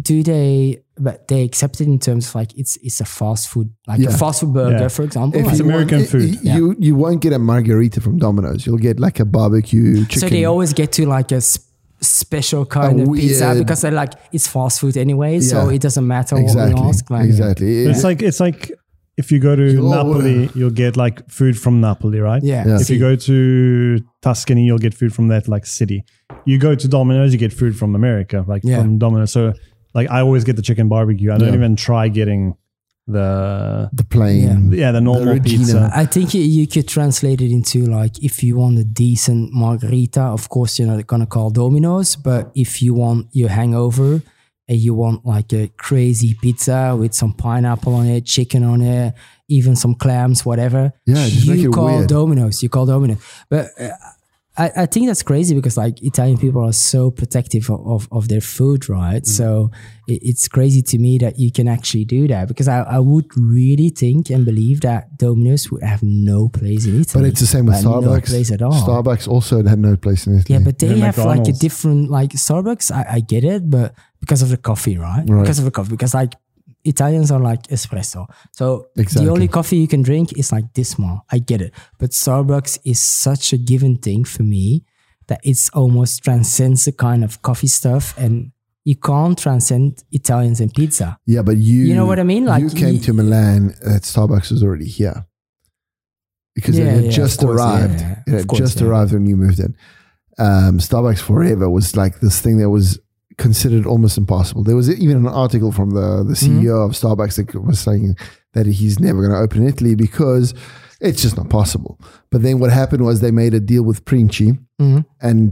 do they but they accept it in terms of like it's it's a fast food like Yeah. a fast food burger, Yeah. for example? If It's you American want, food. You, you you won't get a margarita from Domino's. You'll get like a barbecue chicken. so they always get to like a s- special kind A of oh, pizza weird- because they're like it's fast food anyway, so it doesn't matter exactly what we ask. Like, exactly. It's like it's like if you go to You all- Napoli, you'll get like food from Napoli, right? Yeah. Yeah. If you go to Tuscany, you'll get food from that like city. You go to Domino's, you get food from America, like Yeah. from Domino's. So like I always get the chicken barbecue. I don't Yeah. even try getting the the plain. yeah the normal Regina. pizza. I think you, you could translate it into like if you want a decent margarita, of course you're not gonna call Domino's, but if you want your hangover and you want like a crazy pizza with some pineapple on it, chicken on it, even some clams, whatever, Yeah, just you make it call weird. Domino's. You call Domino's, but uh, I, I think that's crazy because like Italian people are so protective of, of, of their food, right? Mm. So it, it's crazy to me that you can actually do that because I, I would really think and believe that Domino's would have no place in Italy. But it's the same with Starbucks. No place at all. Starbucks also had no place in Italy. Yeah, but they Even have like a different like Starbucks. I, I get it, but because of the coffee, right? Right. Because of the coffee, because like Italians are like espresso. So Exactly. the only coffee you can drink is like this small. I get it, but Starbucks is such a given thing for me that it's almost transcends the kind of coffee stuff, and you can't transcend Italians and pizza. Yeah, but you You know what I mean? Like, you came you- to Milan that Starbucks was already here because Yeah, it had yeah, just course, arrived. yeah, It had course, just arrived when you moved in. Um, Starbucks Forever was like this thing that was considered almost impossible. There was even an article from the the Mm-hmm. CEO of Starbucks that was saying that he's never going to open in Italy because it's just not possible. But then what happened was they made a deal with Princi, and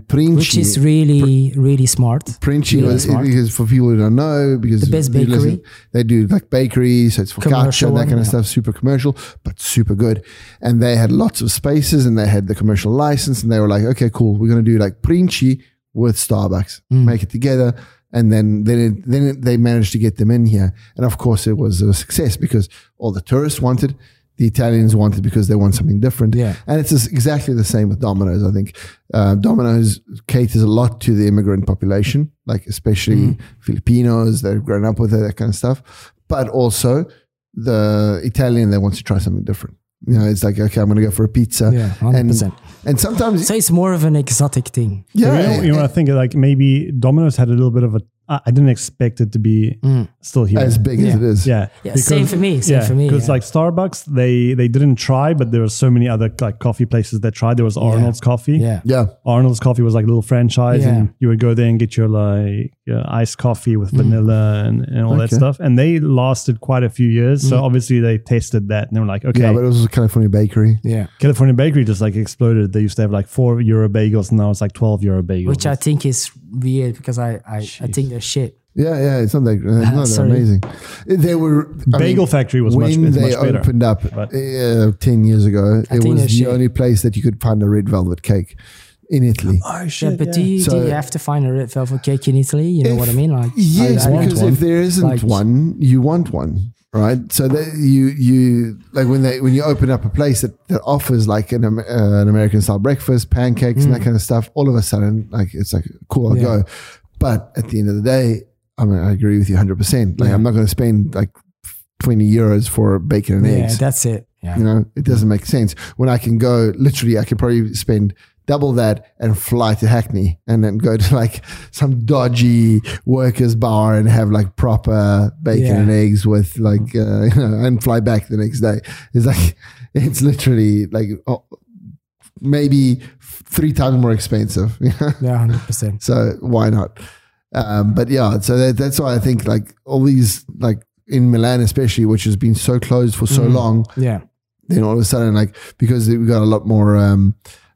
Princi, Mm-hmm. which is really, really smart. Princi Really was smart. because for people who don't know, because The best you listen- bakery. they do like bakery, so it's focaccia Commercial and that kind of yeah. stuff, super commercial, but super good. And they had lots of spaces, and they had the commercial license, and they were like, okay, cool, we're gonna do like Princi with Starbucks, Mm. make it together. And then then it, then it, they managed to get them in here, and of course it was a success because all the tourists wanted, the Italians wanted because they want something different. Yeah. And it's exactly the same with Domino's. I think uh, Domino's caters a lot to the immigrant population, like especially Filipinos that have grown up with it, that kind of stuff. But also the Italian that wants to try something different. You know, it's like okay, I'm going to go for a pizza. Yeah, and 100%. and sometimes So it's more of an exotic thing. yeah, you know, you know, I think like maybe Domino's had a little bit of a. I I didn't expect it to be still here. as big as it is. yeah, Yeah, same for me, same for me, Because yeah. like Starbucks, they they didn't try, but there were so many other like coffee places that tried. There was Arnold's Coffee. Yeah. Yeah. Arnold's Coffee was like a little franchise, Yeah. and you would go there and get your like uh, iced coffee with vanilla and, and all that stuff. And they lasted quite a few years. So obviously they tested that and they were like, okay, Yeah, but it was a California bakery. Yeah. California Bakery just like exploded. They used to have like four euro bagels, and now it's like twelve euro bagels. Which I think is weird because I, I, I think they're shit. Yeah, yeah, it's not that, it's not that Sorry. amazing. They were I Bagel mean, Factory was much, when is they much better. opened up But- uh, 10 years ago, I it think was they're the shit. only place that you could find a red velvet cake in Italy. oh Yeah, but do you, do you have to find a red velvet cake in Italy? You know If- what I mean? Like, Yes, I, I because if there isn't Like- one, you want one, right? So that you you like when they when you open up a place that, that offers like an Am- uh, an American style breakfast, pancakes, and that kind of stuff. All of a sudden, like it's like cool, I'll Mm. Yeah. go. But at the end of the day, I mean, I agree with you hundred percent. Like I'm not going to spend like twenty euros for bacon and Yeah, eggs. that's it. Yeah. You know, it doesn't make sense. When I can go, literally, I could probably spend double that and fly to Hackney and then go to like some dodgy workers bar and have like proper bacon Yeah. and eggs with like, uh, you know, and fly back the next day. It's like, it's literally like oh, maybe three times more expensive. Yeah, hundred percent. So why not? Um, but yeah, so that, that's why I think like all these like in Milan especially, which has been so closed for so long, Yeah. then all of a sudden, like because we got a lot more um,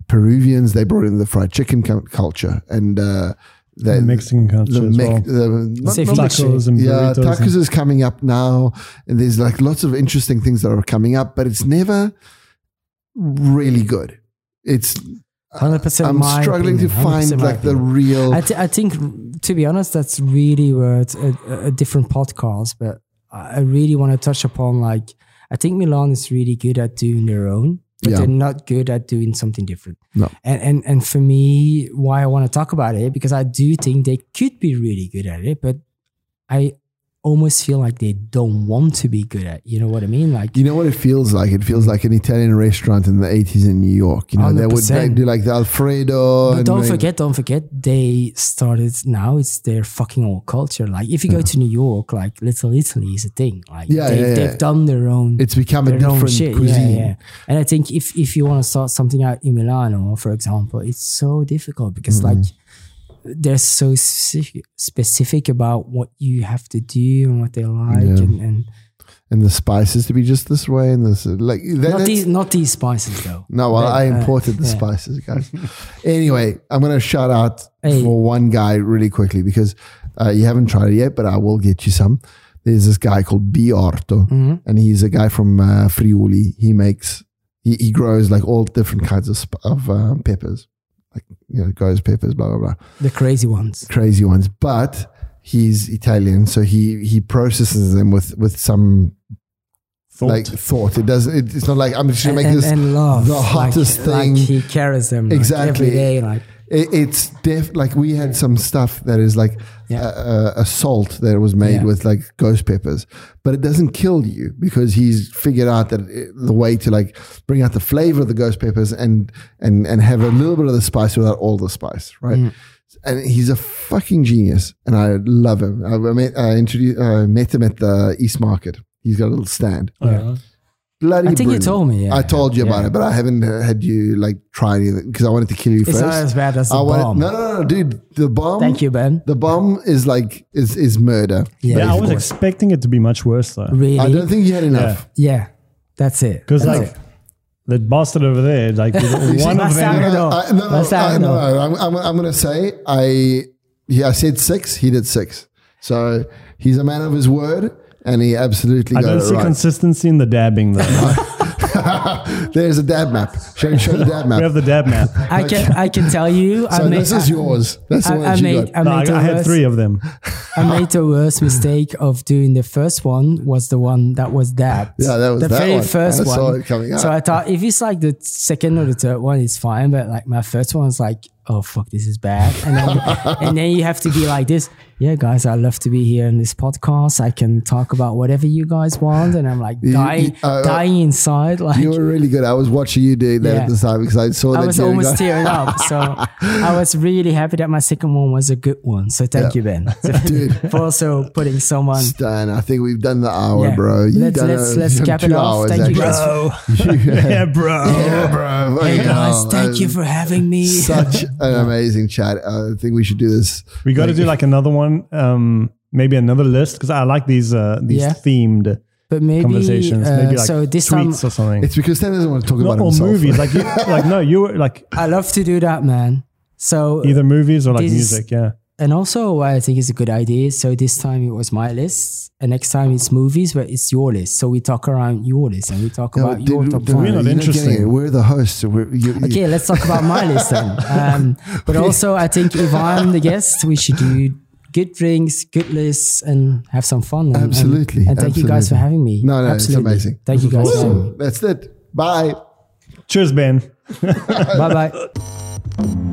Peruvians, they brought in the fried chicken cu- culture and uh, the The Mexican culture the, as Mex- well. the not- not- Tacos and yeah, and- tacos is coming up now, and there's like lots of interesting things that are coming up, but it's never really good. It's Hundred percent. I'm struggling to find like the real. I, th- I think, to be honest, that's really worth a, a different podcast. But I I really want to touch upon like I think Milan is really good at doing their own, but Yeah. they're not good at doing something different. No. And and and for me, why I want to talk about it because I do think they could be really good at it, but I almost feel like they don't want to be good at. You know what I mean? Like You know what it feels like? It feels like an Italian restaurant in the 80s in New York. You know, they would 100%. they do like the Alfredo. But and don't they- forget, don't forget, they started now. It's their fucking old culture. Like if you go to New York, like Little Italy is a thing. Like Yeah, they've, yeah, yeah. done their own. It's become a different shit. cuisine. Yeah, yeah. And I think if if you want to start something out in Milano, for example, it's so difficult because Mm-hmm. like they're so specific, about what you have to do and what they like, Yeah. and, and And the spices to be just this way and this like that, not these not these spices though. No, well, But, I uh, imported the yeah. spices, guys. anyway, I'm going to shout out Hey. for one guy really quickly because uh, you haven't tried it yet, but I will get you some. There's this guy called B Orto, Mm-hmm. and he's a guy from uh, Friuli. He makes, he, he grows like all different kinds of, sp- of uh, peppers, like you know, ghost peppers, blah blah blah, The crazy ones. crazy ones. But he's Italian, so he he processes them with with some Thought. like thought. It does. It, it's not like I'm just gonna And, make and, this and love. the hottest like, thing. Like he carries them like, Exactly. every day. Like It, it's def like we had some stuff that is like Yeah. a, a, a salt that was made Yeah. with like ghost peppers, but it doesn't kill you because he's figured out that it, the way to like bring out the flavor of the ghost peppers and and and have a little bit of the spice without all the spice, right? Mm. And he's a fucking genius, and I love him. I met I introduced uh, met him at the East Market. He's got a little stand. Yeah. Bloody I think you told me. Yeah, I told you about it, but I haven't had you like try anything because I wanted to kill you It's first. not as bad as the I wanted, bomb. No, no, no, dude. The bomb. Thank you, Ben. The bomb is like is is murder. Yeah, Yeah, I was expecting it to be much worse though. Really? I don't think you had enough. yeah, that's it. Because like it. the bastard over there, like one of them. No, I, no, no, I, I no, know. no, I'm, I'm, I'm going to say I. Yeah, I said six. He did six. So he's a man of his word, and he absolutely I got don't it see right. consistency in the dabbing though. There's a dab map. Show, show the dab map. we have the dab map. I can I can tell you. I so made, this is I, yours. That's the I, one I that you made got. I No, I, I had worst- three of them. I made the worst mistake of doing the first one was the one that was dabbed. Yeah, that was the that very one. first I one. saw it coming So. I thought if it's like the second or the third one, it's fine. But like my first one was like, oh fuck, this is bad. And then and then you have to be like this. Yeah, guys, I love to be here in this podcast. I can talk about whatever you guys want, and I'm like dying, you- uh, uh, dying inside. Like You were really good. I was watching you doing that Yeah. at the time because I saw that I was almost got- tearing up. So I was really happy that my second one was a good one. So thank you, Ben, Dude. for also putting someone. Stan, I think we've done the hour, Yeah. bro. You've Let's- done let's- a- let's you've cap it off. hours, Thank you actually. guys yeah, bro. Yeah, bro. Hey Fucking guys, hell. thank you for having me. Such an amazing chat. I think we should do this. We got to do like another one, um, maybe another list because I like these uh, these Yeah. themed But maybe, conversations. uh, maybe like so this time or something. It's because Stan doesn't want to talk Not about all himself. movies. Like you, like no, you were like I love to do that, man. So either movies or like This music. Yeah. And also what I think it's a good idea. So this time it was my list, and next time it's movies, but it's your list. So we talk around your list and we talk Yeah, about but your dude, top dude, five. We're not interesting. We're the hosts. so We're, you, you- Okay, let's talk about my list then. Um, but also, I think if I'm the guest, we should do good drinks, good lists, and have some fun. And, and- Absolutely, And, thank you guys for having me. No, no, it's amazing. Thank you guys for having me. That's it. Bye. Cheers, Ben. Bye bye.